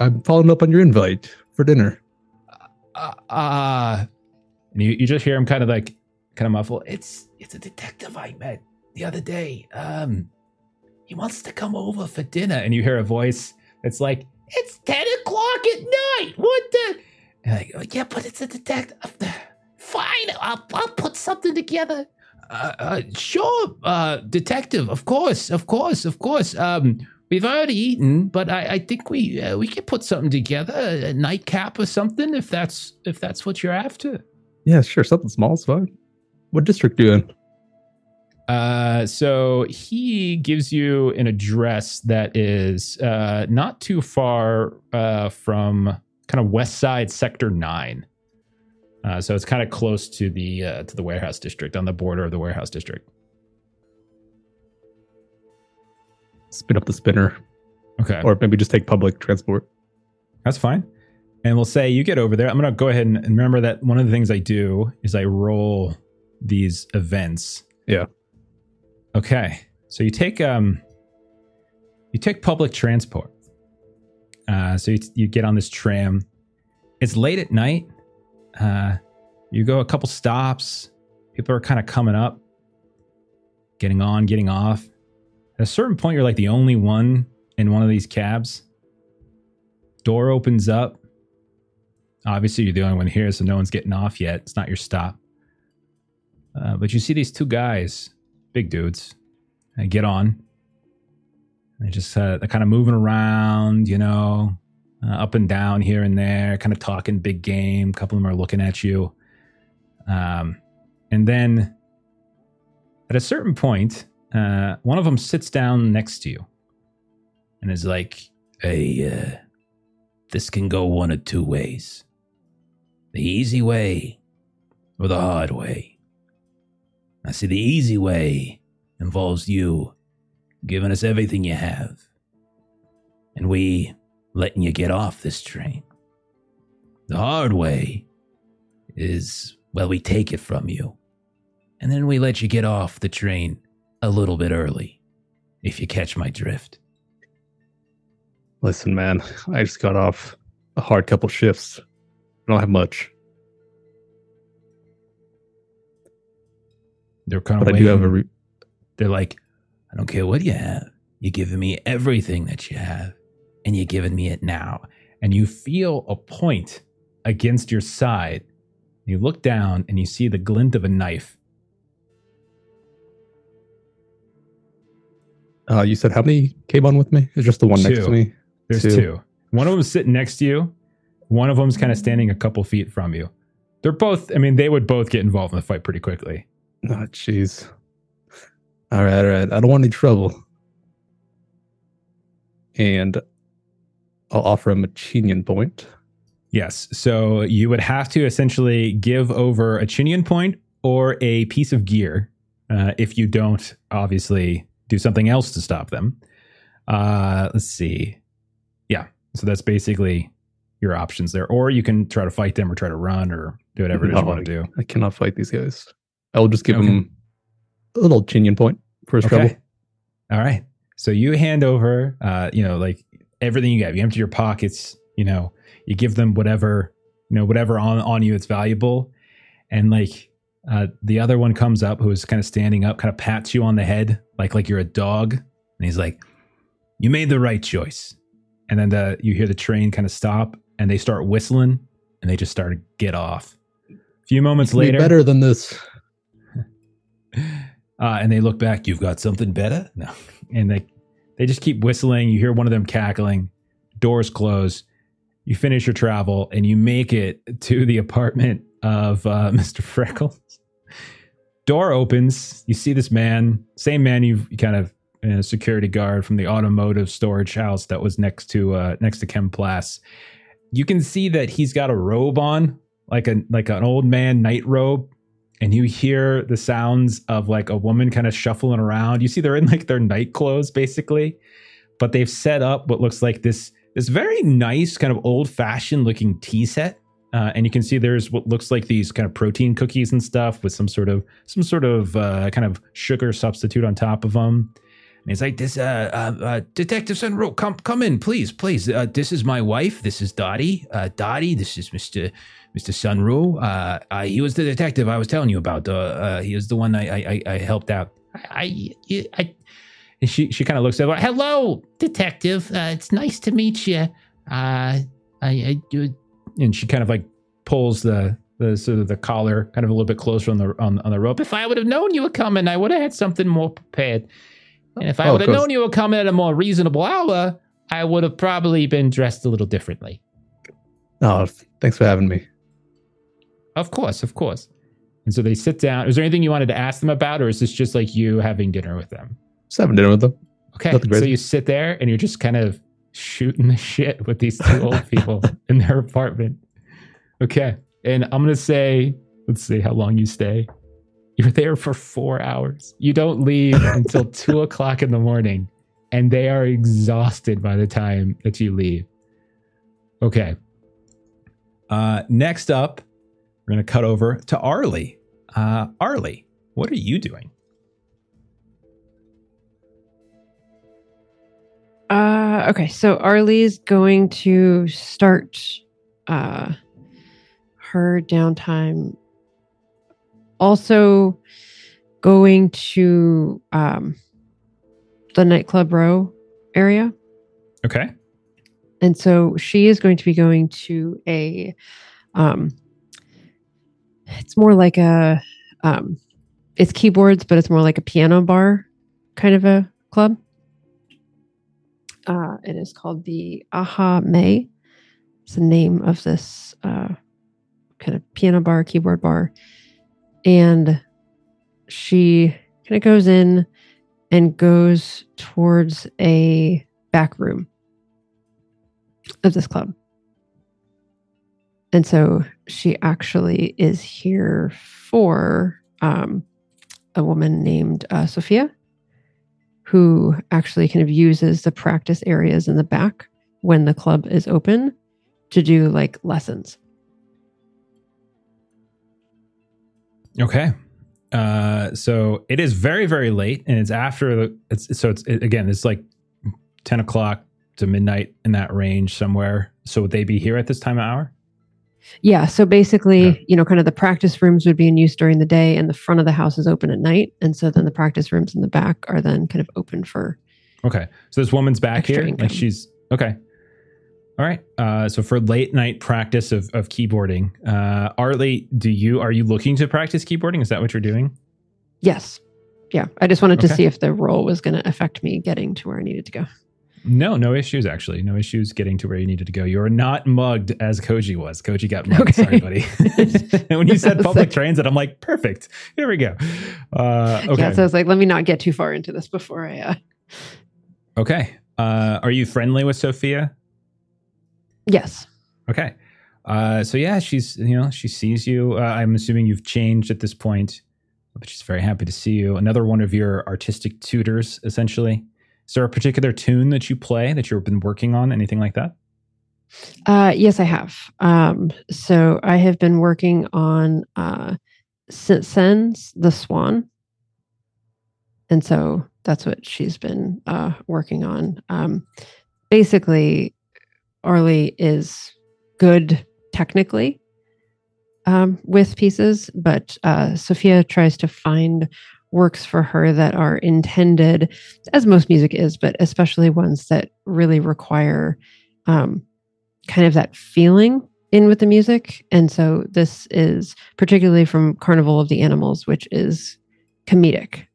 I'm following up on your invite for dinner. Uh, uh and you, you just hear him kind of like kind of muffle. It's it's a detective I met the other day. Um, he wants to come over for dinner, and you hear a voice. It's like, it's 10 o'clock at night. What the? And go, yeah, but it's a detective. Fine, I'll, I'll put something together. Uh, uh, sure, uh, detective. Of course, of course, of course. Um, we've already eaten, but I, I think we uh, we can put something together, a nightcap or something, if that's if that's what you're after. Yeah, sure. Something small is fine. What district are you in? Uh, so he gives you an address that is uh, not too far uh, from kind of West Side Sector Nine. Uh, so it's kind of close to the uh, to the warehouse district on the border of the warehouse district. Spin up the spinner, Okay. or maybe just take public transport. That's fine. And we'll say you get over there. I'm going to go ahead and and remember that one of the things I do is I roll these events. Yeah. Okay. So you take um you take public transport. Uh so you, you get on this tram. It's late at night. Uh you go a couple stops. People are kind of coming up, getting on, getting off. At a certain point you're like the only one in one of these cabs. Door opens up. Obviously, you're the only one here, so no one's getting off yet. It's not your stop. Uh, but you see these two guys, big dudes, and get on. They just uh, they're kind of moving around, you know, uh, up and down here and there, kind of talking big game. A couple of them are looking at you. Um, and then at a certain point, uh, one of them sits down next to you and is like, Hey, uh, this can go one of two ways the easy way or the hard way. I see the easy way involves you giving us everything you have, and we letting you get off this train. The hard way is, well, we take it from you, and then we let you get off the train a little bit early, if you catch my drift. Listen, man, I just got off a hard couple shifts. I don't have much, they're kind of. but I do have a. Re- they're like, I don't care what you have. You're giving me everything that you have, and you're giving me it now. and you feel a point against your side. You look down and you see the glint of a knife. Uh, you said how many came on with me? It's just the one next to me. There's Two. two. One of them's sitting next to you. One of them's kind of standing a couple feet from you. They're both. I mean, they would both get involved in the fight pretty quickly. Oh, jeez. All right, all right. I don't want any trouble. And I'll offer him a Chinyen point. Yes. So you would have to essentially give over a Chinyen point or a piece of gear uh, if you don't obviously do something else to stop them. Uh, let's see. Yeah. So that's basically your options there. Or you can try to fight them or try to run or do whatever it is you want to do. I cannot fight these guys. I will just give Okay. him a little Chinyen point for his trouble. All right. So you hand over, uh, you know, like everything you have. You empty your pockets. You know, you give them whatever, you know, whatever on on you it's valuable, and like uh, the other one comes up who is kind of standing up, kind of pats you on the head, like like you're a dog, and he's like, "You made the right choice." And then the you hear the train kind of stop, and they start whistling, and they just start to get off. A few moments Can be later, better than this. uh, and they look back. You've got something better? No. And they they just keep whistling. You hear one of them cackling. Doors close. You finish your travel and you make it to the apartment of uh, Mr. Freckles. Door opens. You see this man, same man you kind of uh, security guard from the automotive storage house that was next to uh, next to Chemplast. You can see that he's got a robe on, like a like an old man night robe and you hear the sounds of like a woman kind of shuffling around. You see they're in like their night clothes basically, but they've set up what looks like this this very nice kind of old fashioned looking tea set. Uh, and you can see there's what looks like these kind of protein cookies and stuff with some sort of some sort of uh, kind of sugar substitute on top of them. And he's like, "This, uh, uh, uh Detective Sun-Ru, come, come in, please, please. Uh, this is my wife. This is Dottie. Dottie. This is Mister. Uh, uh, he was the detective I was telling you about. He was the one I I, I helped out. I I, I and she she kind of looks at. Hello, detective. Uh, it's nice to meet you. Uh, I, I do, and she kind of like pulls the the sort of the collar kind of a little bit closer on the on, on the rope. If I would have known you were coming, I would have had something more prepared. And if I Oh, would have known you were coming at a more reasonable hour, I would have probably been dressed a little differently. Oh, thanks for having me. Of course, of course. And so they sit down. Is there anything you wanted to ask them about, or is this just like you having dinner with them? Just having dinner with them. Okay. So you sit there and you're just kind of shooting the shit with these two old people in their apartment. Okay. And I'm going to say, let's see how long you stay. You're there for four hours. You don't leave until two o'clock in the morning. and they are exhausted by the time that you leave. Okay. Uh, next up, we're going to cut over to Arly. Uh, Arly, what are you doing? Uh, okay, so Arly's going to start uh, her downtime. Also, going to um, the nightclub row area. Okay. And so she is going to be going to a um it's more like a um it's keyboards, but it's more like a piano bar kind of a club. Uh it is called the Aha May. It's the name of this uh kind of piano bar, keyboard bar. And she kind of goes in and goes towards a back room of this club. And so she actually is here for um, a woman named uh, Sophia, who actually kind of uses the practice areas in the back when the club is open to do like lessons. Okay. Uh, so it is very, very late, and it's after the. It's so it's it, again. It's like ten o'clock to midnight in that range somewhere. So would they be here at this time of hour? Yeah. So basically, you know, kind of the practice rooms would be in use during the day, and the front of the house is open at night, and so then the practice rooms in the back are then kind of open for. Okay. So this woman's back here, income. like she's okay. All right. Uh, so for late night practice of, of keyboarding, uh, Arly, do you are you looking to practice keyboarding? Is that what you're doing? Yes. Yeah. I just wanted to see if the roll was going to affect me getting to where I needed to go. No, no issues actually. No issues getting to where you needed to go. You're not mugged as Koji was. Koji got mugged. Okay. Sorry, buddy. and when you said public like- transit, I'm like, perfect. Here we go. Uh, okay. Yeah. So I was like, let me not get too far into this before I. Uh, okay. Uh, are you friendly with Sophia? yes. Okay. Uh, so yeah, she's you know she sees you. Uh, I'm assuming you've changed at this point, but she's very happy to see you. Another one of your artistic tutors, essentially. Is there a particular tune that you play that you've been working on? Anything like that? Uh, yes, I have. Um, so I have been working on uh, The Swan. And so that's what she's been uh, working on. Um, basically, Arly is good technically um, with pieces, but uh, Sophia tries to find works for her that are intended, as most music is, but especially ones that really require um, kind of that feeling in with the music. And so this is particularly from Carnival of the Animals, which is comedic.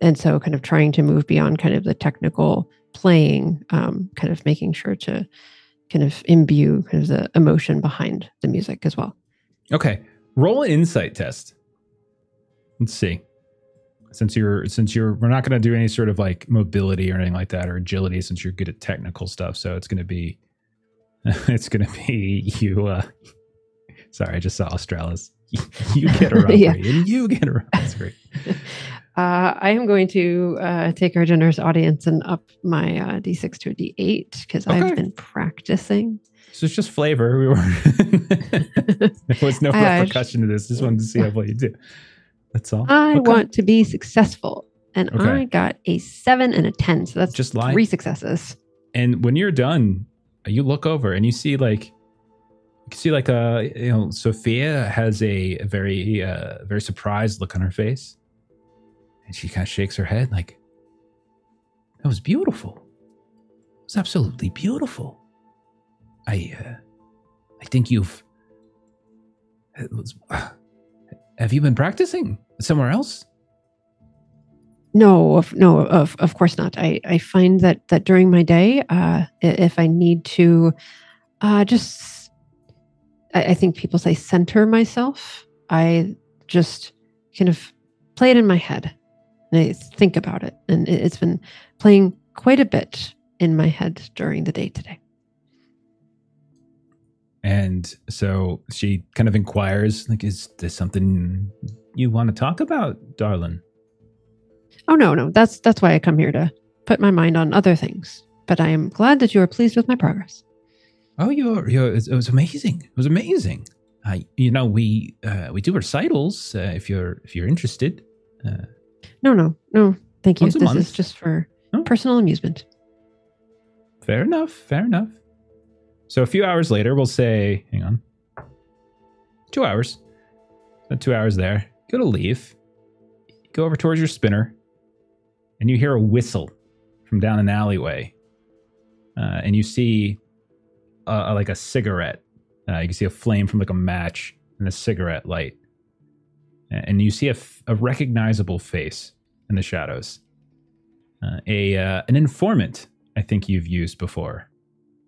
And so kind of trying to move beyond kind of the technical playing, um, kind of making sure to kind of imbue kind of the emotion behind the music as well. Okay. Roll an insight test. Let's see. Since you're since you're we're not going to do any sort of like mobility or anything like that or agility since you're good at technical stuff. So it's going to be it's going to be you uh sorry, I just saw Australis. You get a robbery Yeah. and you get a robbery. That's great. Uh, I am going to uh, take our generous audience and up my uh, D6 to a D8 because Okay. I've been practicing. So it's just flavor. We were there was no repercussion to this. Just wanted to see how well you do. That's all. I Okay. want to be successful. And Okay. I got a seven and a 10. So that's Just three successes. and when you're done you look over and you see like you can see like uh you know sophia has a very uh very surprised look on her face and she kind of shakes her head like that was beautiful it was absolutely beautiful i uh i think you've it was, have you been practicing somewhere else No, of, no, of, of course not. I, I find that, that during my day, uh, if I need to uh, just, I, I think people say center myself, I just kind of play it in my head and I think about it. And it, it's been playing quite a bit in my head during the day today. And so she kind of inquires, like, is this something you want to talk about, darling? Oh no, no, that's that's why I come here to put my mind on other things. But I am glad that you are pleased with my progress. Oh, you're, you're it was amazing. It was amazing. Uh, you know, we uh, we do recitals uh, if you're if you're interested. Uh, No, no, no. Thank you. This month. is just for Oh. personal amusement. fair enough. Fair enough. So a few hours later, we'll say, hang on, two hours. Spend two hours there. Go to leave. Go over towards your spinner, and you hear a whistle from down an alleyway, uh, and you see uh, like a cigarette. Uh, you can see a flame from like a match and a cigarette light, and you see a, f- a recognizable face in the shadows. Uh, a uh, an informant I think you've used before.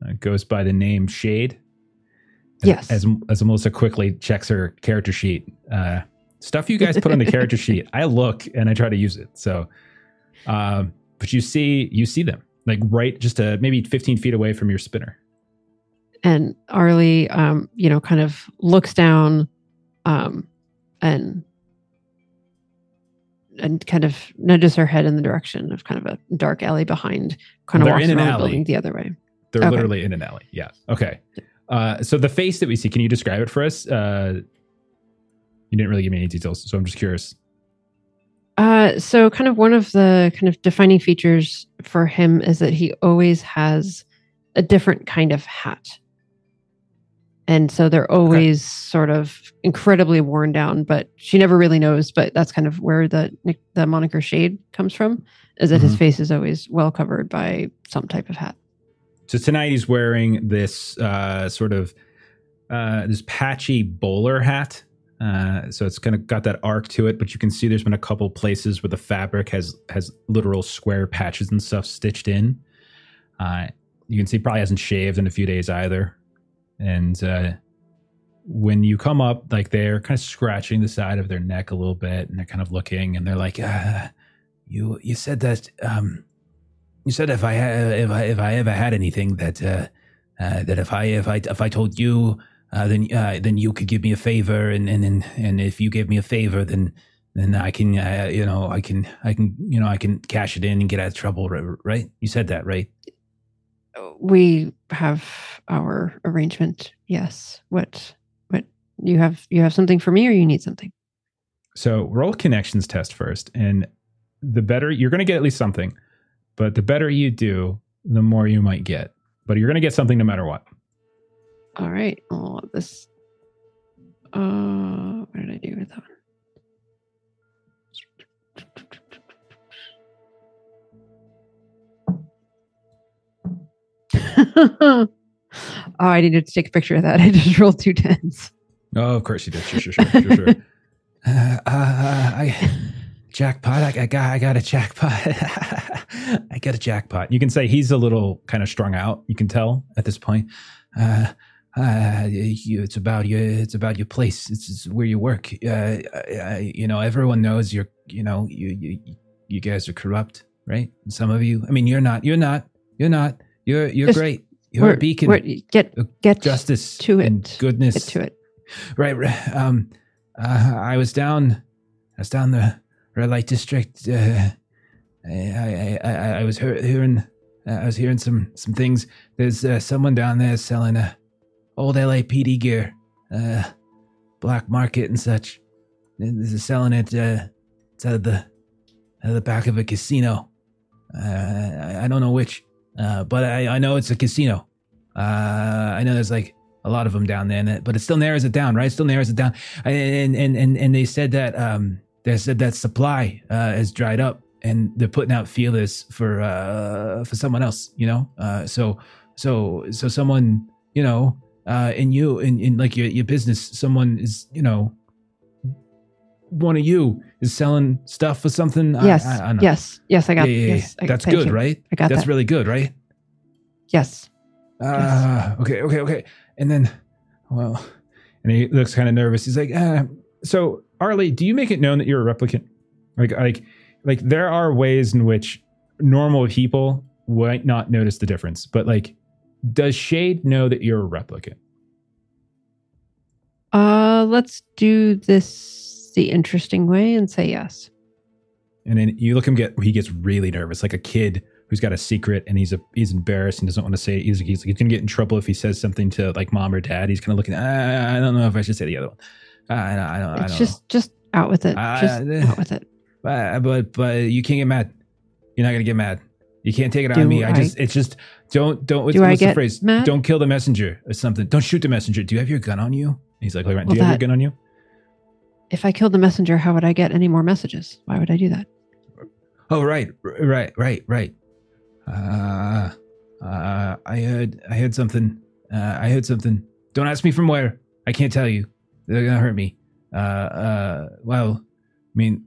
Uh, goes by the name Shade. Yes. As as Melissa quickly checks her character sheet, uh, stuff you guys put on the character sheet. I look and I try to use it. So, um, but you see you see them like right just uh, maybe 15 feet away from your spinner. And Arly, um, you know, kind of looks down, um, and and kind of nudges her head in the direction of kind of a dark alley behind. Kind of walks around the building the other way. They're Okay. literally in an alley. Yeah. Okay. Uh, so the face that we see, can you describe it for us? Uh, you didn't really give me any details, so I'm just curious. Uh, so kind of one of the kind of defining features for him is that he always has a different kind of hat. And so they're always sort of incredibly worn down, but she never really knows. But that's kind of where the the moniker Shade comes from, is that his Mhm. face is always well covered by some type of hat. So tonight he's wearing this uh, sort of uh, this patchy bowler hat. Uh, so it's kind of got that arc to it, but you can see there's been a couple places where the fabric has has literal square patches and stuff stitched in. Uh, you can see probably hasn't shaved in a few days either. And uh, when you come up, like they're kind of scratching the side of their neck a little bit, and they're kind of looking, and they're like, uh, "You you said that um, you said if I ha- if I if I ever had anything that uh, uh, that if I if I if I told you uh, then uh, then you could give me a favor and and and, and if you give me a favor then then I can uh, you know I can I can you know I can cash it in and get out of trouble ri- right you said that right We have our arrangement. Yes. What? What? You have you have something for me, or you need something? so roll connections test first and the better you're going to get at least something but the better you do the more you might get but you're going to get something no matter what All right. Oh, this. Uh, what did I do with that oh, I needed to take a picture of that. I just rolled two tens. Oh, of course you did. Sure, sure, sure, sure, sure. Uh, uh, I jackpot. I, I got. I got a jackpot. I got a jackpot. You can say he's a little kind of strung out. You can tell at this point. Uh, uh, you, it's about you. It's about your place. It's, it's where you work. Uh, I, I, you know, everyone knows you're. You know, you, you, you guys are corrupt, right? Some of you. I mean, you're not. You're not. You're not. You're. You're Just- great. You're a beacon. get get justice to and it. goodness. Get to it. Right. right. Um, uh, I was down. I was down the red light district. Uh, I, I, I, I was hear- hearing. Uh, I was hearing some some things. There's uh, someone down there selling uh, old LAPD gear, uh, black market and such. This is selling it. Uh, it's out of the out of the back of a casino. Uh, I, I don't know which, uh, but I, I know it's a casino. Uh, I know there's like a lot of them down there, but it still narrows it down, right? It still narrows it down. And and and and they said that um they said that supply uh has dried up, and they're putting out feelers for uh for someone else, you know. Uh, so so so someone you know uh in you in in like your your business, someone is you know one of you is selling stuff for something. Yes. I, I know. yes. Yes. I got. Yeah, yeah, yeah. yes. I- That's good, you. right? I got That's that. really good, right? Yes. Uh, okay, okay, okay. And then, well, and he looks kind of nervous. He's like, uh, so Arly, do you make it known that you're a replicant? Like, like, like there are ways in which normal people might not notice the difference, but like, does Shade know that you're a replicant? Uh, let's do this the interesting way and say yes. And then you look him get, he gets really nervous, like a kid who's got a secret and he's a he's embarrassed and doesn't want to say it. He's, he's, he's gonna get in trouble if he says something to like mom or dad. He's kind of looking. I, I don't know if I should say the other one. I, I, I don't. I It's don't just just out with it. Uh, just uh, out with it. but but but you can't get mad. You're not gonna get mad. You can't take it Do on me. I I- just it's just don't don't. What's, Do I what's the phrase? mad? Don't kill the messenger or something. Don't shoot the messenger. Do you have your gun on you? He's like, like, do Well, you have your gun on you? If I killed the messenger, how would I get any more messages? Why would I do that? Oh right, right, right, right. Uh, uh, I heard I heard something. Uh, I heard something. Don't ask me from where. I can't tell you. They're gonna hurt me. Uh, uh. Well, I mean,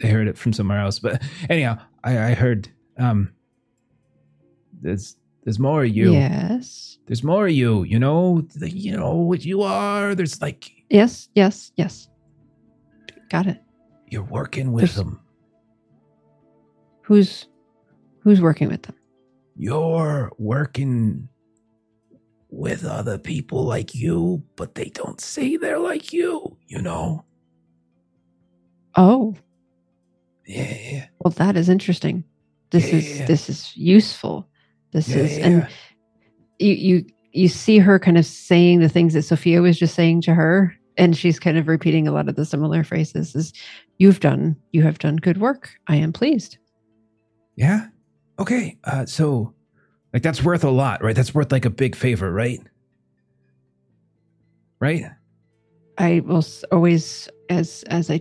they heard it from somewhere else. But anyhow, I I heard. Um. There's there's more of you. Yes. There's more of you. You know. The, you know what you are. There's like Yes. Yes. Yes. Got it. you're working with There's- them. Who's who's working with them? You're working with other people like you, but they don't say they're like you, you know? Oh, Yeah, yeah. well, that is interesting. This Yeah. is this is useful. This yeah, is and you you you see her kind of saying the things that Sophia was just saying to her, and she's kind of repeating a lot of the similar phrases. Is you've done you have done good work. I am pleased. Yeah. Okay. Uh, so, like, that's worth a lot, right? That's worth like a big favor, right? Right. I will always, as as I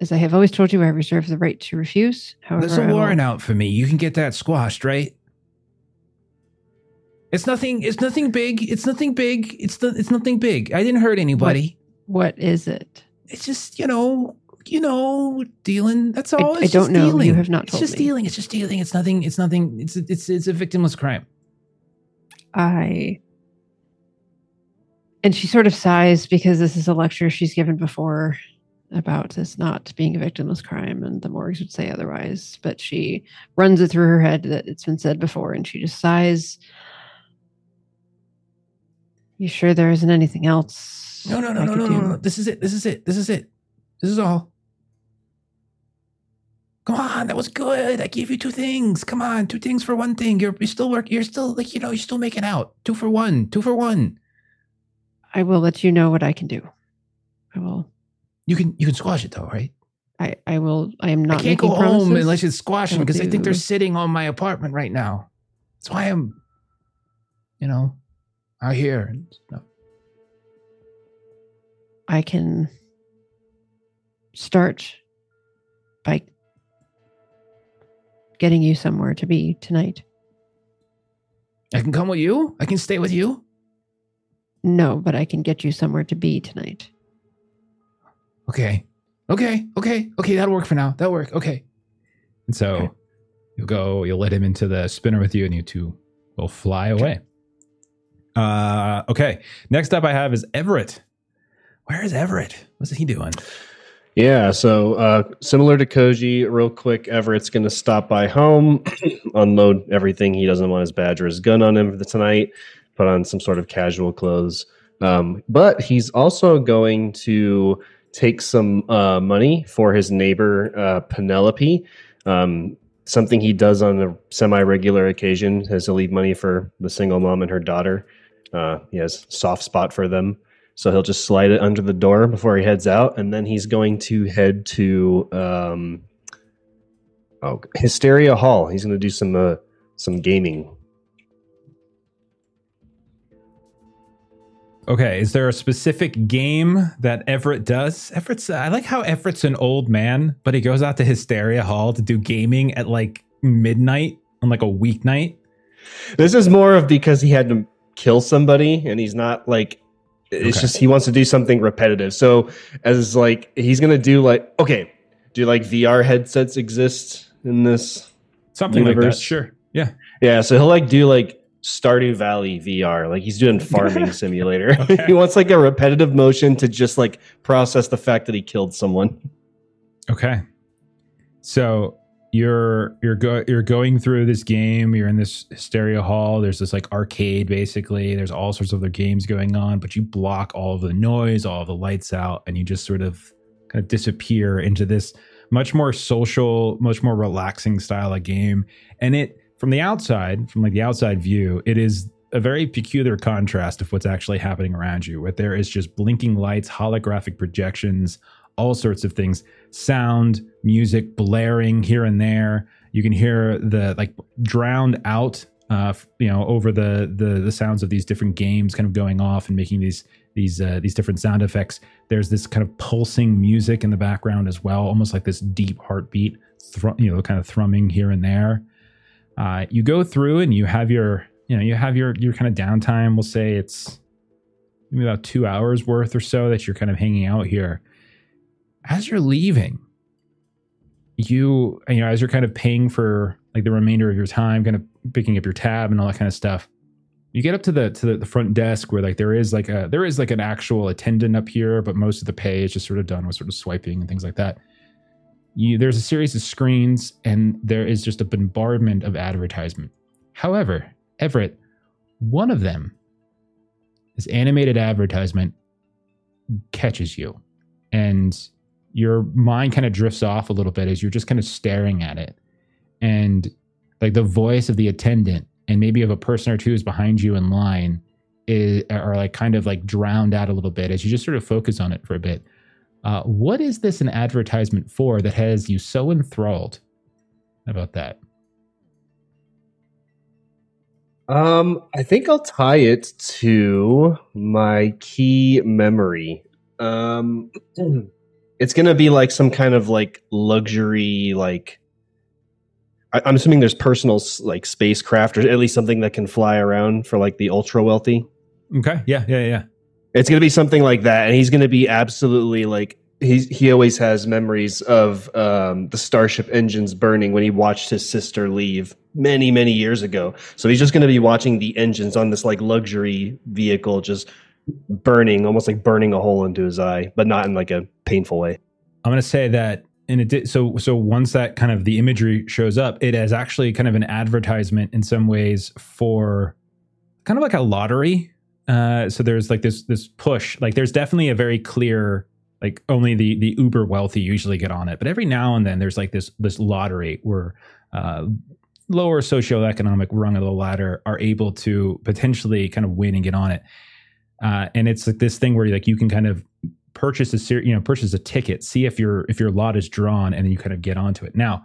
as I have always told you, I reserve the right to refuse. However, There's a warrant out for me. You can get that squashed, right? It's nothing. It's nothing big. It's nothing big. It's the, It's nothing big. I didn't hurt anybody. What is it? It's just you know, you know, dealing. That's all. I It's don't just know. You Dealing. have not It's told just me. dealing. It's just dealing. It's nothing. It's nothing. It's it's it's a victimless crime. I and she sort of sighs because this is a lecture she's given before about this not being a victimless crime and the morgues would say otherwise but she runs it through her head that it's been said before and she just sighs you sure there isn't anything else No, no, no, I no, no, no, no. This is it. This is it. This is it. This is all. Come on, that was good. I gave you two things. Come on, two things for one thing. You're, you're still work. You're still like you know. You're still making out. Two for one. Two for one. i will let you know what i can do i will You can you can squash it though, right? i i will i am not I can't go home unless you squash them because I think they're sitting on my apartment right now. That's why I'm, you know, out here. and stuff. I can start getting you somewhere to be tonight. I can come with you. I can stay with you. No, but I can get you somewhere to be tonight. Okay. Okay. Okay. Okay. That'll work for now. That'll work. Okay. And so Okay. you'll go, you'll let him into the spinner with you, and you two will fly away. Uh, okay. Next up, I have is Everett. Where is Everett? What's he doing? Yeah, so uh, similar to Koji, real quick, Everett's going to stop by home, unload everything. He doesn't want his badge or his gun on him for the tonight, put on some sort of casual clothes. Um, but he's also going to take some uh, money for his neighbor, uh, Penelope. Um, something he does on a semi regular occasion is to leave money for the single mom and her daughter. Uh, he has soft spot for them. So he'll just slide it under the door before he heads out, and then he's going to head to um, oh Hysteria Hall. He's going to do some uh, some gaming. Okay. Is there a specific game that Everett does? Everett's, I like how Everett's an old man, but he goes out to Hysteria Hall to do gaming at like midnight on like a weeknight. This is more of because he had to kill somebody, and he's not like. It's Okay. just he wants to do something repetitive. So as like he's going to do like okay, do like VR headsets exist in this? Something like that. Sure. Yeah. Yeah, so he'll like do like Stardew Valley VR, like he's doing farming simulator. Okay. he wants like a repetitive motion to just like process the fact that he killed someone. Okay. So you're you're go you're going through this game. You're in this hysteria hall. There's this like arcade basically. There's all sorts of other games going on, but you block all of the noise, all of the lights out, and you just sort of kind of disappear into this much more social, much more relaxing style of game. And it from the outside, from like the outside view, it is a very peculiar contrast of what's actually happening around you. Where there is just blinking lights, holographic projections, all sorts of things, sound, music blaring here and there. You can hear the like drowned out, uh, you know, over the the the sounds of these different games kind of going off and making these these uh, these different sound effects. There's this kind of pulsing music in the background as well, almost like this deep heartbeat, you know, kind of thrumming here and there. Uh, you go through and you have your you know you have your your kind of downtime. We'll say it's maybe about two hours worth or so that you're kind of hanging out here. As you're leaving, you you know as you're kind of paying for like the remainder of your time, kind of picking up your tab and all that kind of stuff you get up to the to the front desk where like there is like a there is like an actual attendant up here but most of the pay is just sort of done with sort of swiping and things like that. You, there's a series of screens and there is just a bombardment of advertisement. However everett one of them this animated advertisement catches you and your mind kind of drifts off a little bit as you're just kind of staring at it and like the voice of the attendant and maybe of a person or two is behind you in line is are like kind of like drowned out a little bit as you just sort of focus on it for a bit. Uh, what is this an advertisement for that has you so enthralled? About that? Um, I think I'll tie it to my key memory. Um, it's gonna be like some kind of like luxury, like I, am assuming there's personal like spacecraft or at least something that can fly around for like the ultra wealthy. Okay. Yeah. Yeah. Yeah. It's gonna be something like that, and he's gonna be absolutely like he he always has memories of um, the starship engines burning when he watched his sister leave many many years ago. So he's just gonna be watching the engines on this like luxury vehicle just burning, almost like burning a hole into his eye, but not in like a painful way. I'm gonna say that and it did so so once that kind of the imagery shows up it is actually kind of an advertisement in some ways for kind of like a lottery. Uh so there's like this this push. Like there's definitely a very clear like only the the uber wealthy usually get on it but every now and then there's like this this lottery where uh lower socioeconomic rung of the ladder are able to potentially kind of win and get on it uh, and it's like this thing where like you can kind of purchase a ser- you know purchase a ticket see if your if your lot is drawn and then you kind of get onto it. Now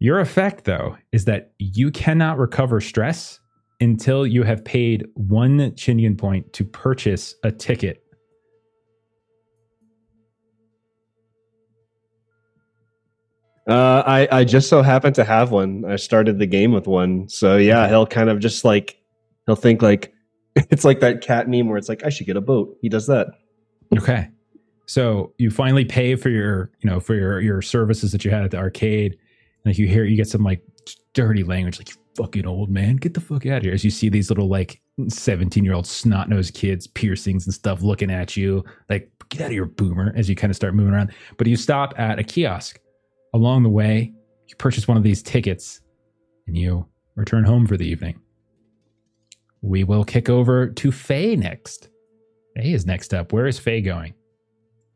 your effect though is that you cannot recover stress until you have paid one Chinyen point to purchase a ticket. Uh, I I just so happen to have one. I started the game with one, so yeah, he'll kind of just like he'll think like it's like that cat meme where it's like I should get a boat. He does that. Okay. So you finally pay for your, you know, for your your services that you had at the arcade. And like you hear you get some like dirty language, like you fucking old man, get the fuck out of here. As you see these little like 17 year old snot nosed kids, piercings and stuff looking at you, like, get out of your boomer as you kind of start moving around. But you stop at a kiosk. Along the way, you purchase one of these tickets and you return home for the evening. We will kick over to Fae next. Fae is next up. Where is Fae going?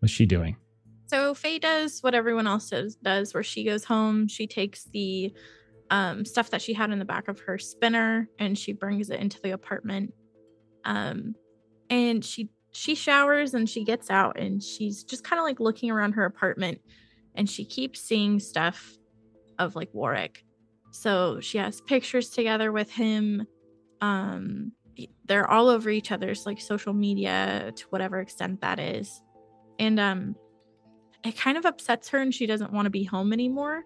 What's she doing? So Fae does what everyone else does, does where she goes home, she takes the um, stuff that she had in the back of her spinner and she brings it into the apartment. Um, and she she showers and she gets out and she's just kind of like looking around her apartment and she keeps seeing stuff of like Warwick. So she has pictures together with him. Um, they're all over each other's like social media to whatever extent that is. And um it kind of upsets her and she doesn't want to be home anymore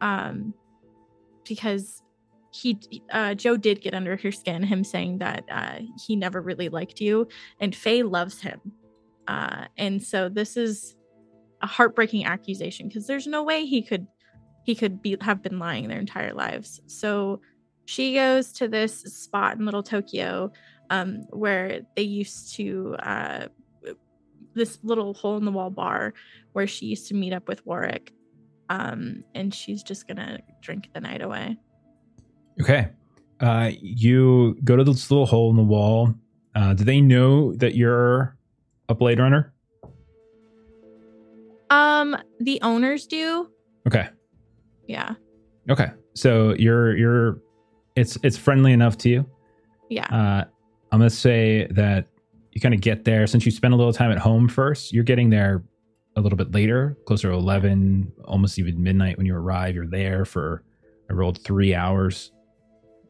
um because he uh joe did get under her skin him saying that uh he never really liked you and fae loves him. Uh and so this is a heartbreaking accusation because there's no way he could he could be have been lying their entire lives. So she goes to this spot in Little Tokyo um, where they used to uh, this little hole in the wall bar where she used to meet up with Warwick, um, and she's just gonna drink the night away. Okay, uh, you go to this little hole in the wall. Uh, do they know that you're a Blade Runner? Um, the owners do. Okay. Yeah. Okay. so you're you're it's it's friendly enough to you. Yeah. Uh, I'm gonna say that you kind of get there since you spend a little time at home first. You're getting there a little bit later, closer to 11, almost even midnight when you arrive. You're there for I rolled three hours,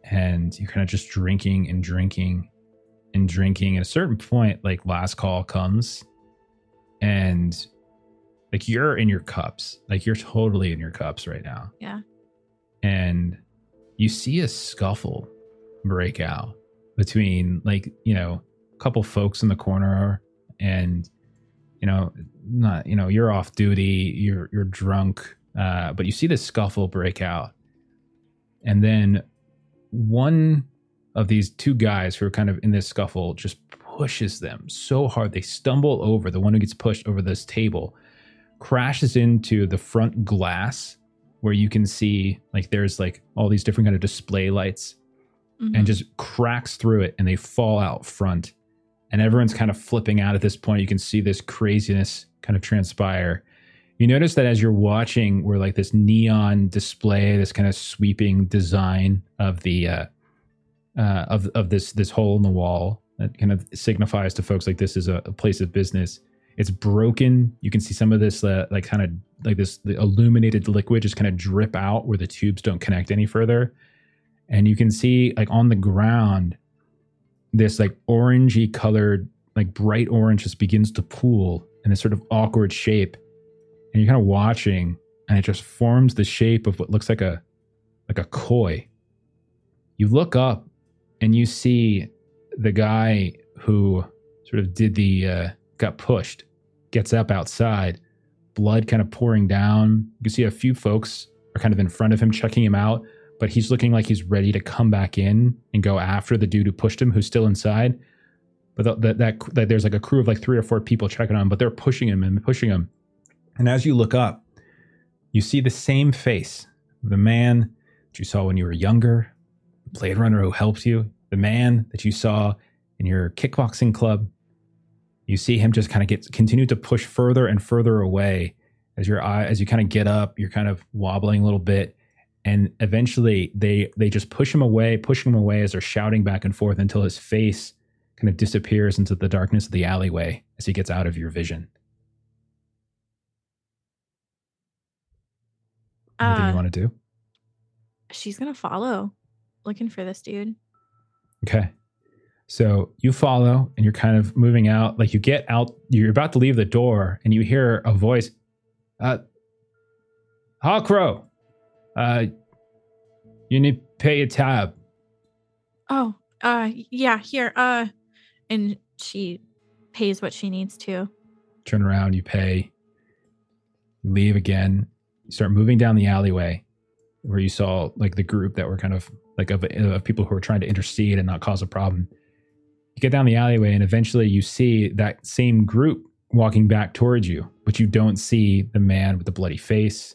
and you're kind of just drinking and drinking and drinking. At a certain point, like last call comes, and like you're in your cups, like you're totally in your cups right now. Yeah. And you see a scuffle break out between like you know a couple folks in the corner and you know not you know you're off duty you're you're drunk uh, but you see this scuffle break out. And then one of these two guys who are kind of in this scuffle just pushes them so hard. They stumble over the one who gets pushed over this table crashes into the front glass where you can see like there's like all these different kind of display lights Mhm. and just cracks through it and they fall out front. And everyone's kind of flipping out at this point. You can see this craziness kind of transpire. You notice that as you're watching where like this neon display this kind of sweeping design of the uh, uh of of this this hole in the wall that kind of signifies to folks like this is a, a place of business it's broken. You can see some of this uh, like kind of like this the illuminated liquid just kind of drip out where the tubes don't connect any further. And you can see like on the ground this like orangey colored like bright orange just begins to pool in this sort of awkward shape. And you're kind of watching and it just forms the shape of what looks like a like a koi. You look up and you see the guy who sort of did the uh, got pushed gets up outside blood kind of pouring down you can see a few folks are kind of in front of him checking him out but he's looking like he's ready to come back in and go after the dude who pushed him, who's still inside. But th- that, that that there's like a crew of like three or four people checking on him, but they're pushing him and pushing him. And as you look up, you see the same face, the man that you saw when you were younger, Blade Runner who helped you, the man that you saw in your kickboxing club. You see him just kind of get continue to push further and further away as your eye as you kind of get up. You're kind of wobbling a little bit and eventually they they just push him away push him away as they're shouting back and forth until his face kind of disappears into the darkness of the alleyway as he gets out of your vision anything Uh, you want to do she's gonna follow, looking for this dude. okay so you follow and you're kind of moving out like you get out you're about to leave the door and you hear a voice uh harcrow uh you need to pay a tab Oh, uh, yeah, here, uh, and she pays what she needs to. turn around, you pay, you leave again, you start moving down the alleyway where you saw like the group that were kind of like of, of people who were trying to intercede and not cause a problem. You get down the alleyway and eventually you see that same group walking back towards you, but you don't see the man with the bloody face.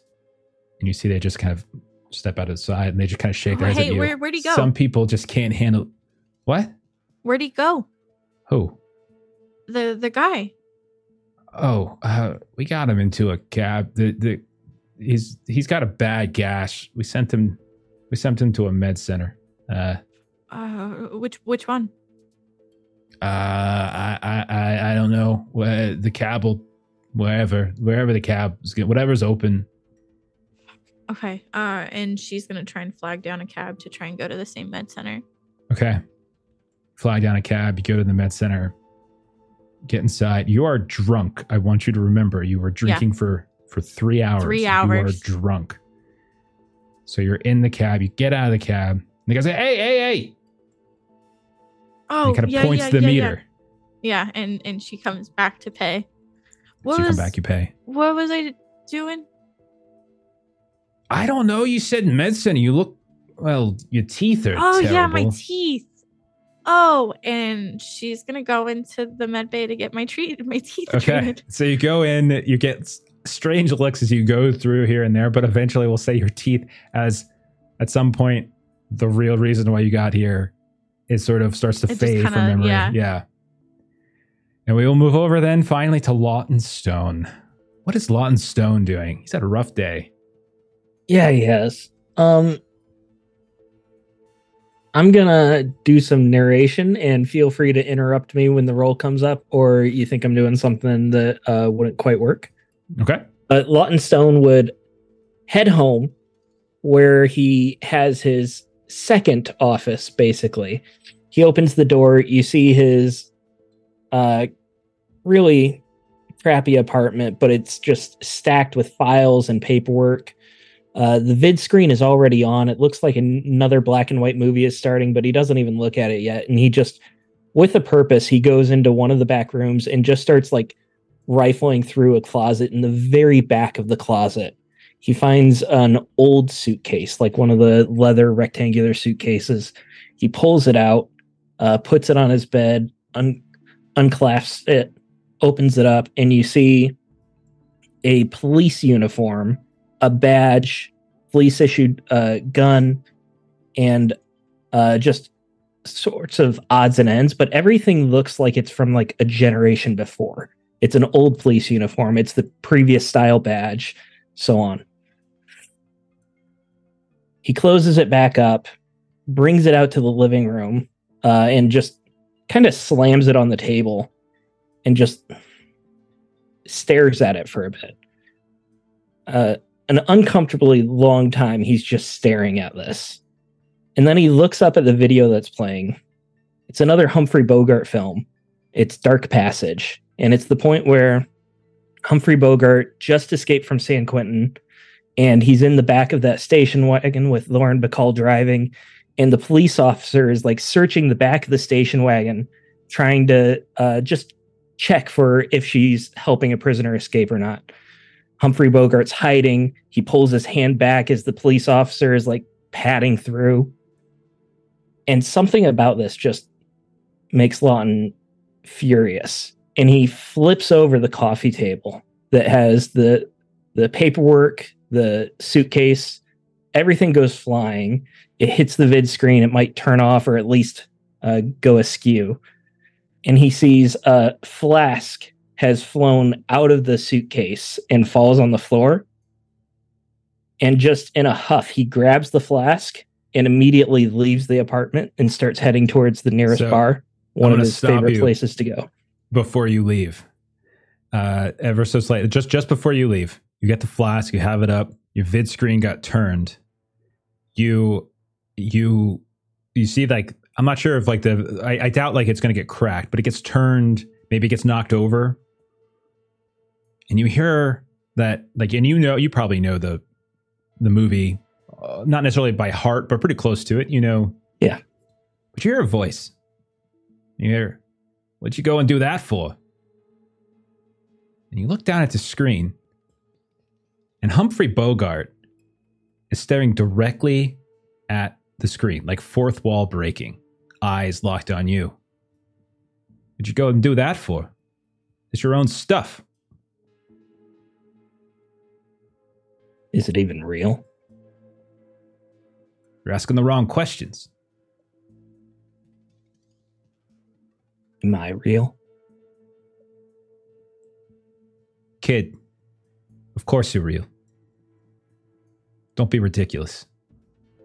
And you see they just kind of step out of the side and they just kind of shake their heads hey, at you. where- where'd he go? Some people just can't handle what? Where'd he go? Who? The the guy. Oh, uh, we got him into a cab. The the he's he's got a bad gash. We sent him we sent him to a med center. Uh, Uh, which which one? Uh, I I I, don't know where the cab will wherever wherever the cab is whatever's open. Okay. Uh, and she's gonna try and flag down a cab to try and go to the same med center. Okay, fly down a cab. You go to the med center. Get inside. You are drunk. I want you to remember you were drinking for for three hours. Three hours. You are drunk. So you're in the cab. You get out of the cab. And the guy says, "Hey, hey, hey!" Oh, and he kind of yeah, points yeah, the yeah, yeah. meter. Yeah, and and she comes back to pay. What so you was come back, you pay. what was I doing? I don't know. You said medicine. You look well. Your teeth are. Oh yeah, my teeth. Oh, and she's gonna go into the med bay to get my treat my teeth Okay, treated. so you go in. You get strange looks as you go through here and there, but eventually, we'll say your teeth. As at some point, the real reason why you got here, it sort of starts to It fade from kinda- memory. yeah. yeah. And we will move over then finally to Lawton Stone. What is Lawton Stone doing? He's had a rough day. Yeah, he has. Um, I'm gonna do some narration and feel free to interrupt me when the roll comes up, or you think I'm doing something that uh, wouldn't quite work. Okay. But Lawton Stone would head home where he has his second office, basically. He opens the door, you see his uh, really crappy apartment, but it's just stacked with files and paperwork. Uh, the vid screen is already on. It looks like another black and white movie is starting, but he doesn't even look at it yet. And he just, with a purpose, he goes into one of the back rooms and just starts like rifling through a closet in the very back of the closet. He finds an old suitcase, like one of the leather rectangular suitcases. He pulls it out, uh, puts it on his bed, un- unclasps it, opens it up, and you see a police uniform a badge, police issued uh, gun, and uh, just sorts of odds and ends. But everything looks like it's from like a generation before. It's an old police uniform. It's the previous style badge, so on. He closes it back up, brings it out to the living room, uh, and just kind of slams it on the table and just stares at it for a bit. Uh, an uncomfortably long time he's just staring at this. And then he looks up at the video that's playing. It's another Humphrey Bogart film. It's Dark Passage. And it's the point where Humphrey Bogart just escaped from San Quentin and he's in the back of that station wagon with Lauren Bacall driving. And the police officer is like searching the back of the station wagon, trying to uh, just check for if she's helping a prisoner escape or not. Humphrey Bogart's hiding. He pulls his hand back as the police officer is like padding through. And something about this just makes Lawton furious. And he flips over the coffee table that has the the paperwork, the suitcase, everything goes flying. It hits the vid screen. It might turn off or at least uh, go askew. And he sees a flask has flown out of the suitcase and falls on the floor. And just in a huff, he grabs the flask and immediately leaves the apartment and starts heading towards the nearest So, bar, one of his favorite places to go. before you leave. Uh, ever so slightly, just just before you leave, you get the flask, you have it up, your vid screen got turned. You you you see like I'm not sure if like the I, I doubt like it's gonna get cracked, but it gets turned, maybe it gets knocked over. And you hear that like and you know you probably know the the movie uh, not necessarily by heart, but pretty close to it, you know. Yeah. But you hear a voice. You hear, What'd you go and do that for? And you look down at the screen, and Humphrey Bogart is staring directly at the screen, like fourth wall breaking, eyes locked on you. What'd you go and do that for? It's your own stuff. Is it even real? You're asking the wrong questions. Am I real? Kid, of course you're real. Don't be ridiculous.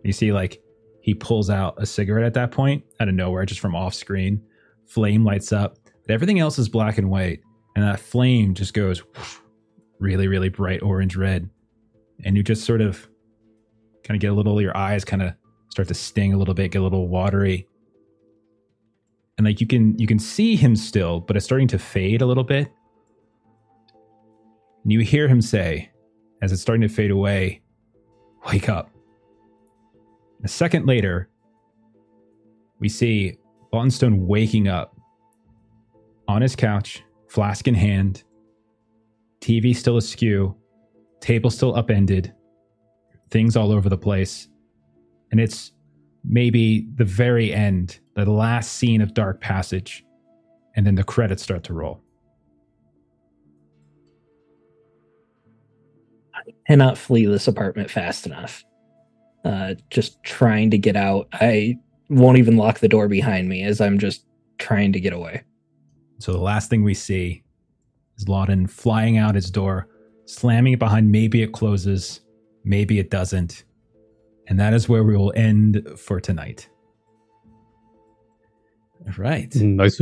You see, like, he pulls out a cigarette at that point, out of nowhere, just from off screen. Flame lights up, but everything else is black and white. And that flame just goes really, really bright orange red. And you just sort of kind of get a little, your eyes kind of start to sting a little bit, get a little watery. And like you can you can see him still, but it's starting to fade a little bit. And you hear him say, as it's starting to fade away, wake up. A second later, we see Stone waking up on his couch, flask in hand, TV still askew, table still upended, things all over the place. And it's maybe the very end, the last scene of Dark Passage, and then the credits start to roll. Cannot flee this apartment fast enough. Uh, just trying to get out. I won't even lock the door behind me as I'm just trying to get away. So the last thing we see is Lawton flying out his door, slamming it behind. Maybe it closes, maybe it doesn't. And that is where we will end for tonight. Right. Nice.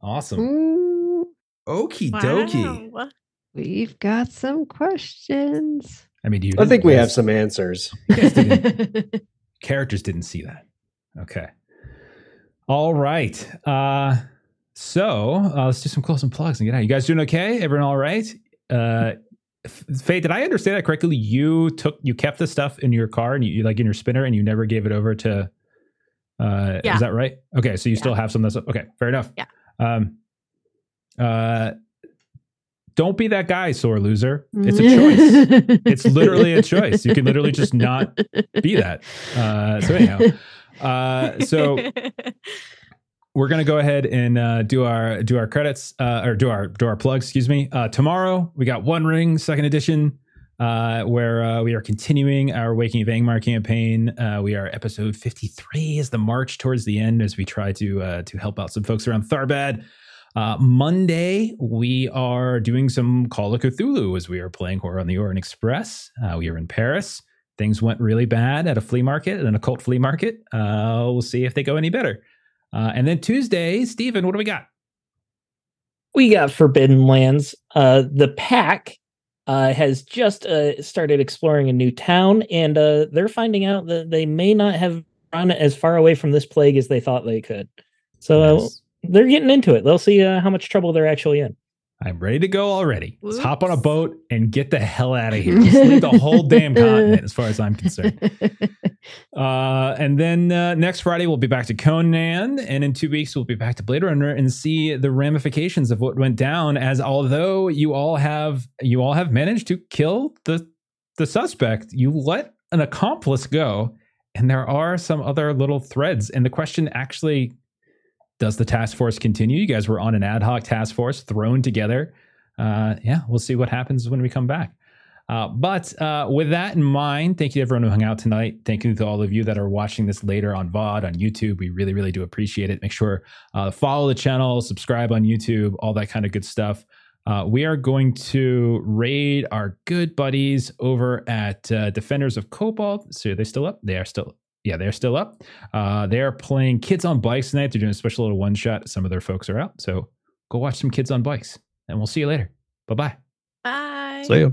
Awesome. Ooh, Okie dokie. Wow. We've got some questions. I mean, do you I think we have some answers. didn't- characters didn't see that. Okay. All right. Uh so uh, let's do some close and plugs and get out. You guys doing okay? Everyone all right? Uh Fae, did I understand that correctly? You took you kept the stuff in your car and you, you like in your spinner and you never gave it over to uh Yeah. is that right? Okay, so you Yeah. still have some of that stuff. Okay, fair enough. Yeah. Um uh don't be that guy, sore loser. It's a choice. It's literally a choice. You can literally just not be that. Uh, so anyhow, uh, so we're gonna go ahead and uh, do our do our credits uh, or do our do our plugs. Excuse me. Uh, tomorrow we got One Ring Second Edition, uh, where uh, we are continuing our Waking of Angmar campaign. Uh, we are episode fifty three is the march towards the end as we try to uh, to help out some folks around Tharbad. Uh, Monday, we are doing some Call of Cthulhu as we are playing Horror on the Orient Express. Uh, we are in Paris. Things went really bad at a flea market, an occult flea market. Uh, we'll see if they go any better. Uh, and then Tuesday, Steven, what do we got? we got Forbidden Lands. Uh, the pack uh, has just uh, started exploring a new town, and uh, they're finding out that they may not have run as far away from this plague as they thought they could. So Nice. They're getting into it. They'll see uh, how much trouble they're actually in. I'm ready to go already. Let's hop on a boat and get the hell out of here. Just leave the whole damn continent, as far as I'm concerned. Uh, and then uh, next Friday we'll be back to Conan, and in two weeks we'll be back to Blade Runner and see the ramifications of what went down. As although you all have you all have managed to kill the the suspect, you let an accomplice go, and there are some other little threads. And the question actually does the task force continue? You guys were on an ad hoc task force thrown together. Uh, yeah, we'll see what happens when we come back. Uh, but uh, with that in mind, thank you to everyone who hung out tonight. Thank you to all of you that are watching this later on VOD on YouTube. We really, really do appreciate it. Make sure uh, follow the channel, subscribe on YouTube, all that kind of good stuff. Uh, we are going to raid our good buddies over at uh, Defenders of Cobalt. So are they still up? They are still. Yeah, they're still up. Uh, they are playing Kids on Bikes tonight. They're doing a special little one shot. Some of their folks are out. So go watch some Kids on Bikes, and we'll see you later. Bye bye. Bye. See ya.